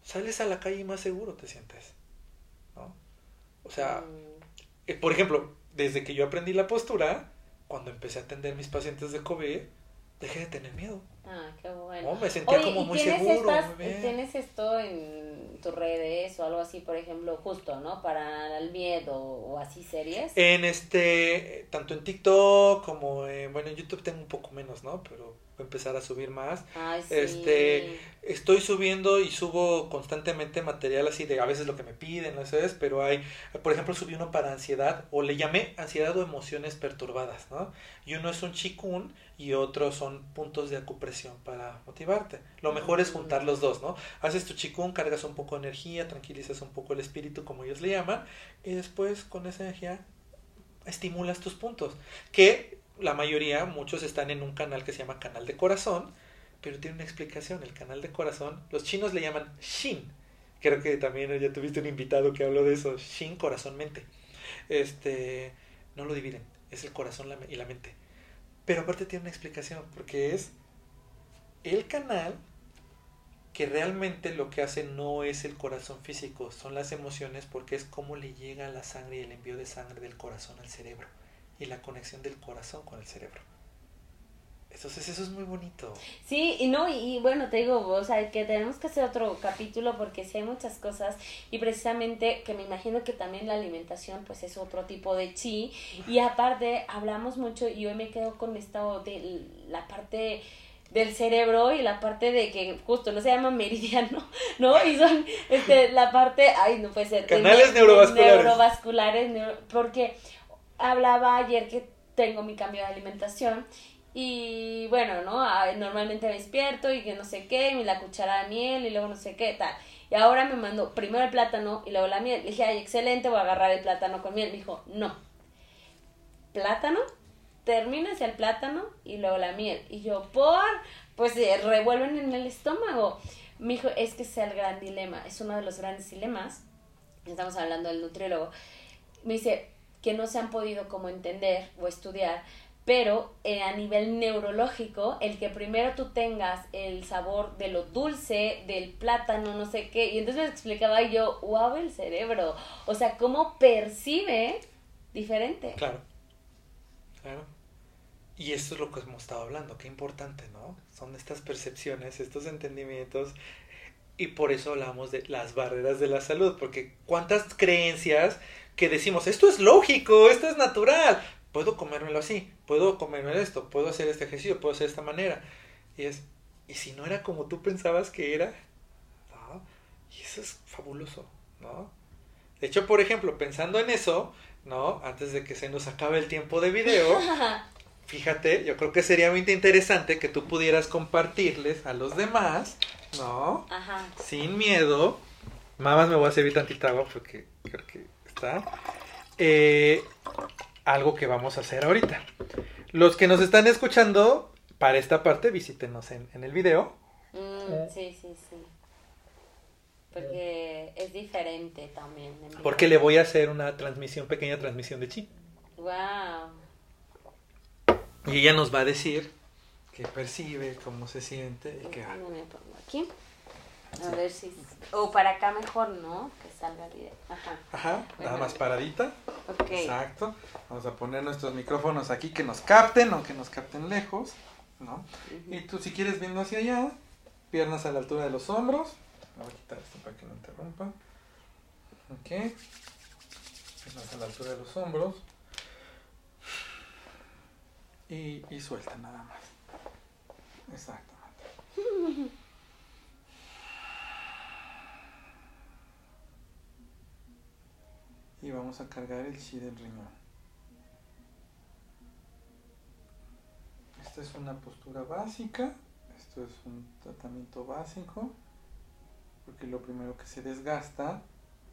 sales a la calle y más seguro te sientes. O sea, mm. eh, por ejemplo, desde que yo aprendí la postura, cuando empecé a atender mis pacientes de COVID, dejé de tener miedo. Ah, qué bueno. me sentía como muy seguro. ¿Tienes esto en tus redes o algo así, por ejemplo, justo, ¿no? Para el miedo o así series. En este, tanto en TikTok como en, bueno, en YouTube tengo un poco menos, ¿no? Pero empezar a subir más. Este, estoy subiendo y subo constantemente material así de a veces lo que me piden, no sé, pero hay, por ejemplo, subí uno para ansiedad o le llamé ansiedad o emociones perturbadas, ¿no? Y uno es un chikun y otro son puntos de acupresión para motivarte. Lo mejor es juntar los dos, ¿no? Haces tu chikun, cargas un poco de energía, tranquilizas un poco el espíritu, como ellos le llaman, y después con esa energía estimulas tus puntos, que la mayoría, muchos están en un canal que se llama canal de corazón, pero tiene una explicación. El canal de corazón, los chinos le llaman Shin. Creo que también ya tuviste un invitado que habló de eso. Shin, corazón, mente. Este, no lo dividen, es el corazón y la mente. Pero aparte tiene una explicación, porque es el canal que realmente lo que hace no es el corazón físico, son las emociones, porque es cómo le llega la sangre y el envío de sangre del corazón al cerebro y la conexión del corazón con el cerebro. Entonces eso es muy bonito. Sí, y no, y, bueno, te digo, o sea, que tenemos que hacer otro capítulo porque sí hay muchas cosas y precisamente que me imagino que también la alimentación pues es otro tipo de chi y aparte hablamos mucho y hoy me quedo con esto de la parte del cerebro y la parte de que justo no se llama meridiano, ¿no? Y son este, la parte, ay, no puede ser. Canales neurovasculares. Neurovasculares, porque hablaba ayer que tengo mi cambio de alimentación y bueno, ¿no? Ah, normalmente me despierto y que no sé qué, y la cuchara de miel y luego no sé qué, tal. Y ahora me mandó primero el plátano y luego la miel. Le dije, ay, excelente, voy a agarrar el plátano con miel. Me dijo, no. Plátano, terminas el plátano y luego la miel. Y yo, por, pues se revuelven en el estómago. Me dijo, es que es el gran dilema, es uno de los grandes dilemas. Estamos hablando del nutriólogo. Me dice, que no se han podido como entender o estudiar, pero eh, a nivel neurológico, el que primero tú tengas el sabor de lo dulce, del plátano, no sé qué, y entonces me explicaba yo, wow, el cerebro, o sea, cómo percibe diferente. Claro, claro. Y esto es lo que hemos estado hablando, qué importante, ¿no? Son estas percepciones, estos entendimientos Y por eso hablamos de las barreras de la salud, porque cuántas creencias que decimos, esto es lógico, esto es natural, puedo comérmelo así, puedo comerme esto, puedo hacer este ejercicio, puedo hacer de esta manera. Y es, ¿y si no era como tú pensabas que era? ¿No? Y eso es fabuloso, ¿no? De hecho, por ejemplo, pensando en eso, ¿no? Antes de que se nos acabe el tiempo de video, fíjate, yo creo que sería muy interesante que tú pudieras compartirles a los demás, ¿no? Ajá. Sin miedo. Mamás, me voy a servir tantita agua porque creo que Eh, algo que vamos a hacer ahorita. Los que nos están escuchando, para esta parte, visítenos en, en el video. Mm, sí, sí, sí. Porque es diferente también. Porque le voy a hacer una transmisión, pequeña transmisión de chi. Wow. Y ella nos va a decir qué percibe, cómo se siente y qué hace. me pongo aquí. A ver si. O para acá mejor, ¿no? Que salga el video. Ajá. Ajá, nada más paradita. Ok. Exacto. Vamos a poner nuestros micrófonos aquí que nos capten, aunque nos capten lejos, ¿no? Y tú si quieres viendo hacia allá, piernas a la altura de los hombros. Voy a quitar esto para que no interrumpa. Ok. Piernas a la altura de los hombros. Y, y suelta nada más. Exactamente. Y vamos a cargar el chi del riñón. Esta es una postura básica. Esto es un tratamiento básico. Porque lo primero que se desgasta,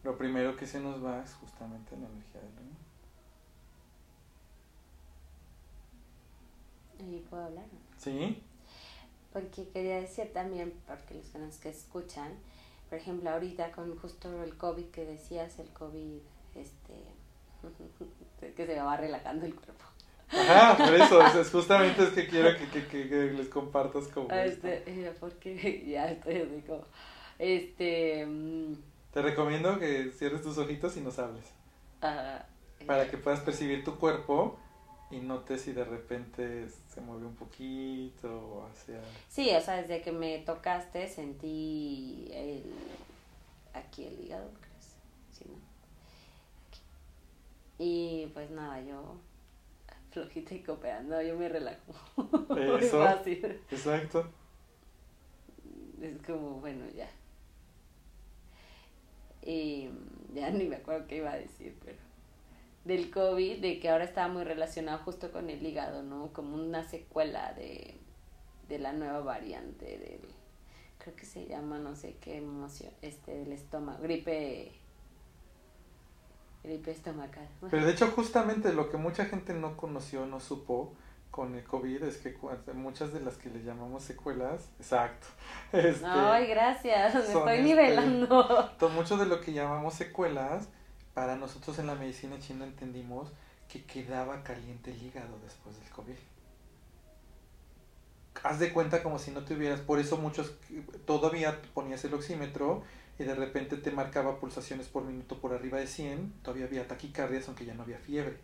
lo primero que se nos va es justamente la energía del riñón. Ahí puedo hablar. ¿Sí? Porque quería decir también, porque los que nos que escuchan, por ejemplo, ahorita con justo el COVID que decías, el COVID, este, que se me va relajando el cuerpo. Ajá, por eso, es, es justamente es que quiero que, que, que- que les compartas como... Ah, esto. Este, eh, porque ya estoy así como, este, mm, Te recomiendo que cierres tus ojitos y nos hables. ah, Para que puedas percibir tu cuerpo y notes si de repente se mueve un poquito o hacia... Sí, o sea, desde que me tocaste sentí el, aquí el hígado. Sí, ¿no? Aquí. Y pues nada, yo flojita y cooperando, yo me relajo. Muy Eso. fácil. Exacto. Es como, bueno, ya. Y ya ni me acuerdo qué iba a decir, pero del COVID, de que ahora estaba muy relacionado justo con el hígado, ¿no? Como una secuela de, de la nueva variante del, creo que se llama, no sé qué emoción, este, del estómago, gripe, gripe estomacal. Pero de hecho justamente lo que mucha gente no conoció, no supo con el COVID es que muchas de las que le llamamos secuelas, exacto, este, Ay, gracias, me estoy este, nivelando. mucho de lo que llamamos secuelas, para nosotros en la medicina china entendimos que quedaba caliente el hígado después del COVID. Haz de cuenta como si no tuvieras, por eso muchos todavía ponías el oxímetro y de repente te marcaba pulsaciones por minuto por arriba de 100, todavía había taquicardias aunque ya no había fiebre,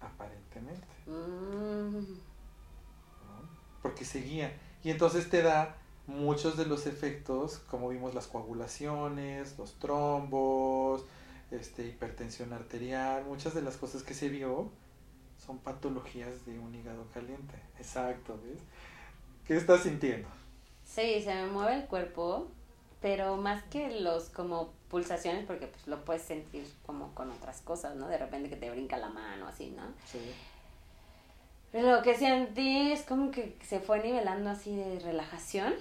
aparentemente, Mm. ¿no? porque seguía. Y entonces te da muchos de los efectos, como vimos las coagulaciones, los trombos, este, hipertensión arterial, muchas de las cosas que se vio son patologías de un hígado caliente. Exacto, ¿ves? ¿Qué estás sintiendo? Sí, se me mueve el cuerpo, pero más que los como pulsaciones, porque pues lo puedes sentir como con otras cosas, ¿no? De repente que te brinca la mano, así, ¿no? Sí. Pero lo que sentí es como que se fue nivelando así de relajación,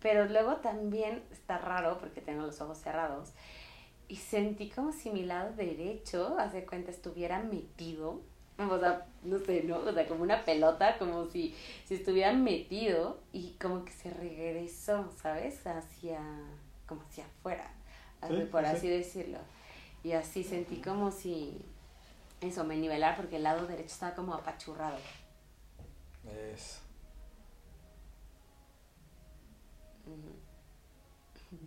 pero luego también está raro porque tengo los ojos cerrados y sentí como si mi lado derecho, hace cuenta, estuviera metido, o sea, no sé, ¿no? O sea, como una pelota, como si, si estuviera metido y como que se regresó, ¿sabes? Hacia, como hacia afuera, así, Sí, por sí, sí. así decirlo. Y así sentí como si eso me nivelar porque el lado derecho estaba como apachurrado. Eso. Ujú.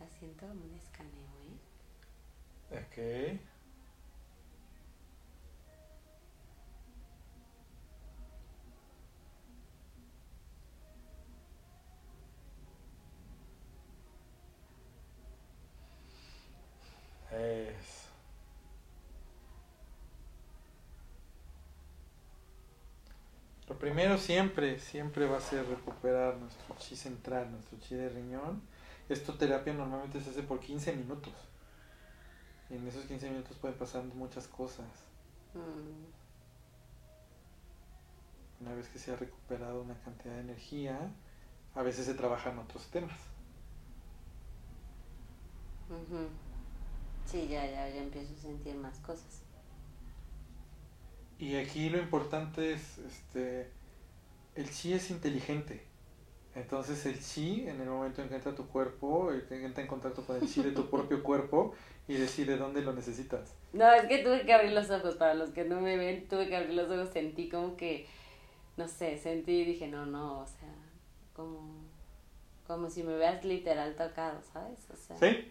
La siento Okay. Es... Lo primero siempre, siempre va a ser recuperar nuestro chi central, nuestro chi de riñón. Esto terapia normalmente se hace por 15 minutos. Y en esos 15 minutos pueden pasar muchas cosas. Mm, Una vez que se ha recuperado una cantidad de energía, a veces se trabajan otros temas. ujú. Sí, ya, ya, ya empiezo a sentir más cosas. Y aquí lo importante es, este, el chi es inteligente. Entonces el chi, en el momento en que entra tu cuerpo, eh, entra en contacto con el chi de tu propio cuerpo y decide dónde lo necesitas. No, es que tuve que abrir los ojos, para los que no me ven, tuve que abrir los ojos, sentí como que, no sé, sentí y dije, no, no, o sea, como, como si me hubieras literal tocado, ¿sabes? O sea, ¿Sí?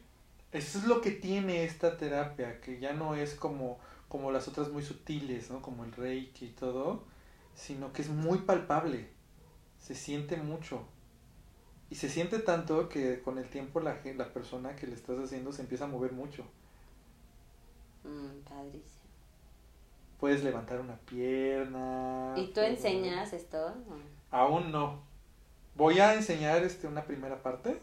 Eso es lo que tiene esta terapia, que ya no es como, como las otras muy sutiles, ¿no? Como el reiki y todo, sino que es muy palpable. Se siente mucho. Y se siente tanto que con el tiempo la, la persona que le estás haciendo se empieza a mover mucho. mm, padrísimo. Puedes levantar una pierna. ¿Y tú puedes- enseñas esto? No. Aún no. Voy a enseñar este, una primera parte,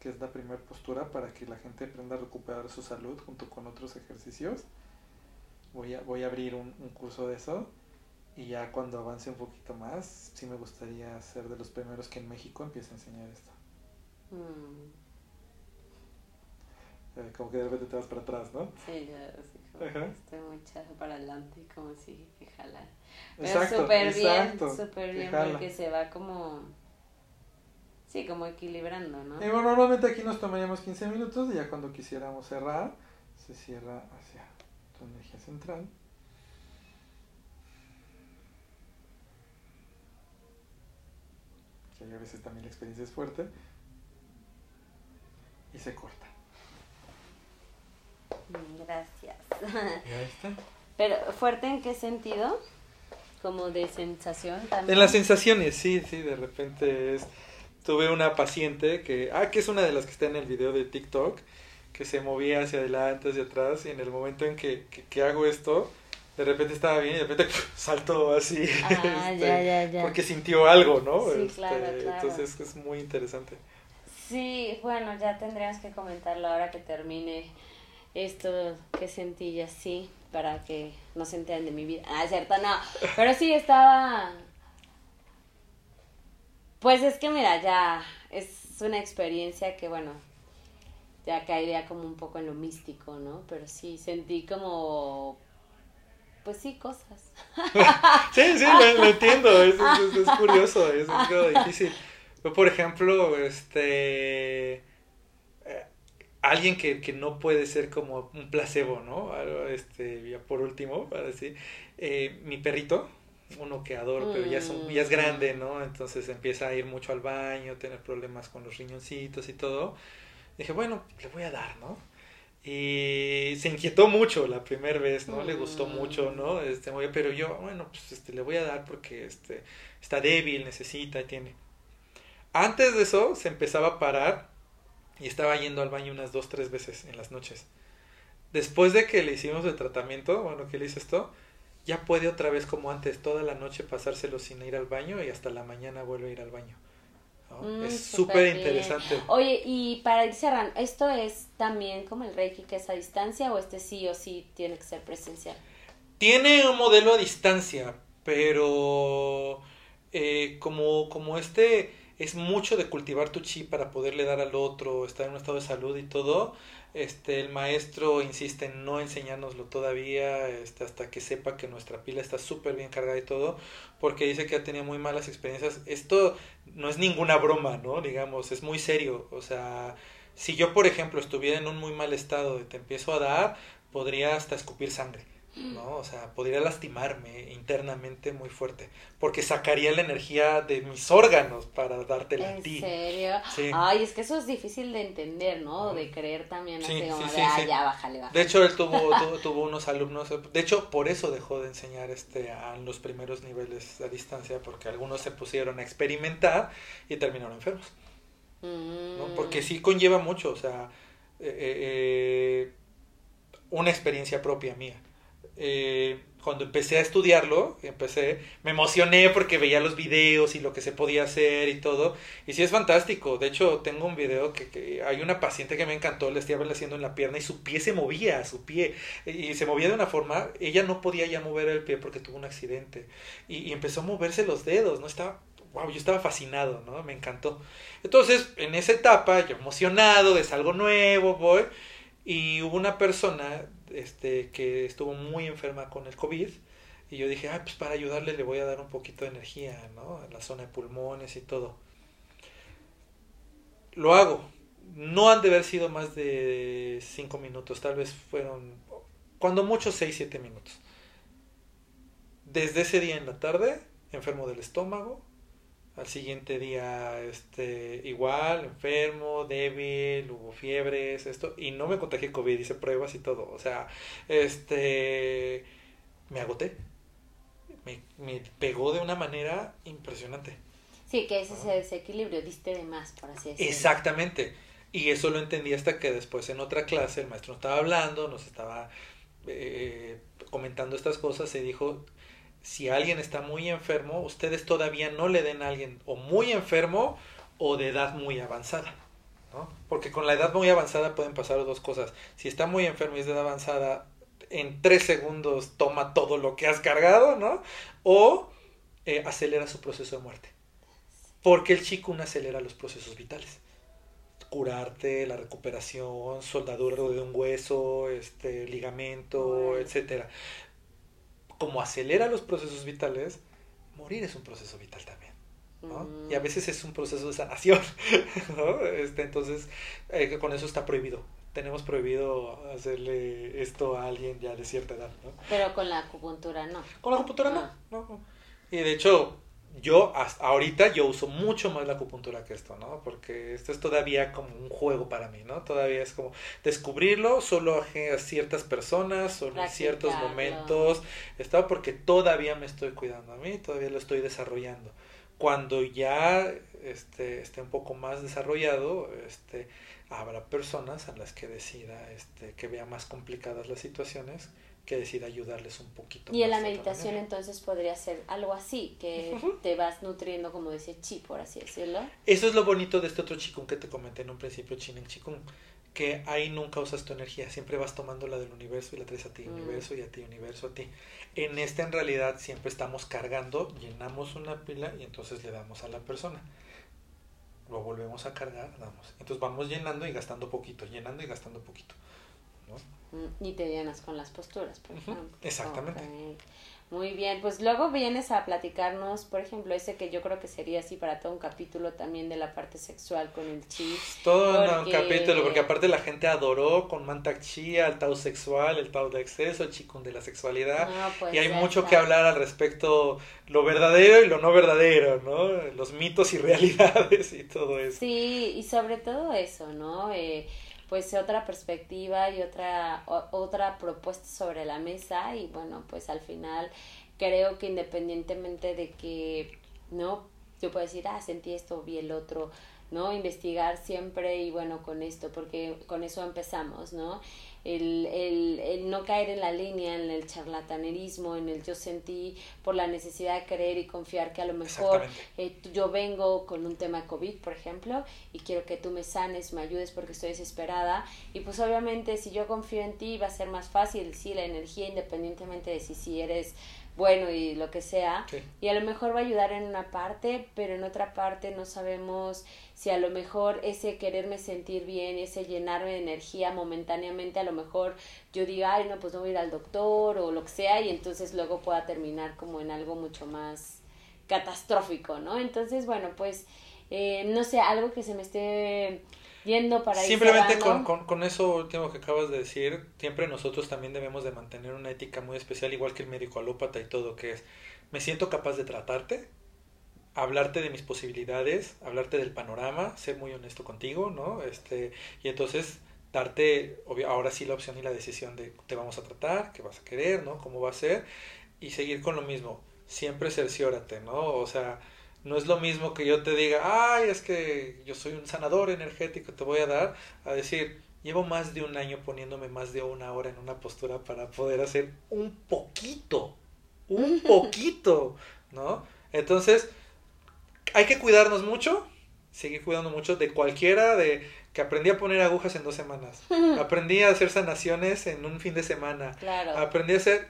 que es la primera postura, para que la gente aprenda a recuperar su salud junto con otros ejercicios. Voy a, voy a abrir un, un curso de eso. Y ya cuando avance un poquito más, sí me gustaría ser de los primeros que en México empiece a enseñar esto. Mm, Eh, como que de repente te vas para atrás, ¿no? sí, yo así como Ajá. estoy muy echada para adelante, como si que jalar. Pero súper bien, súper bien, jala. porque se va como, sí, como equilibrando, ¿no? Y bueno, normalmente aquí nos tomaríamos 15 minutos y ya cuando quisiéramos cerrar, se cierra hacia tu energía central. Que ahí a veces también la experiencia es fuerte. Y se corta. Gracias. Y ahí está. Pero, ¿fuerte en qué sentido? Como de sensación también. En las sensaciones, sí, sí, de repente es... Tuve una paciente que... Ah, que es una de las que está en el video de TikTok, que se movía hacia adelante, hacia atrás, y en el momento en que, que, que hago esto, de repente estaba bien y de repente saltó así. Ah, este, ya, ya, ya. Porque sintió algo, ¿no? Sí, Este, claro, claro. Entonces es muy interesante. Sí, bueno, ya tendríamos que comentarlo ahora que termine esto que sentí y así, para que no se enteren de mi vida. Ah, cierto, no. Pero sí estaba... Pues es que mira, ya es una experiencia que, bueno, ya caería como un poco en lo místico, ¿no? Pero sí, sentí como... Pues sí, cosas. Sí, sí, lo, lo entiendo, es, es- es curioso, es, algo difícil. Por ejemplo, este... eh, Alguien que, que no puede ser como un placebo, ¿no? Algo, este, ya por último, para decir, eh, mi perrito, uno que adoro, pero ya, es un- ya es grande, ¿no? Entonces empieza a ir mucho al baño, tener problemas con los riñoncitos y todo. Dije, bueno, le voy a dar, ¿no? Y se inquietó mucho la primera vez, ¿no? Le gustó Mm. mucho, ¿no? Este, pero yo, bueno, pues este, le voy a dar porque este, está débil, necesita tiene. Antes de eso se empezaba a parar y estaba yendo al baño unas dos, tres veces en las noches. Después de que le hicimos el tratamiento, bueno, que le hice esto, ya puede otra vez como antes, toda la noche pasárselo sin ir al baño y hasta la mañana vuelve a ir al baño. ¿No? Mm, es súper interesante. Oye, y para ir cerrando, ¿esto es también como el Reiki que es a distancia o este sí o sí tiene que ser presencial? Tiene un modelo a distancia, pero eh, como, como este es mucho de cultivar tu chi para poderle dar al otro, estar en un estado de salud y todo, este, el maestro insiste en no enseñárnoslo todavía este, hasta que sepa que nuestra pila está súper bien cargada y todo, porque dice que ha tenido muy malas experiencias. Esto no es ninguna broma, ¿no? Digamos, es muy serio. O sea, si yo, por ejemplo, estuviera en un muy mal estado y te empiezo a dar, podría hasta escupir sangre. ¿No? O sea, podría lastimarme internamente muy fuerte, porque sacaría la energía de mis órganos para dártela a ¿En ti. serio? Sí. Ay, es que eso es difícil de entender, ¿no? De creer también Sí, así como sí, de, ah, ya, bájale, bájale. De hecho, él tuvo, tuvo, tuvo unos alumnos, de hecho, por eso dejó de enseñar este a los primeros niveles a distancia, porque algunos se pusieron a experimentar y terminaron enfermos, ¿no? Mm. Porque sí conlleva mucho, o sea, eh, eh, eh, una experiencia propia mía. Eh, cuando empecé a estudiarlo, empecé, me emocioné porque veía los videos y lo que se podía hacer y todo. Y sí es fantástico. De hecho, tengo un video que, hay una paciente que me encantó, le estaba haciendo en la pierna y su pie se movía, su pie. Y se movía de una forma, ella no podía ya mover el pie porque tuvo un accidente. Y, y empezó a moverse los dedos, ¿no? Estaba, wow, yo estaba fascinado, ¿no? Me encantó. Entonces, en esa etapa, yo emocionado, es algo nuevo, voy. Y hubo una persona este, que estuvo muy enferma con el COVID. Y yo dije, ah, pues para ayudarle le voy a dar un poquito de energía, ¿no? En la zona de pulmones y todo. Lo hago. No han de haber sido más de cinco minutos, tal vez fueron, cuando mucho, seis, siete minutos. Desde ese día en la tarde, enfermo del estómago, al siguiente día, este, igual, enfermo, débil, hubo fiebres, esto, y no me contagié COVID, hice pruebas y todo. O sea, este, me agoté. Me, me pegó de una manera impresionante. Sí, que ese es ese desequilibrio, diste de más, por así decirlo. Exactamente. Y eso lo entendí hasta que después en otra clase el maestro nos estaba hablando, nos estaba eh, comentando estas cosas y dijo, si alguien está muy enfermo, ustedes todavía no le den a alguien o muy enfermo o de edad muy avanzada. ¿no? Porque con la edad muy avanzada pueden pasar dos cosas. Si está muy enfermo y es de edad avanzada, en tres segundos toma todo lo que has cargado, ¿no? O eh, acelera su proceso de muerte. Porque el chikun acelera los procesos vitales. Curarte, la recuperación, soldadura de un hueso, este, ligamento, etcétera como acelera los procesos vitales, morir es un proceso vital también. ¿no? Mm. Y a veces es un proceso de sanación. ¿no? Este, entonces, eh, con eso está prohibido. Tenemos prohibido hacerle esto a alguien ya de cierta edad. ¿no? Pero con la acupuntura no. Con la acupuntura no, Ah. no, no. Y de hecho, yo hasta ahorita yo uso mucho más la acupuntura que esto, ¿no? Porque esto es todavía como un juego para mí, ¿no? Todavía es como descubrirlo solo a ciertas personas, solo en ciertos momentos. Está porque todavía me estoy cuidando a mí, todavía lo estoy desarrollando. Cuando ya este, esté un poco más desarrollado, este, habrá personas a las que decida, este, que vea más complicadas las situaciones, que decida ayudarles un poquito. Y en la meditación manera. entonces podría ser algo así, que te vas nutriendo como de ese chi, por así decirlo. Eso es lo bonito de este otro chikung que te comenté en un principio, Chin en Chikung, que ahí nunca usas tu energía, siempre vas tomando la del universo y la traes a ti, Mm. universo y a ti, universo a ti. En este en realidad siempre estamos cargando, llenamos una pila y entonces le damos a la persona. Lo volvemos a cargar, damos. Entonces vamos llenando y gastando poquito, llenando y gastando poquito. ¿no? Y te llenas con las posturas, por ejemplo. exactamente. Muy bien, pues luego vienes a platicarnos, por ejemplo, ese que yo creo que sería así para todo un capítulo también de la parte sexual con el chi. Todo un capítulo, porque aparte la gente adoró con Mantak Chi al Tao sexual, el Tao de exceso, el Chikung de la sexualidad. No, pues y hay mucho está. que hablar al respecto, lo verdadero y lo no verdadero, ¿no? Los mitos y realidades y todo eso. Sí, y sobre todo eso, ¿no? Eh, pues otra perspectiva y otra, otra propuesta sobre la mesa y bueno, pues al final creo que independientemente de que, ¿no? Yo puedo decir, ah, sentí esto, vi el otro, ¿no? Investigar siempre y bueno, con esto, porque con eso empezamos, ¿no? El, el, el no caer en la línea, en el charlatanerismo, en el yo sentí por la necesidad de creer y confiar que a lo mejor eh, yo vengo con un tema COVID, por ejemplo, y quiero que tú me sanes, me ayudes porque estoy desesperada. Y pues obviamente si yo confío en ti va a ser más fácil, sí, la energía independientemente de si, si eres bueno y lo que sea. Sí. Y a lo mejor va a ayudar en una parte, pero en otra parte no sabemos si a lo mejor ese quererme sentir bien, ese llenarme de energía momentáneamente, a lo mejor yo diga, ay, no, pues no voy a ir al doctor o lo que sea, y entonces luego pueda terminar como en algo mucho más catastrófico, ¿no? Entonces, bueno, pues, eh, no sé, algo que se me esté yendo para Simplemente con, con, con eso último que acabas de decir, siempre nosotros también debemos de mantener una ética muy especial, igual que el médico alópata y todo, que es, me siento capaz de tratarte, hablarte de mis posibilidades, hablarte del panorama, ser muy honesto contigo, ¿no? Este, y entonces darte obvio, ahora sí la opción y la decisión de te vamos a tratar, qué vas a querer, ¿no? Cómo va a ser y seguir con lo mismo. Siempre cerciórate, ¿no? O sea, no es lo mismo que yo te diga, ay, es que yo soy un sanador energético, te voy a dar, a decir, Llevo más de un año poniéndome más de una hora en una postura para poder hacer un poquito, un poquito, ¿no? Entonces, hay que cuidarnos mucho, seguir cuidando mucho de cualquiera, de que aprendí a poner agujas en dos semanas, aprendí a hacer sanaciones en un fin de semana, Claro. aprendí a hacer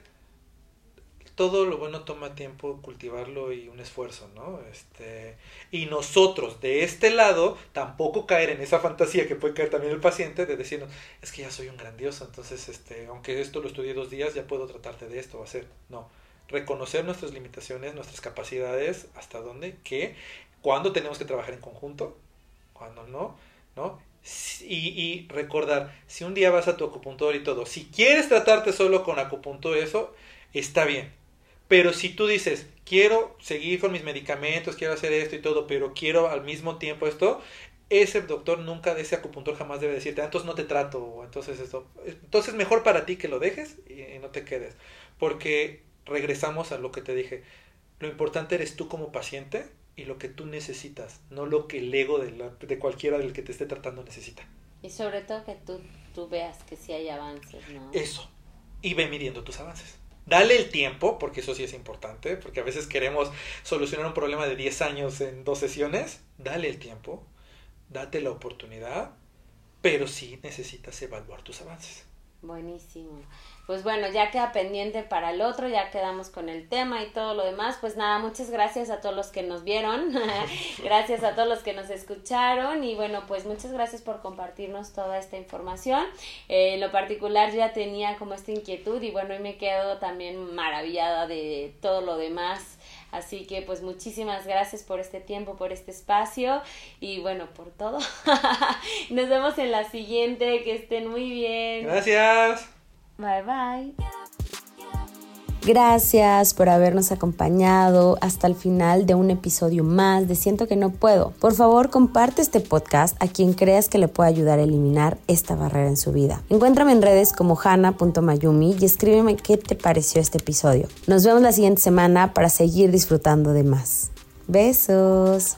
todo lo bueno toma tiempo cultivarlo y un esfuerzo, ¿no? Este, y nosotros de este lado tampoco caer en esa fantasía que puede caer también el paciente de decirnos, es que ya soy un grandioso, entonces este, aunque esto lo estudié dos días, ya puedo tratarte de esto o hacer. No, reconocer nuestras limitaciones, nuestras capacidades, hasta dónde, qué, cuándo tenemos que trabajar en conjunto, cuándo no, ¿no? Y, y recordar, si un día vas a tu acupuntor y todo, si quieres tratarte solo con acupuntura, eso está bien. Pero si tú dices, quiero seguir con mis medicamentos, quiero hacer esto y todo, pero quiero al mismo tiempo esto, ese doctor nunca ese acupuntor jamás debe decirte, "Ah, entonces no te trato, o entonces esto. Entonces mejor para ti que lo dejes y, y no te quedes. Porque regresamos a lo que te dije. Lo importante eres tú como paciente y lo que tú necesitas, no lo que el ego de, la- de cualquiera del que te esté tratando necesita. Y sobre todo que tú, tú veas que sí hay avances, ¿no? Eso. Y ve midiendo tus avances. Dale el tiempo, porque eso sí es importante, porque a veces queremos solucionar un problema de 10 años en dos sesiones. Dale el tiempo, date la oportunidad, pero sí necesitas evaluar tus avances. Buenísimo. Pues bueno, ya queda pendiente para el otro, ya quedamos con el tema y todo lo demás. Pues nada, muchas gracias a todos los que nos vieron, gracias a todos los que nos escucharon y bueno, pues muchas gracias por compartirnos toda esta información. Eh, en lo particular ya tenía como esta inquietud y bueno, hoy me quedo también maravillada de todo lo demás. Así que pues muchísimas gracias por este tiempo, por este espacio y bueno, por todo. Nos vemos en la siguiente, que estén muy bien. Gracias. Bye bye. Gracias por habernos acompañado hasta el final de un episodio más de Siento que no puedo. Por favor, comparte este podcast a quien creas que le pueda ayudar a eliminar esta barrera en su vida. Encuéntrame en redes como hana.mayumi y escríbeme qué te pareció este episodio. Nos vemos la siguiente semana para seguir disfrutando de más. Besos.